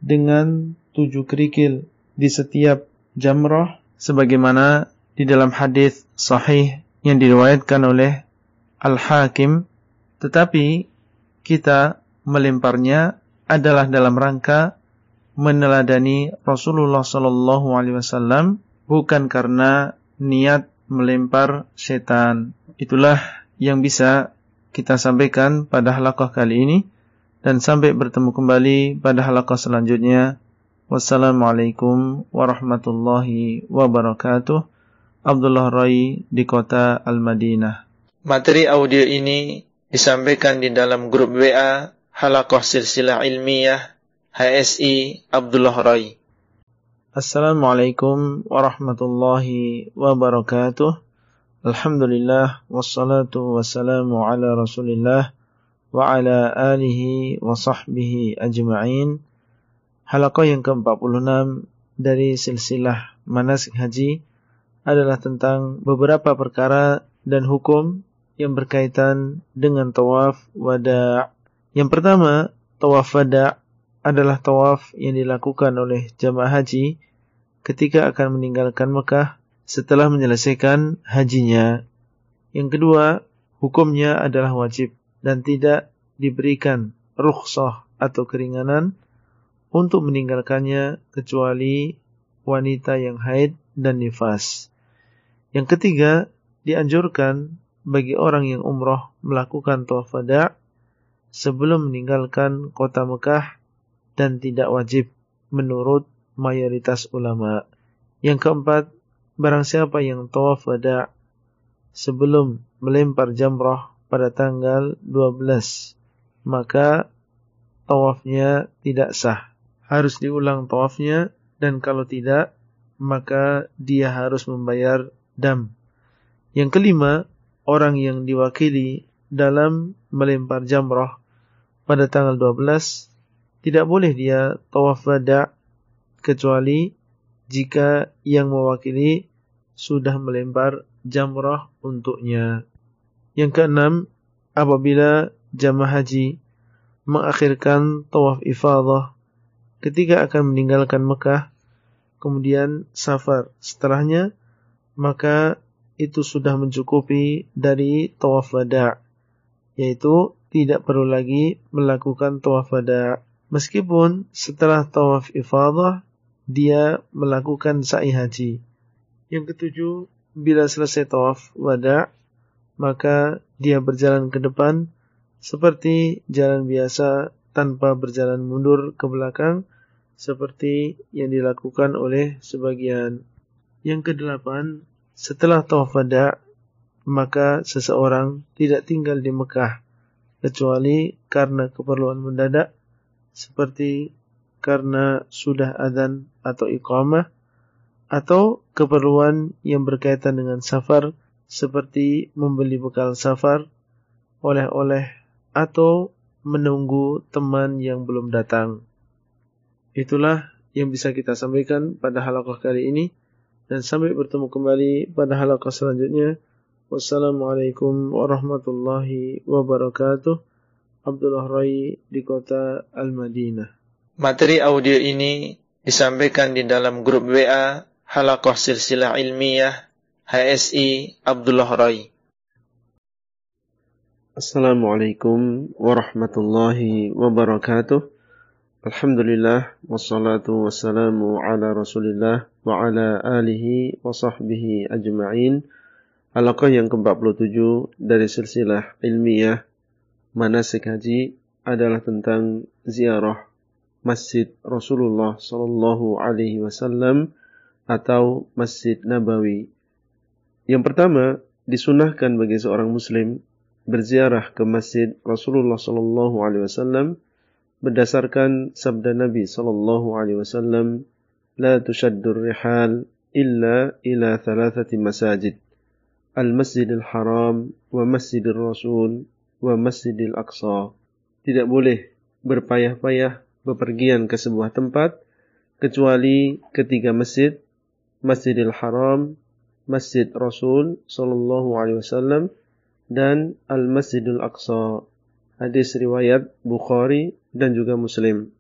dengan tujuh kerikil di setiap jamrah sebagaimana di dalam hadis sahih yang diriwayatkan oleh Al-Hakim tetapi kita melemparnya adalah dalam rangka meneladani Rasulullah sallallahu alaihi wasallam bukan karena niat melempar setan. Itulah yang bisa kita sampaikan pada halaqah kali ini dan sampai bertemu kembali pada halaqah selanjutnya. Wassalamualaikum warahmatullahi wabarakatuh. Abdullah Rai di kota Al-Madinah. Materi audio ini disampaikan di dalam grup WA Halaqah Silsilah Ilmiah HSI Abdullah Rai. Assalamualaikum warahmatullahi wabarakatuh. Alhamdulillah wassalatu wassalamu ala Rasulillah wa ala alihi wa sahbihi ajma'in. Halaqah yang ke-46 dari silsilah manasik haji adalah tentang beberapa perkara dan hukum yang berkaitan dengan tawaf wada. Yang pertama, tawaf wada adalah tawaf yang dilakukan oleh jamaah haji ketika akan meninggalkan Mekah setelah menyelesaikan hajinya. Yang kedua, hukumnya adalah wajib dan tidak diberikan rukhsah atau keringanan untuk meninggalkannya kecuali wanita yang haid dan nifas. Yang ketiga, dianjurkan bagi orang yang umroh melakukan tawaf sebelum meninggalkan kota Mekah dan tidak wajib menurut mayoritas ulama. Yang keempat, barang siapa yang tawaf wada sebelum melempar jamrah pada tanggal 12, maka tawafnya tidak sah. Harus diulang tawafnya dan kalau tidak, maka dia harus membayar dam. Yang kelima, orang yang diwakili dalam melempar jamrah pada tanggal 12 tidak boleh dia tawaf wada kecuali jika yang mewakili sudah melempar jamrah untuknya. Yang keenam, apabila jamaah haji mengakhirkan tawaf ifadah ketika akan meninggalkan Mekah, kemudian safar setelahnya, maka itu sudah mencukupi dari tawaf wada, yaitu tidak perlu lagi melakukan tawaf wada. Meskipun setelah tawaf ifadah dia melakukan sa'i haji. Yang ketujuh, bila selesai tawaf wada, maka dia berjalan ke depan seperti jalan biasa tanpa berjalan mundur ke belakang seperti yang dilakukan oleh sebagian. Yang kedelapan, setelah tawaf wada, maka seseorang tidak tinggal di Mekah kecuali karena keperluan mendadak seperti karena sudah adzan atau iqamah atau keperluan yang berkaitan dengan safar seperti membeli bekal safar, oleh-oleh atau menunggu teman yang belum datang. Itulah yang bisa kita sampaikan pada halaqah kali ini dan sampai bertemu kembali pada halaqah selanjutnya. Wassalamualaikum warahmatullahi wabarakatuh. Abdullah Rai di kota Al-Madinah. Materi audio ini disampaikan di dalam grup WA Halakoh Silsilah Ilmiah HSI Abdullah Rai. Assalamualaikum warahmatullahi wabarakatuh. Alhamdulillah wassalatu wassalamu ala Rasulillah wa ala alihi wa sahbihi ajma'in. Halaqah yang ke-47 dari silsilah ilmiah manasik haji adalah tentang ziarah Masjid Rasulullah Sallallahu Alaihi Wasallam atau Masjid Nabawi. Yang pertama, disunahkan bagi seorang muslim berziarah ke masjid Rasulullah sallallahu alaihi wasallam berdasarkan sabda Nabi sallallahu alaihi wasallam, "La tushaddur rihal illa ila thalathati masajid." Al-Masjidil Haram wa Masjidil Rasul wa Masjidil Aqsa. Tidak boleh berpayah-payah bepergian ke sebuah tempat kecuali ketiga masjid Masjidil Haram, Masjid Rasul sallallahu alaihi wasallam dan Al-Masjidil Aqsa. Hadis riwayat Bukhari dan juga Muslim.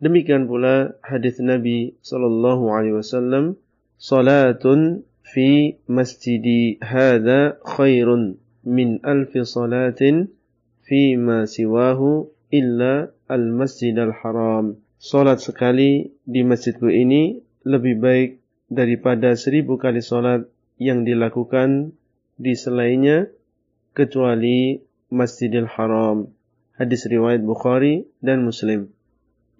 Demikian pula hadis Nabi sallallahu alaihi wasallam, "Salatun fi masjidi hadza khairun min alfi salatin fima siwahu illa al-masjid al-haram. Salat sekali di masjidku ini lebih baik daripada seribu kali solat yang dilakukan di selainnya kecuali Masjidil Haram. Hadis riwayat Bukhari dan Muslim.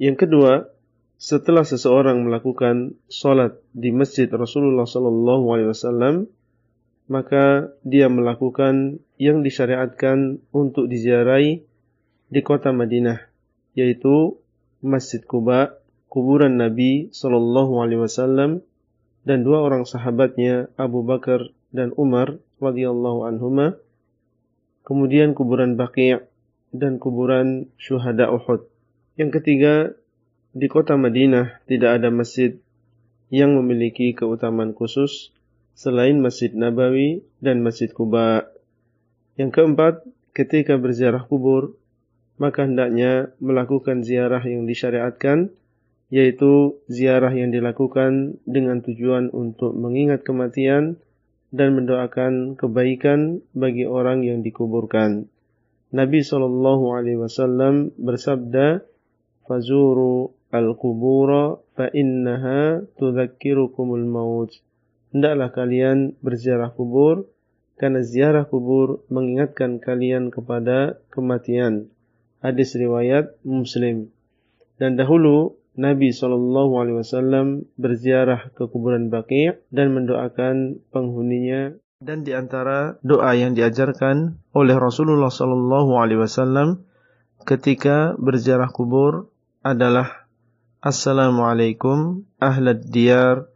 Yang kedua, setelah seseorang melakukan solat di masjid Rasulullah Sallallahu Alaihi Wasallam, maka dia melakukan yang disyariatkan untuk diziarahi di kota Madinah, yaitu Masjid Kuba, kuburan Nabi Sallallahu Alaihi Wasallam, dan dua orang sahabatnya Abu Bakar dan Umar radhiyallahu anhuma, kemudian kuburan Baqi' dan kuburan syuhada Uhud. Yang ketiga, di kota Madinah tidak ada masjid yang memiliki keutamaan khusus selain Masjid Nabawi dan Masjid Kuba. Yang keempat, ketika berziarah kubur, maka hendaknya melakukan ziarah yang disyariatkan, yaitu ziarah yang dilakukan dengan tujuan untuk mengingat kematian dan mendoakan kebaikan bagi orang yang dikuburkan. Nabi Shallallahu Alaihi Wasallam bersabda, "Fazuru al-kubura fa innaha tudzakirukumul maut." Hendaklah kalian berziarah kubur, karena ziarah kubur mengingatkan kalian kepada kematian. Hadis riwayat Muslim. Dan dahulu Nabi Shallallahu Alaihi Wasallam berziarah ke kuburan Baqi' dan mendoakan penghuninya. Dan di antara doa yang diajarkan oleh Rasulullah sallallahu alaihi wasallam ketika berziarah kubur adalah Assalamualaikum ahlad diyar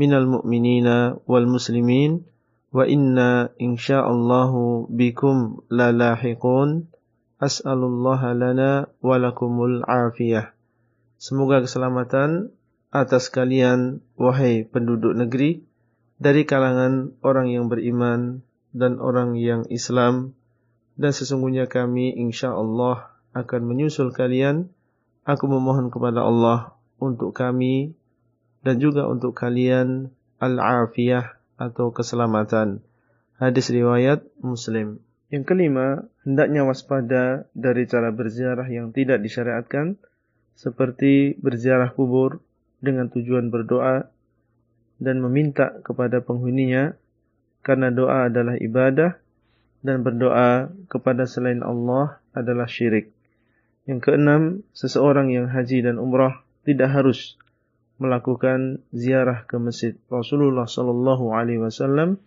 minal mu'minina wal muslimin wa inna insyaallahu bikum la lahiqun as'alullaha lana wa lakumul afiyah Semoga keselamatan atas kalian wahai penduduk negeri dari kalangan orang yang beriman dan orang yang Islam. Dan sesungguhnya kami insya Allah akan menyusul kalian. Aku memohon kepada Allah untuk kami dan juga untuk kalian al-afiyah atau keselamatan. Hadis riwayat Muslim. Yang kelima hendaknya waspada dari cara berziarah yang tidak disyariatkan seperti berziarah kubur dengan tujuan berdoa dan meminta kepada penghuninya karena doa adalah ibadah dan berdoa kepada selain Allah adalah syirik. Yang keenam, seseorang yang haji dan umrah tidak harus melakukan ziarah ke masjid Rasulullah sallallahu alaihi wasallam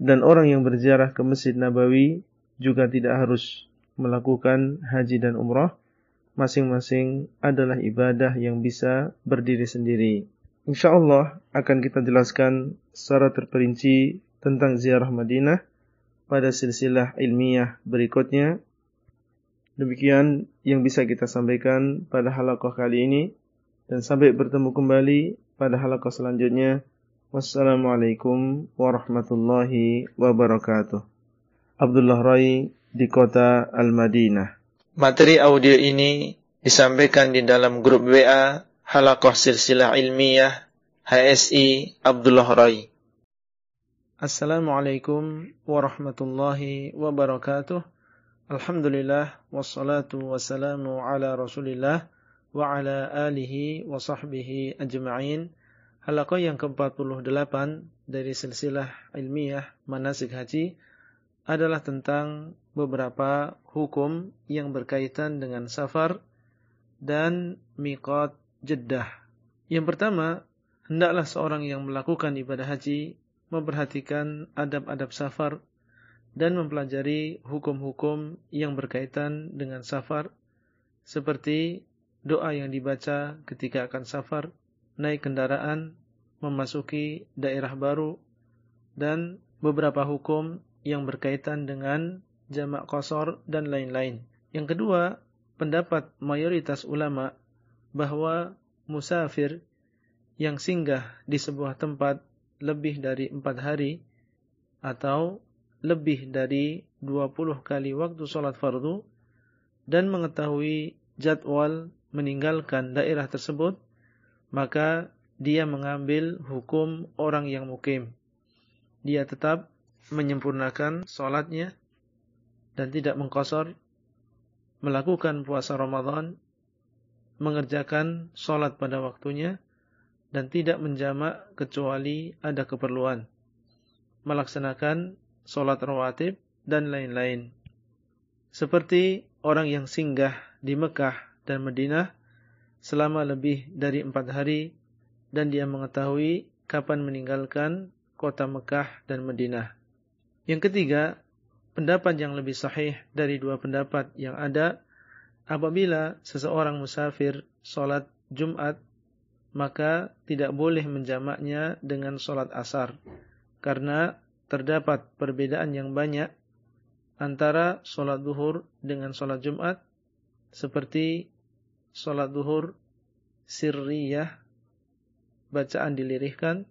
dan orang yang berziarah ke Masjid Nabawi juga tidak harus melakukan haji dan umrah. Masing-masing adalah ibadah yang bisa berdiri sendiri. Insya Allah akan kita jelaskan secara terperinci tentang ziarah Madinah pada silsilah ilmiah berikutnya. Demikian yang bisa kita sampaikan pada halakoh kali ini. Dan sampai bertemu kembali pada halakoh selanjutnya. Wassalamualaikum warahmatullahi wabarakatuh. Abdullah Rai di kota Al-Madinah. Materi audio ini disampaikan di dalam grup WA Halakoh Silsilah Ilmiah HSI Abdullah Rai. Assalamualaikum warahmatullahi wabarakatuh. Alhamdulillah wassalatu wassalamu ala Rasulillah wa ala alihi wa sahbihi ajma'in. Halakoh yang ke-48 dari silsilah ilmiah manasik haji adalah tentang beberapa hukum yang berkaitan dengan safar dan miqat Jeddah. Yang pertama, hendaklah seorang yang melakukan ibadah haji memperhatikan adab-adab safar dan mempelajari hukum-hukum yang berkaitan dengan safar seperti doa yang dibaca ketika akan safar, naik kendaraan, memasuki daerah baru dan beberapa hukum yang berkaitan dengan jamak kosor dan lain-lain. Yang kedua, pendapat mayoritas ulama bahwa musafir yang singgah di sebuah tempat lebih dari empat hari atau lebih dari 20 kali waktu sholat fardu dan mengetahui jadwal meninggalkan daerah tersebut, maka dia mengambil hukum orang yang mukim. Dia tetap menyempurnakan sholatnya dan tidak mengkosor, melakukan puasa Ramadan mengerjakan sholat pada waktunya, dan tidak menjamak kecuali ada keperluan. Melaksanakan sholat rawatib dan lain-lain. Seperti orang yang singgah di Mekah dan Madinah selama lebih dari empat hari dan dia mengetahui kapan meninggalkan kota Mekah dan Madinah. Yang ketiga, pendapat yang lebih sahih dari dua pendapat yang ada. Apabila seseorang musafir sholat Jumat maka tidak boleh menjamaknya dengan sholat asar karena terdapat perbedaan yang banyak antara sholat duhur dengan sholat Jumat seperti sholat duhur sirriyah bacaan dilirihkan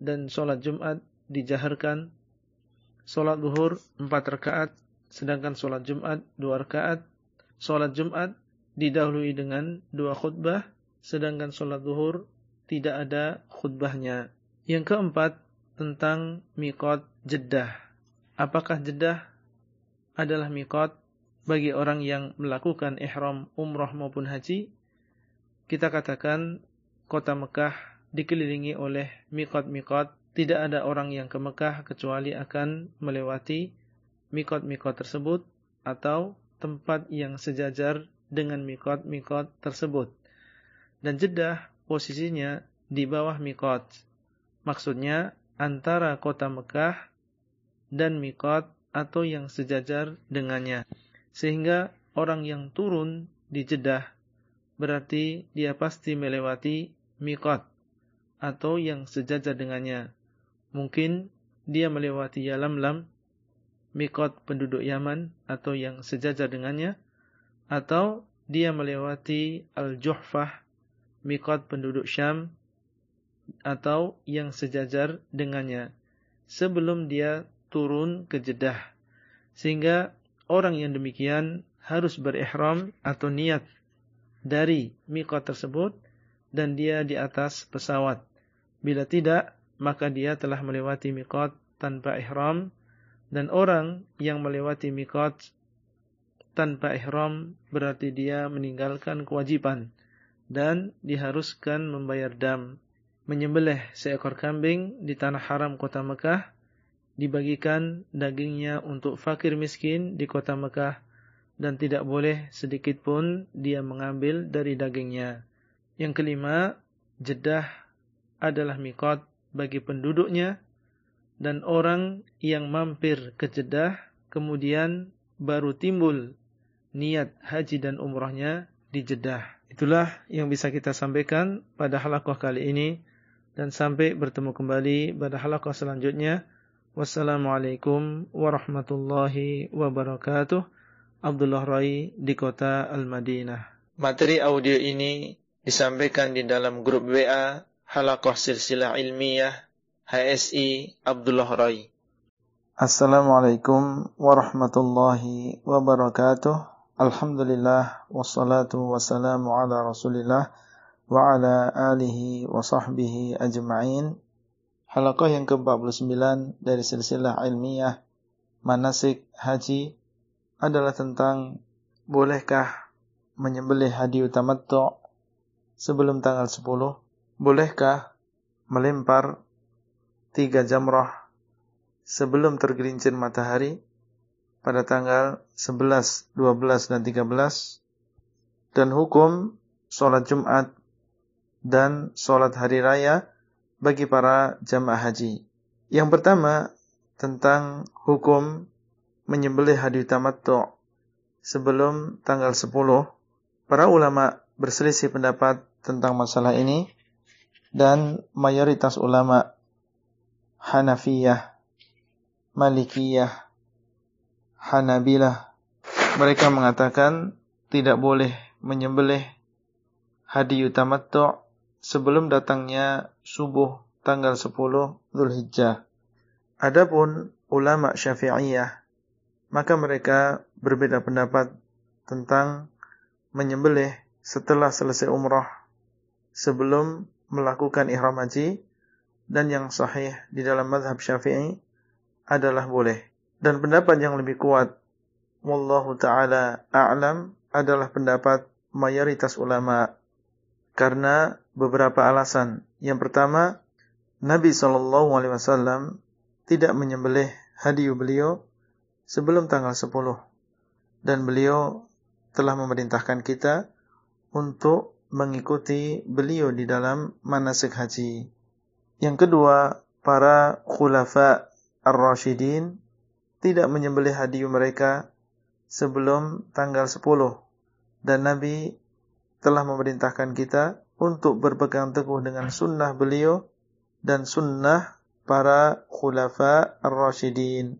dan sholat Jumat dijaharkan sholat duhur empat rakaat sedangkan sholat Jumat dua rakaat. Sholat Jumat didahului dengan dua khutbah sedangkan sholat duhur tidak ada khutbahnya. Yang keempat tentang mikot jedah apakah jedah adalah mikot bagi orang yang melakukan ihram umrah maupun haji, kita katakan kota Mekah dikelilingi oleh mikot-mikot, tidak ada orang yang ke Mekah kecuali akan melewati mikot-mikot tersebut atau tempat yang sejajar dengan mikot-mikot tersebut. Dan Jeddah posisinya di bawah mikot. Maksudnya antara kota Mekah dan mikot atau yang sejajar dengannya. Sehingga orang yang turun di Jeddah berarti dia pasti melewati mikot atau yang sejajar dengannya. Mungkin dia melewati Yalamlam, mikot penduduk Yaman atau yang sejajar dengannya, atau dia melewati Al-Juhfah, mikot penduduk Syam, atau yang sejajar dengannya, sebelum dia turun ke Jeddah. Sehingga orang yang demikian harus berihram atau niat dari miqat tersebut dan dia di atas pesawat. Bila tidak, maka dia telah melewati miqat tanpa ihram dan orang yang melewati miqat tanpa ihram berarti dia meninggalkan kewajiban dan diharuskan membayar dam. Menyembelih seekor kambing di tanah haram kota Mekah dibagikan dagingnya untuk fakir miskin di kota Mekah dan tidak boleh sedikit pun dia mengambil dari dagingnya. Yang kelima, Jeddah adalah mikot bagi penduduknya dan orang yang mampir ke Jeddah kemudian baru timbul niat haji dan umrahnya di Jeddah. Itulah yang bisa kita sampaikan pada halakoh kali ini dan sampai bertemu kembali pada halakoh selanjutnya. Wassalamualaikum warahmatullahi wabarakatuh. Abdullah Rai di kota Al-Madinah. Materi audio ini disampaikan di dalam grup WA Halakoh Silsilah Ilmiah HSI Abdullah Rai. Assalamualaikum warahmatullahi wabarakatuh. Alhamdulillah wassalatu wassalamu ala Rasulillah wa ala alihi wa sahbihi ajma'in. Halaqah yang ke-49 dari silsilah ilmiah manasik haji adalah tentang bolehkah menyembelih hadi tamattu sebelum tanggal 10? Bolehkah melempar tiga jamrah sebelum tergelincir matahari pada tanggal 11, 12, dan 13? Dan hukum sholat Jumat dan sholat hari raya bagi para jamaah haji. Yang pertama tentang hukum menyembelih hadi tamattu sebelum tanggal 10. Para ulama berselisih pendapat tentang masalah ini dan mayoritas ulama Hanafiyah, Malikiyah, Hanabilah mereka mengatakan tidak boleh menyembelih hadi tamattu sebelum datangnya subuh tanggal 10 Zulhijjah. Adapun ulama Syafi'iyah, maka mereka berbeda pendapat tentang menyembelih setelah selesai umrah sebelum melakukan ihram haji dan yang sahih di dalam mazhab Syafi'i adalah boleh. Dan pendapat yang lebih kuat wallahu taala a'lam adalah pendapat mayoritas ulama karena beberapa alasan. Yang pertama, Nabi Wasallam tidak menyembelih hadiah beliau sebelum tanggal 10 dan beliau telah memerintahkan kita untuk mengikuti beliau di dalam manasik haji. Yang kedua, para khulafa ar-rasyidin tidak menyembelih hadiah mereka sebelum tanggal 10 dan Nabi telah memerintahkan kita untuk berpegang teguh dengan sunnah beliau dan sunnah para khulafa ar-rasyidin.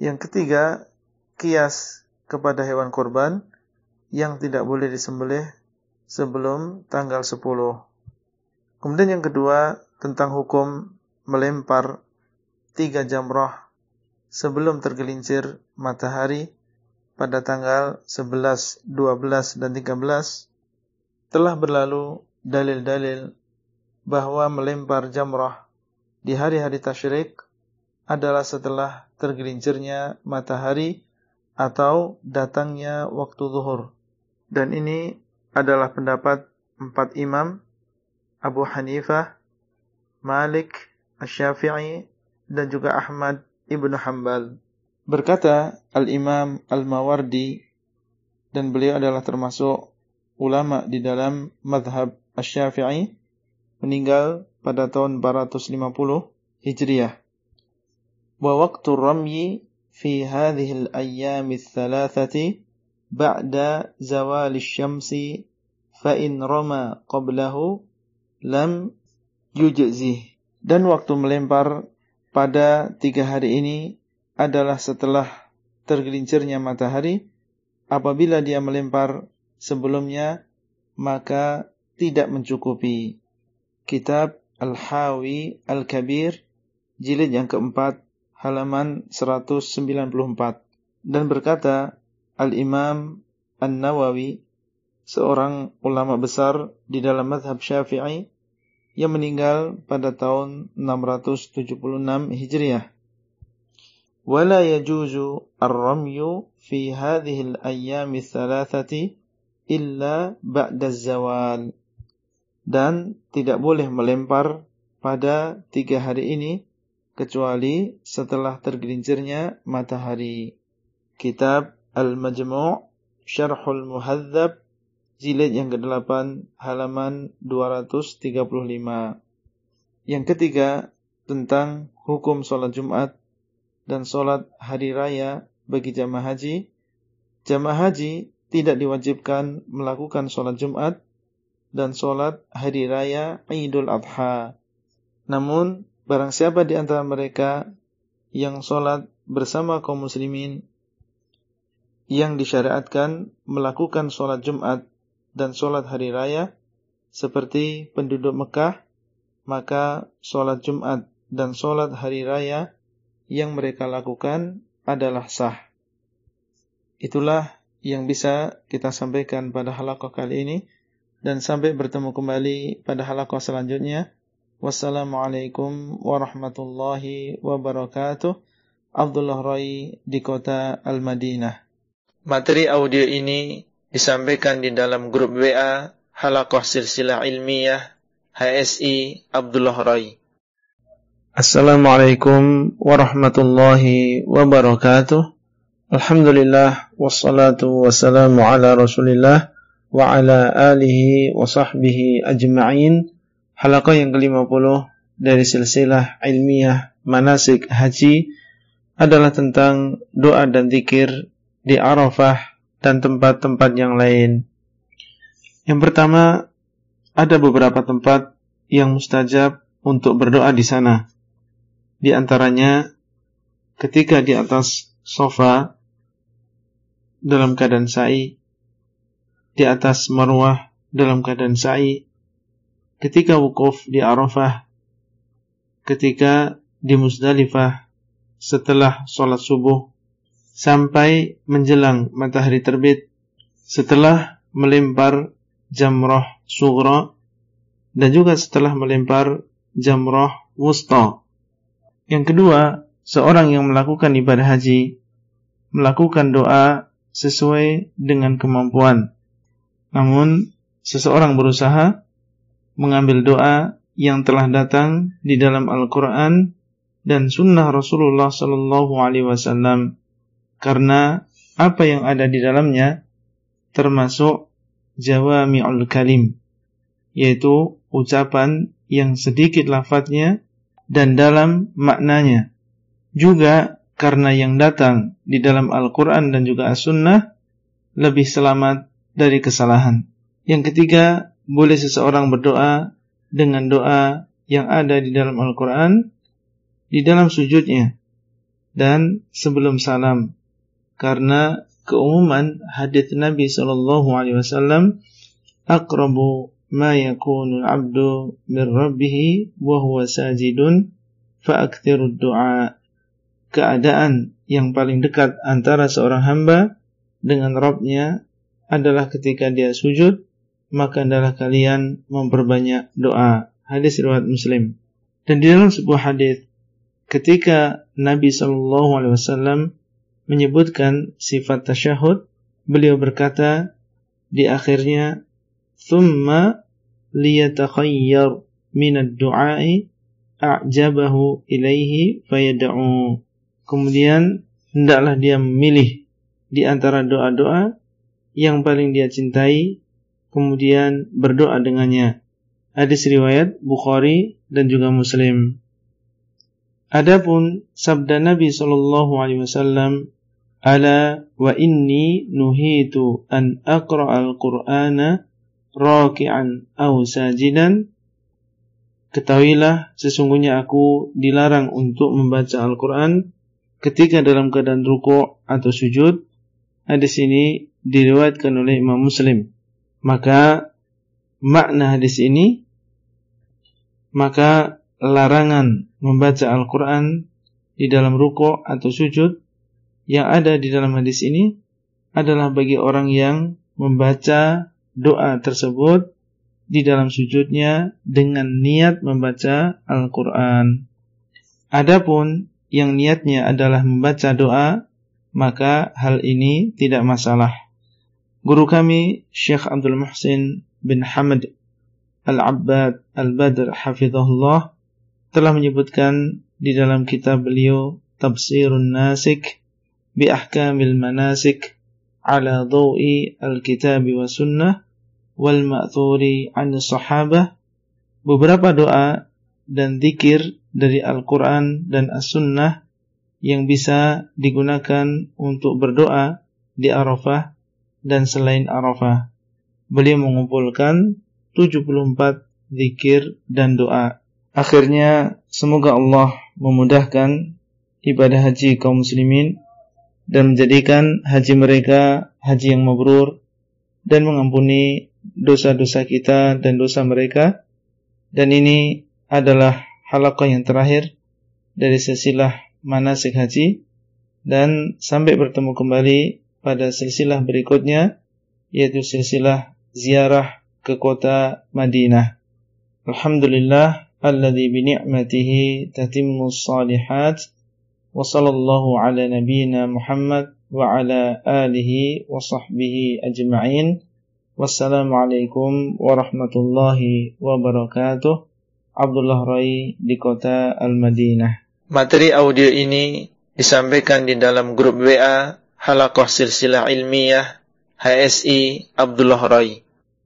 Yang ketiga, kias kepada hewan kurban yang tidak boleh disembelih sebelum tanggal 10. Kemudian yang kedua, tentang hukum melempar tiga jamrah sebelum tergelincir matahari pada tanggal 11, 12, dan 13 telah berlalu dalil-dalil bahwa melempar jamrah di hari-hari tasyrik adalah setelah tergelincirnya matahari atau datangnya waktu zuhur. Dan ini adalah pendapat empat imam Abu Hanifah, Malik, Asy-Syafi'i dan juga Ahmad Ibnu Hanbal. Berkata Al-Imam Al-Mawardi dan beliau adalah termasuk ulama di dalam madhab Asy-Syafi'i meninggal pada tahun 450 Hijriah. Wa waqtu ramyi fi hadhihi al-ayyam ats-thalathati ba'da zawal asy-syamsi fa in rama qablahu lam. Dan waktu melempar pada tiga hari ini adalah setelah tergelincirnya matahari. Apabila dia melempar sebelumnya, maka tidak mencukupi kitab Al-Hawi Al-Kabir jilid yang keempat halaman 194 dan berkata Al-Imam An-Nawawi seorang ulama besar di dalam madhab Syafi'i yang meninggal pada tahun 676 Hijriah. ولا يجوز الرمي في هذه الأيام الثلاثة إلا بعد الزوال dan tidak boleh melempar pada tiga hari ini kecuali setelah tergelincirnya matahari. Kitab Al-Majmu' Syarhul Muhadzab jilid yang ke-8 halaman 235. Yang ketiga tentang hukum sholat Jumat dan sholat hari raya bagi jamaah haji. Jamaah haji tidak diwajibkan melakukan sholat Jumat dan sholat hari raya Idul Adha. Namun, barang siapa di antara mereka yang sholat bersama kaum muslimin yang disyariatkan melakukan sholat Jumat dan sholat hari raya seperti penduduk Mekah, maka sholat Jumat dan sholat hari raya yang mereka lakukan adalah sah. Itulah yang bisa kita sampaikan pada halaqah kali ini dan sampai bertemu kembali pada halaqah selanjutnya. Wassalamualaikum warahmatullahi wabarakatuh. Abdullah Rai di kota Al-Madinah. Materi audio ini disampaikan di dalam grup WA Halaqah Silsilah Ilmiah HSI Abdullah Rai. Assalamualaikum warahmatullahi wabarakatuh. Alhamdulillah wassalatu wassalamu ala Rasulillah wa ala alihi wa sahbihi ajma'in. Halaqah yang ke-50 dari silsilah ilmiah manasik haji adalah tentang doa dan zikir di Arafah dan tempat-tempat yang lain. Yang pertama, ada beberapa tempat yang mustajab untuk berdoa di sana. Di antaranya ketika di atas sofa dalam keadaan sa'i di atas marwah dalam keadaan sa'i, ketika wukuf di Arafah, ketika di Musdalifah setelah sholat subuh, sampai menjelang matahari terbit, setelah melempar jamroh sugra, dan juga setelah melempar jamroh wusta. Yang kedua, seorang yang melakukan ibadah haji, melakukan doa sesuai dengan kemampuan. Namun seseorang berusaha mengambil doa yang telah datang di dalam Al-Quran dan Sunnah Rasulullah Sallallahu Alaihi Wasallam, karena apa yang ada di dalamnya termasuk jawami'ul kalim, yaitu ucapan yang sedikit lafadznya dan dalam maknanya. Juga karena yang datang di dalam Al-Quran dan juga As-Sunnah lebih selamat dari kesalahan. Yang ketiga, boleh seseorang berdoa dengan doa yang ada di dalam Al-Quran di dalam sujudnya dan sebelum salam karena keumuman hadis Nabi sallallahu alaihi wasallam aqrabu ma yakunu al-'abdu min rabbih wa huwa sajidun fa du'a keadaan yang paling dekat antara seorang hamba dengan Robnya adalah ketika dia sujud, maka adalah kalian memperbanyak doa. Hadis riwayat Muslim. Dan di dalam sebuah hadis, ketika Nabi Shallallahu Alaihi Wasallam menyebutkan sifat tasyahud, beliau berkata di akhirnya, "Thumma liyatakhayyar min ad-du'ai a'jabahu ilaihi fayad'u." Kemudian hendaklah dia memilih di antara doa-doa yang paling dia cintai, kemudian berdoa dengannya. Hadis riwayat Bukhari dan juga Muslim. Adapun sabda Nabi sallallahu alaihi wasallam, "Ala wa inni nuhitu an aqra al-Qur'ana raki'an aw sajidan." Ketahuilah sesungguhnya aku dilarang untuk membaca Al-Qur'an ketika dalam keadaan ruku atau sujud. Hadis ini diriwayatkan oleh Imam Muslim. Maka makna hadis ini maka larangan membaca Al-Qur'an di dalam ruku atau sujud yang ada di dalam hadis ini adalah bagi orang yang membaca doa tersebut di dalam sujudnya dengan niat membaca Al-Quran. Adapun yang niatnya adalah membaca doa, maka hal ini tidak masalah. Guru kami Syekh Abdul Muhsin bin Hamad Al-Abbad Al-Badr hafizahullah telah menyebutkan di dalam kitab beliau Tafsirun Nasik ala Dhawi Al-Kitab wa Sunnah wal Ma'thuri an Sahabah beberapa doa dan zikir dari Al-Quran dan As-Sunnah yang bisa digunakan untuk berdoa di Arafah dan selain Arafah. Beliau mengumpulkan 74 zikir dan doa. Akhirnya semoga Allah memudahkan ibadah haji kaum muslimin dan menjadikan haji mereka haji yang mabrur dan mengampuni dosa-dosa kita dan dosa mereka. Dan ini adalah halaqah yang terakhir dari silsilah manasik haji dan sampai bertemu kembali pada silsilah berikutnya yaitu silsilah ziarah ke kota Madinah. Alhamdulillah alladzi bi ni'matihi tatimmu shalihat Wassalamualaikum warahmatullahi wabarakatuh. Abdullah Rai di kota Al-Madinah. Materi audio ini disampaikan di dalam grup WA Halakoh Silsilah Ilmiah HSI Abdullah Rai.